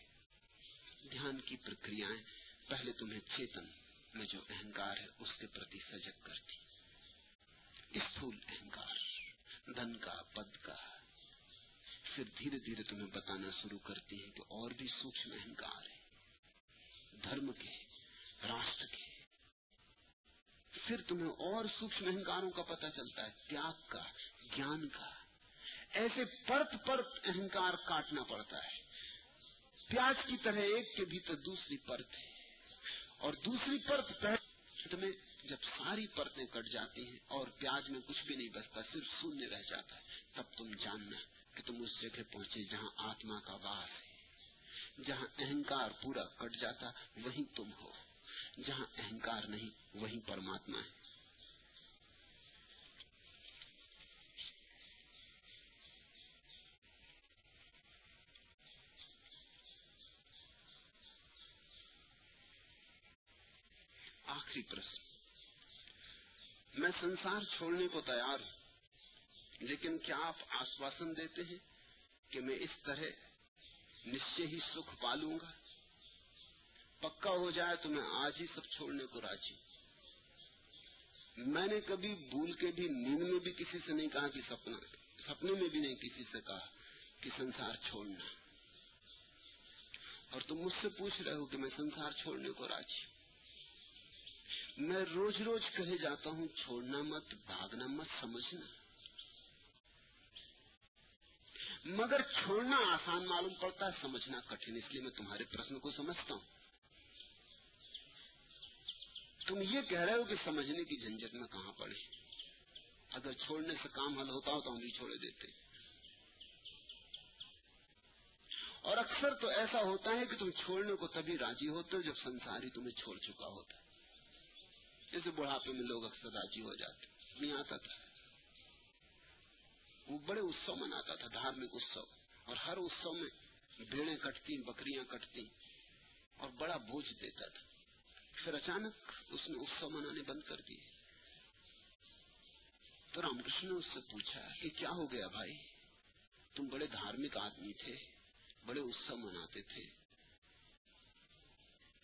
دھیان کی پرکریائیں پہلے تمہیں چیتن میں جو اہنکار ہے اس کے پرتی سجگ کرتی۔ استھول اہنکار، دھن کا، پد کا۔ پھر دھیرے دھیرے تمہیں بتانا شروع کرتی ہے کہ اور بھی سوکشم اہنکار ہے دھرم کے راشٹر کے پھر تمہیں اور سوکھم اہنکاروں کا پتہ چلتا ہے، تیاگ کا جان کا۔ ایسے پرت پرت اہنکار کاٹنا پڑتا ہے۔ پیاز کی طرح ایک کے بھیتر دوسری پرت ہے۔ اور دوسری پرت میں جب ساری پرتیں کٹ جاتی ہیں اور پیاز میں کچھ بھی نہیں بچتا، صرف سننے رہ جاتا ہے۔ تب تم جاننا کہ تم اس جگہ پہنچے جہاں آتما کا واس ہے، جہاں اہنکار پورا کٹ جاتا، وہیں تم ہو۔ جہاں اہنکار نہیں وہی پرماتما ہے۔ آخری پرشن میں سنسار چھوڑنے کو تیار ہوں، لیکن کیا آپ آشواسن دیتے ہیں کہ میں اس طرح نشچے ہی سکھ پالوں گا؟ پکا ہو جائے تو میں آج ہی سب چھوڑنے کو راجی میں نے کبھی بھول کے بھی نیند میں بھی کسی سے نہیں کہا کہ سپنا سپنے میں بھی نہیں کسی سے کہا کہ سنسار چھوڑنا۔ اور تم مجھ سے پوچھ رہے ہو کہ میں سنسار چھوڑنے کو راجی میں روز روز کہے جاتا ہوں، چھوڑنا مت، بھاگنا مت، سمجھنا۔ مگر چھوڑنا آسان معلوم پڑتا ہے، سمجھنا کٹھن، اس لیے میں تمہارے پرشن کو سمجھتا ہوں۔ تم یہ کہہ رہے ہو کہ سمجھنے کی جھنجٹ میں کہاں پڑے؟ اگر چھوڑنے سے کام حل ہوتا ہو تو ہم بھی چھوڑے دیتے۔ اور اکثر تو ایسا ہوتا ہے کہ تم چھوڑنے کو تبھی راضی ہوتے ہو جب سنساری تمہیں چھوڑ چکا ہوتا ہے۔ جیسے بڑھاپے میں لوگ اکثر راضی ہو جاتے میں آتا تھا۔ وہ بڑے اتسو مناتا تھا، دھارمک اتسو اور ہر اتسو میں بھیڑیں کٹتی بکریاں کٹتی اور بڑا بوجھ دیتا تھا۔ پھر اچانک اس نے اتسو منانے بند کر دیے تو رام کرشن نے اس سے پوچھا کہ کیا ہو گیا بھائی؟ تم بڑے دھارمک آدمی تھے، بڑے اتسو مناتے تھے۔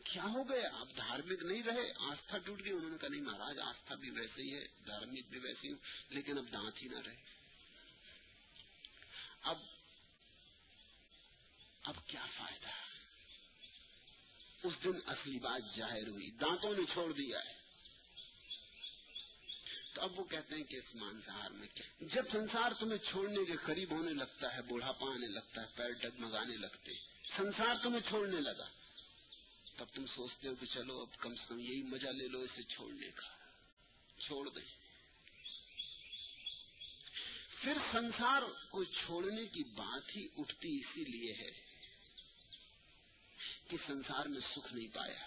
کیا ہو گیا؟ آپ دھارمک نہیں رہے؟ آستھا ٹوٹ گئی۔ انہوں نے کہا، نہیں مہاراج، آستھا بھی ویسے ہی ہے، دھارمک بھی ویسے ہی ہوں، لیکن اب دانت ہی نہ رہے۔ اب اب کیا اس دن اصلی بات ظاہر ہوئی، دانتوں نے چھوڑ دیا ہے۔ تو اب وہ کہتے ہیں کہ اس مانسہار میں کیا؟ جب سنسار تمہیں چھوڑنے کے قریب ہونے لگتا ہے بوڑھاپا آنے لگتا ہے، پیر ڈگمگانے لگتے سنسار تمہیں چھوڑنے لگا، تب تم سوچتے ہو کہ چلو اب کم سے کم یہی مزہ لے لو اسے چھوڑنے کا۔ چھوڑ دیں۔ پھر سنسار کو چھوڑنے کی بات ہی اٹھتی اسی لیے ہے۔ کہ سنسار میں سکھ نہیں پایا۔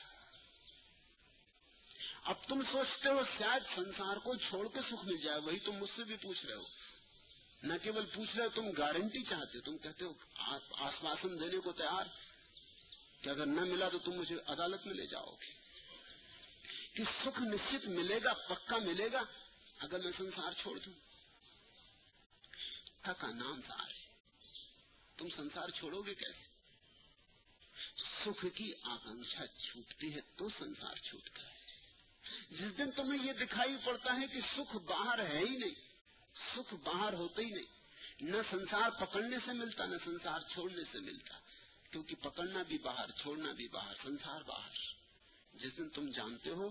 اب تم سوچتے ہو شاید سنسار کو چھوڑ کے سکھ مل جائے، وہی تم مجھ سے بھی پوچھ رہے ہو۔ نہ کیول پوچھ رہے ہو تم گارنٹی چاہتے ہو، تم کہتے ہو آشواسن دینے کو تیار؟ کہ اگر نہ ملا تو تم مجھے عدالت میں لے جاؤ گے کہ سکھ نشچت ملے گا، پکا ملے گا، اگر میں سنسار چھوڑ دوں۔ کا نام سار ہے تم سنسار چھوڑو گے کیسے؟ سکھ کی آکانکھا چھوٹتی ہے تو سنسار چھوٹتا ہے۔ جس دن تمہیں یہ دکھائی پڑتا ہے کہ سکھ باہر ہے ہی نہیں، سکھ باہر ہوتے ہی نہیں۔ نہ سنسار پکڑنے سے ملتا، نہ سنسار چھوڑنے سے ملتا۔ کیونکہ پکڑنا بھی باہر، چھوڑنا بھی باہر، سنسار باہر۔ جس دن تم جانتے ہو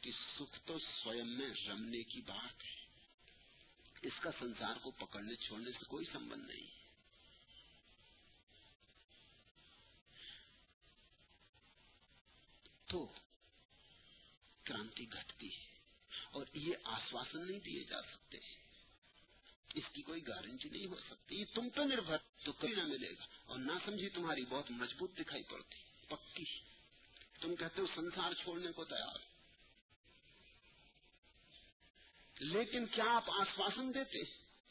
کہ سکھ تو سوئم میں رمنے کی بات ہے۔ اس کا سنسار کو پکڑنے، چھوڑنے سے کوئی سمبند نہیں۔ تو کرانتی گھٹتی ہے اور یہ آشواسن نہیں دیے جا سکتے۔ اس کی کوئی گارنٹی نہیں ہو سکتی۔ تم تو نربھر، تو کبھی نہ ملے گا۔ اور نہ سمجھی تمہاری بہت مضبوط دکھائی پڑتی۔ پکی۔ تم کہتے ہو سنسار چھوڑنے کو تیار۔ لیکن کیا آپ آشواسن دیتے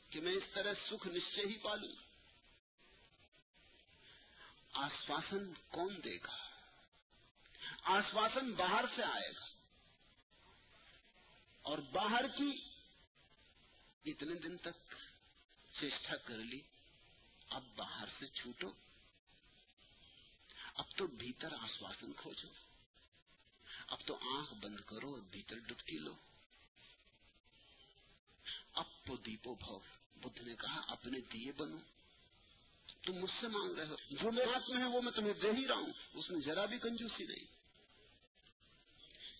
کہ میں اس طرح سکھ نشچے ہی پالوں؟ آشواسن کون دے گا؟ آشواسن باہر سے آئے گا۔ اور باہر کی اتنے دن تک چیشٹا کر لی۔ اب باہر سے چھوٹو۔ اب تو بھیتر آشواسن کھوجو۔ اب تو آنکھ بند کرو اور بھیتر ڈبکی لو۔ اب تو دیپو بھو بدھ نے کہا، اپنے دیے بنو۔ تم مجھ سے مانگ رہے ہو۔ جو میرے ہاتھ میں ہے، وہ میں تمہیں دے ہی رہا ہوں۔ اس میں ذرا بھی کنجوسی نہیں۔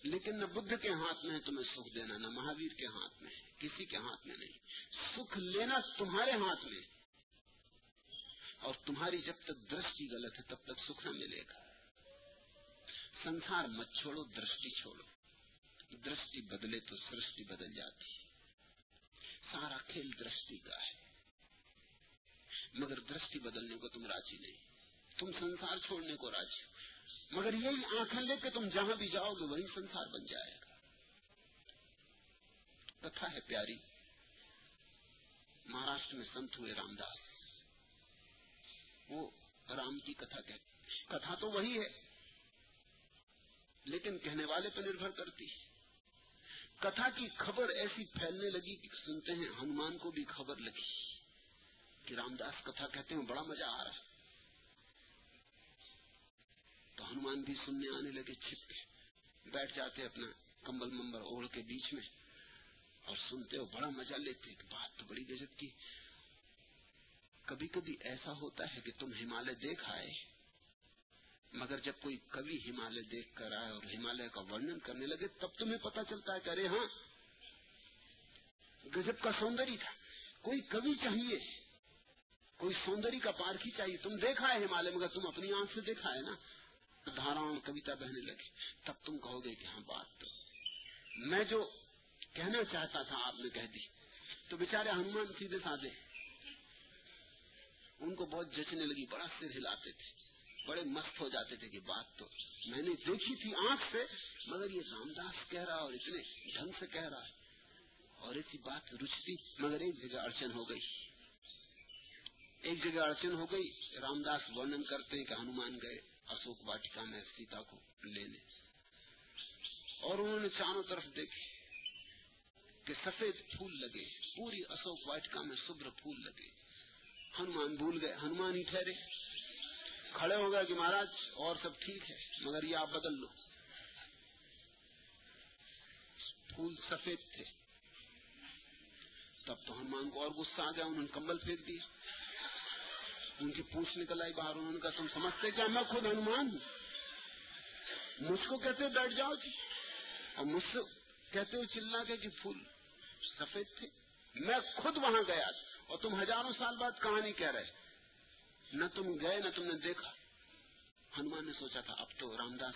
لیکن نہ بدھ کے ہاتھ میں ہے تمہیں سکھ دینا، نہ مہاویر کے ہاتھ میں ہے، کسی کے ہاتھ میں نہیں۔ سکھ لینا تمہارے ہاتھ میں۔ اور تمہاری جب تک درشٹی غلط ہے، تب تک سکھ نہ ملے گا۔ سنسار مت چھوڑو، درشٹی چھوڑو۔ درشٹی بدلے تو سرشٹی بدل جاتی۔ سارا کھیل درشٹی کا ہے۔ مگر درشٹی بدلنے کو تم راضی نہیں۔ تم سنسار چھوڑنے کو راضی مگر یہی آنکھ لے کے تم جہاں بھی جاؤ گے وہی سنسار بن جائے گا۔ کتھا ہے پیاری۔ مہاراشٹر میں سنت ہوئے رام داس وہ رام کی کتھا کہتے کتھا تو وہی ہے۔ لیکن کہنے والے پہ نربھر کرتی۔ کتھا کی خبر ایسی پھیلنے لگی کہ سنتے ہیں ہنومان کو بھی خبر لگی کہ رام داس کتھا کہتے ہیں، بڑا مزہ آ رہا ہے۔ تو ہنومان بھی سننے آنے لگے، چھپ کے بیٹھ جاتے اپنا کمبل ممبر اوڑھ کے بیچ میں۔ اور سنتے ہو بڑا مزہ لیتے بات تو بڑی گزت کی۔ کبھی کبھی ایسا ہوتا ہے کہ تم ہمالیہ دیکھ آئے، مگر جب کوئی کبھی ہمالیہ دیکھ کر آئے اور ہمالیہ کا ورنن کرنے لگے، تب تمہیں پتا چلتا ہے کہ ارے ہاں گزب کا سوندری تھا۔ کوئی کبھی چاہیے، کوئی سوندری کا پارک ہی چاہیے۔ تم دیکھا ہے ہمالیہ، مگر تم اپنی آنکھ سے دیکھا ہے نا۔ دھاراؤں کبیتا بہنے لگے۔ تب تم کہو گے کہ ہاں بات تو۔ میں جو کہنا چاہتا تھا، آپ نے کہہ دی۔ تو بیچارے ہنمان سیدھے سادے۔ ان کو بہت جچنے لگی، بڑا سر ہلاتے تھے۔ بڑے مست ہو جاتے تھے کہ بات تو۔ میں نے دیکھی تھی آنکھ سے، مگر یہ رام داس کہہ رہا اور اتنے ڈھنگ سے کہہ رہا ہے۔ اور ایسی بات رچتی، مگر ایک جگہ اڑچن ہو گئی۔ ایک جگہ اڑچن ہو گئی رام داس ورنن کرتے ہیں کہ ہنومان گئے۔ اشوک واٹکا میں سیتا کو لینے اور انہوں نے چاروں طرف دیکھے کہ سفید پھول لگے، پوری اشوک واٹکا میں شبر پھول لگے۔ ہنمان بھول گئے، ہنمان ہی ٹھہرے۔ کھڑے ہو گئے کہ مہاراج، اور سب ٹھیک ہے، مگر یہ آپ بدل لو۔ پھول سفید تھے۔ تب تو ہنمان کو اور غصہ آ گیا، انہوں نے کمبل پھینک دی ان کی پوچھ نکل آئی بارون کا تم سمجھتے کیا؟ میں خود ہنومان ہوں۔ مجھ کو کہتے بیٹھ جاؤ جی۔ اور مجھ سے کہتے ہو چلنا کے کہ پھول سفید تھے۔ میں خود وہاں گیا اور تم ہزاروں سال بعد کہانی کہہ رہے۔ نہ تم گئے، نہ تم نے دیکھا۔ ہنومان نے سوچا تھا، اب تو رام داس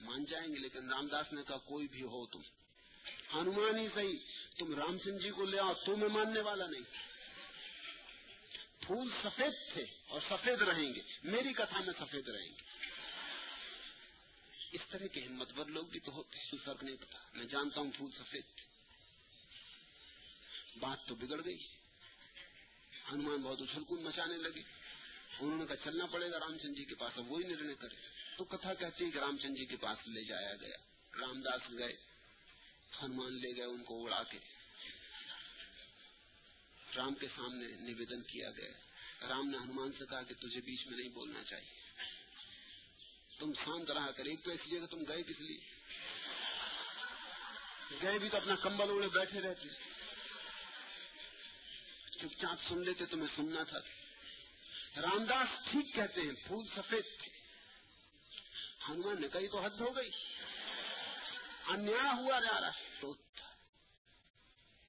مان جائیں گے، لیکن رام داس نے کہا، کوئی بھی ہو تم۔ ہنومان ہی صحیح، تم رام سنگھ جی کو لے آؤ تمہیں ماننے والا نہیں۔ پھول سفید تھے اور سفید رہیں گے۔ میری کتھا میں سفید رہیں گے۔ اس طرح کے ہمت بد لوگ بھی تو ہوتے ہیں فرق نہیں پتا میں جانتا ہوں پھول سفید تھے۔ بات تو بگڑ گئی۔ ہنمان بہت اچھلکن مچانے لگے۔ انہوں نے کہا، چلنا پڑے گا رام چند جی کے پاس، اب وہی نرنے کرے تو کتھا کہتی ہے کہ رام چند جی کے پاس لے جایا گیا۔ رام داس گئے ہنمان لے گئے ان کو اڑا کے۔ رام کے سامنے نویدن کیا گیا رام نے ہنومان سے کہا کہ تجھے بیچ میں نہیں بولنا چاہیے۔ تم شانت رہا کر ایک تو اس لیے کہ تم گئے کس لیے؟ گئے بھی تو اپنا کمبل اوڑے بیٹھے رہتے۔ چپ چاپ سن لیتے تمہیں سننا تھا۔ رام داس ٹھیک کہتے ہیں، پھول سفید تھے۔ ہنومان نے کہی تو حد ہو گئی۔ انیا ہوا جا رہا تو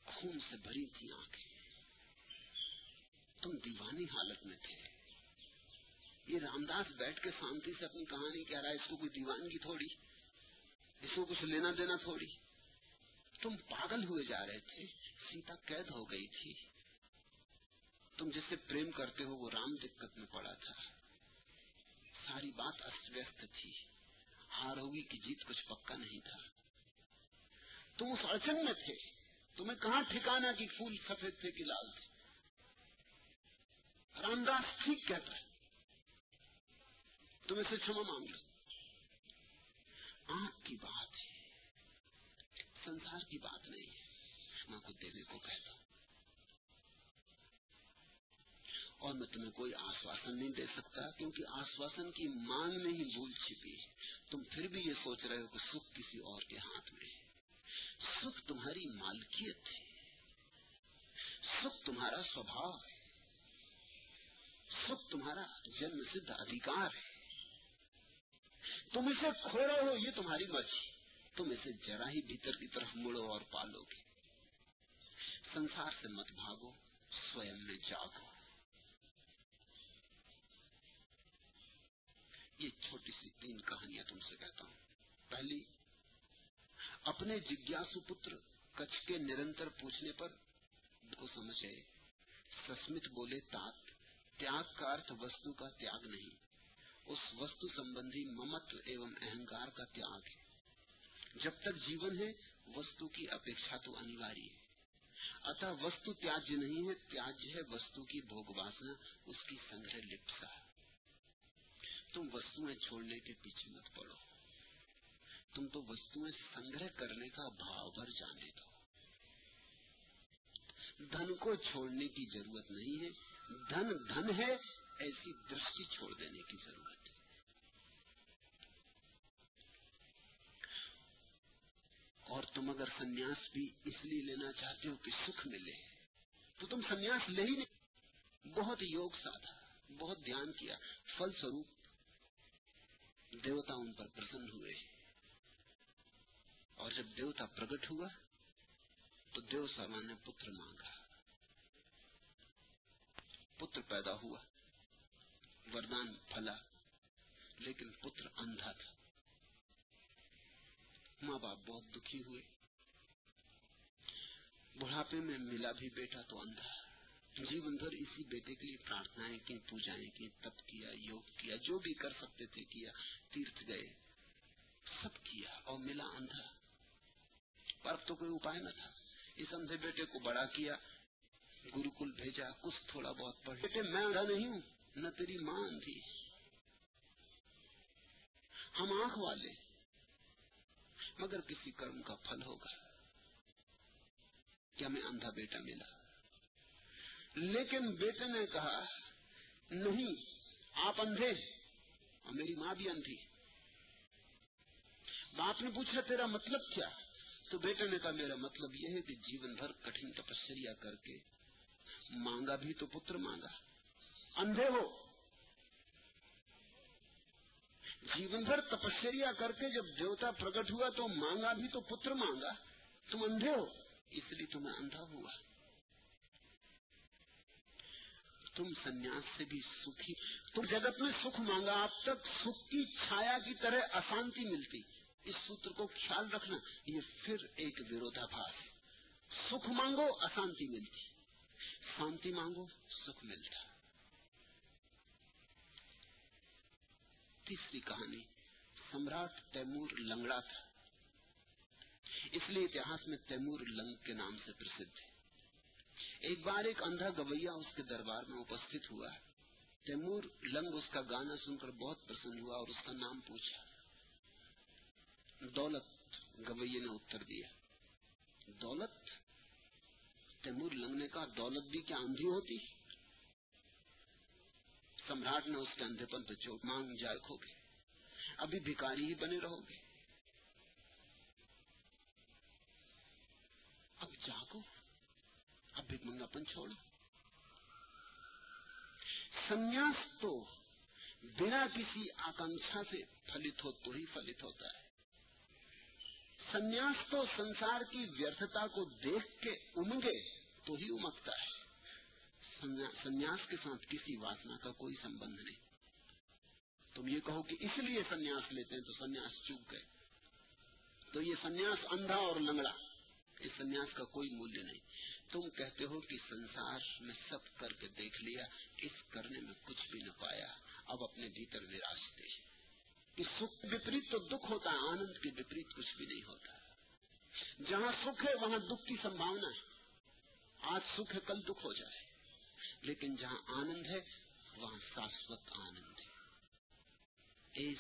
خون سے بھری تھی آنکھ تم دیوانی حالت میں تھے۔ یہ رام داس بیٹھ کے شانتی سے اپنی کہانی کہہ رہا ہے، اس کو کوئی دیوانگی تھوڑی، اس کو کچھ لینا دینا تھوڑی۔ تم پاگل ہوئے جا رہے تھے، سیتا قید ہو گئی تھی۔ تم جس سے پریم کرتے ہو، وہ رام دقت میں پڑا تھا۔ ساری بات است ویست تھی۔ ہار ہوگی کہ جیت کچھ پکا نہیں تھا۔ تم اس اڑچن میں تھے۔ تمہیں کہاں ٹھکانا کہ پھول سفید تھے کہ لال تھے؟ رامداس ٹھیک کہتا ہے۔ تم اسے چھما مانگ لو آنکھ کی بات ہے۔ سنسار کی بات نہیں ہے۔ میں کو دینے کو کہتا ہوں۔ اور میں تمہیں کوئی آشواسن نہیں دے سکتا کیونکہ آشواسن کی مانگ میں ہی بھول چھپی تم پھر بھی یہ سوچ رہے ہو کہ سکھ کسی اور کے ہاتھ میں سکھ تمہاری مالکیت ہے۔ سکھ تمہارا سوبھاؤ ہے۔ خود تمہارا جنم سدھ ادھیکار ہے۔ تم اسے کھو رہے ہو، یہ تمہاری مرضی۔ تم اسے جرا ہی بھیتر کی طرف مڑو اور پالو گے۔ سنسار سے مت بھاگو، سوئم میں جاگو۔ یہ چھوٹی سی تین کہانیاں تم سے کہتا ہوں۔ پہلی، اپنے جگیاسو پتر کچھ کے نرنتر پوچھنے پر کو سمجھے، سسمت بولے تات تیاگ کا ارتھ وستو کا تیاگ نہیں، اس وستو سمبندھی ممتو ایوم اہنکار کا تیاگ ہے۔ جب تک جیون ہے، وستو کی اپیکھا تو انیواری ہے۔ اتا وستو تیاج نہیں ہے، تیاج ہے وستو کی بھوگ واسنا، اس کی سنگرہ لپسا۔ تم وستویں چھوڑنے کے پیچھے مت پڑو۔ تم تو وستویں سنگرہ کرنے کا بھاور جانے دو۔ دھن کو چھوڑنے کی ضرورت نہیں ہے دھن دھن ہے، ایسی درشٹی چھوڑ دینے کی ضرورت ہے۔ اور تم اگر سنیاس بھی اس لیے لینا چاہتے ہو کہ سکھ ملے، تو تم سنیاس لے ہی نہیں۔ بہت یوگ سادھا، بہت دھیان کیا فل سوروپ دیوتا ان پر پرسن ہوئے۔ اور جب دیوتا پرگٹ ہوا، تو دیو ساما نے پتر مانگا۔ پتر پیدا ہوا۔ وردان پھلا، لیکن پتر اندھا تھا۔ ماں باپ بہت دکھی ہوئے۔ بڑھاپے میں ملا بھی بیٹا تو اندھا۔ جیون بھر اسی بیٹے کے لیے پرارتھنائیں کی، پوجائیں کی تب کیا، یوگ کیا، جو بھی کر سکتے تھے کیا، تیرتھ گئے۔ سب کیا اور ملا اندھا۔ پر تو کوئی اپائے نہ تھا۔ اس اندھے بیٹے کو بڑا کیا۔ گروکل بھیجا کچھ تھوڑا بہت پڑھ بیٹے میں اندھا نہیں ہوں۔ نہ تیری ماں اندھی ہم آنکھ والے مگر کسی کرم کا پھل ہوگا۔ کیا میں اندھا بیٹا ملا؟ لیکن بیٹے نے کہا نہیں آپ اندھے اور میری ماں بھی اندھی۔ باپ نے پوچھا تیرا مطلب کیا؟ تو بیٹے نے کہا میرا مطلب یہ ہے کہ جیون بھر کٹھن تپسیا کر کے مانگا بھی تو پتر مانگا۔ اندھے ہو۔ جیون بھر تپسیا کر کے جب دیوتا پرگٹ ہوا تو مانگا بھی تو پتر مانگا۔ تم اندھے ہو۔ اس لیے تمہیں اندھا ہوا۔ تم سنیاس سے بھی سکھی۔ تم جگت میں سکھ مانگا۔ اب تک سکھ کی چھایا کی طرح اشانتی ملتی۔ اس سوتر کو خیال رکھنا، یہ پھر ایک ورودا بھاس سکھ مانگو، اشانتی ملتی۔ شانتی مانگو، سکھ ملتا۔ تیسری کہانی، سمراٹ تیمور لنگڑا تھا۔ اس لیے اتہاس میں تیمور لنگ کے نام سے پرسدھ ہے ایک بار ایک اندھا گویا اس کے دربار میں اپستھت ہوا۔ تیمور لنگ اس کا گانا سن کر بہت پسند ہوا اور اس کا نام پوچھا۔ دولت گویے نے اتر دیا۔ دولت؟ تیمور لگنے کا دولت بھی کیا اندھی ہوتی؟ سمراٹ نے اس کے اندھے پن پہ چوٹ مانگ جائے کھو گے ابھی بھکاری ہی بنے رہو گے۔ اب جاگو۔ اب بھی منگا پن چھوڑو۔ سنیاس تو بنا کسی آکانکھا سے فلت ہو تو ہی فلت ہوتا ہے۔ سنیاس تو سنسار کی ویرتھتا کو دیکھ کے امگے تو ہی امگتا ہے۔ سنیاس کے ساتھ کسی واسنا کا کوئی سمبند نہیں۔ تم یہ کہو کہ اس لیے سنیاس لیتے ہیں تو سنیاس چوک گئے۔ تو یہ سنیاس اندھا اور لنگڑا، اس سنیاس کا کوئی مولیہ نہیں۔ تم کہتے ہو کہ سنسار میں سب کر کے دیکھ لیا، اس کرنے میں کچھ بھی نہ پایا۔ اب اپنے بھیتر نراش دے۔ کہ سکھ وپریت تو دکھ ہوتا ہے، آنند کے وپریت کچھ بھی نہیں ہوتا۔ جہاں سکھ ہے، وہاں دکھ کی سمبھاونا ہے۔ آج سکھ ہے، کل دکھ ہو جائے۔ لیکن جہاں آنند ہے، وہاں شاشوت آنند ہے۔ اس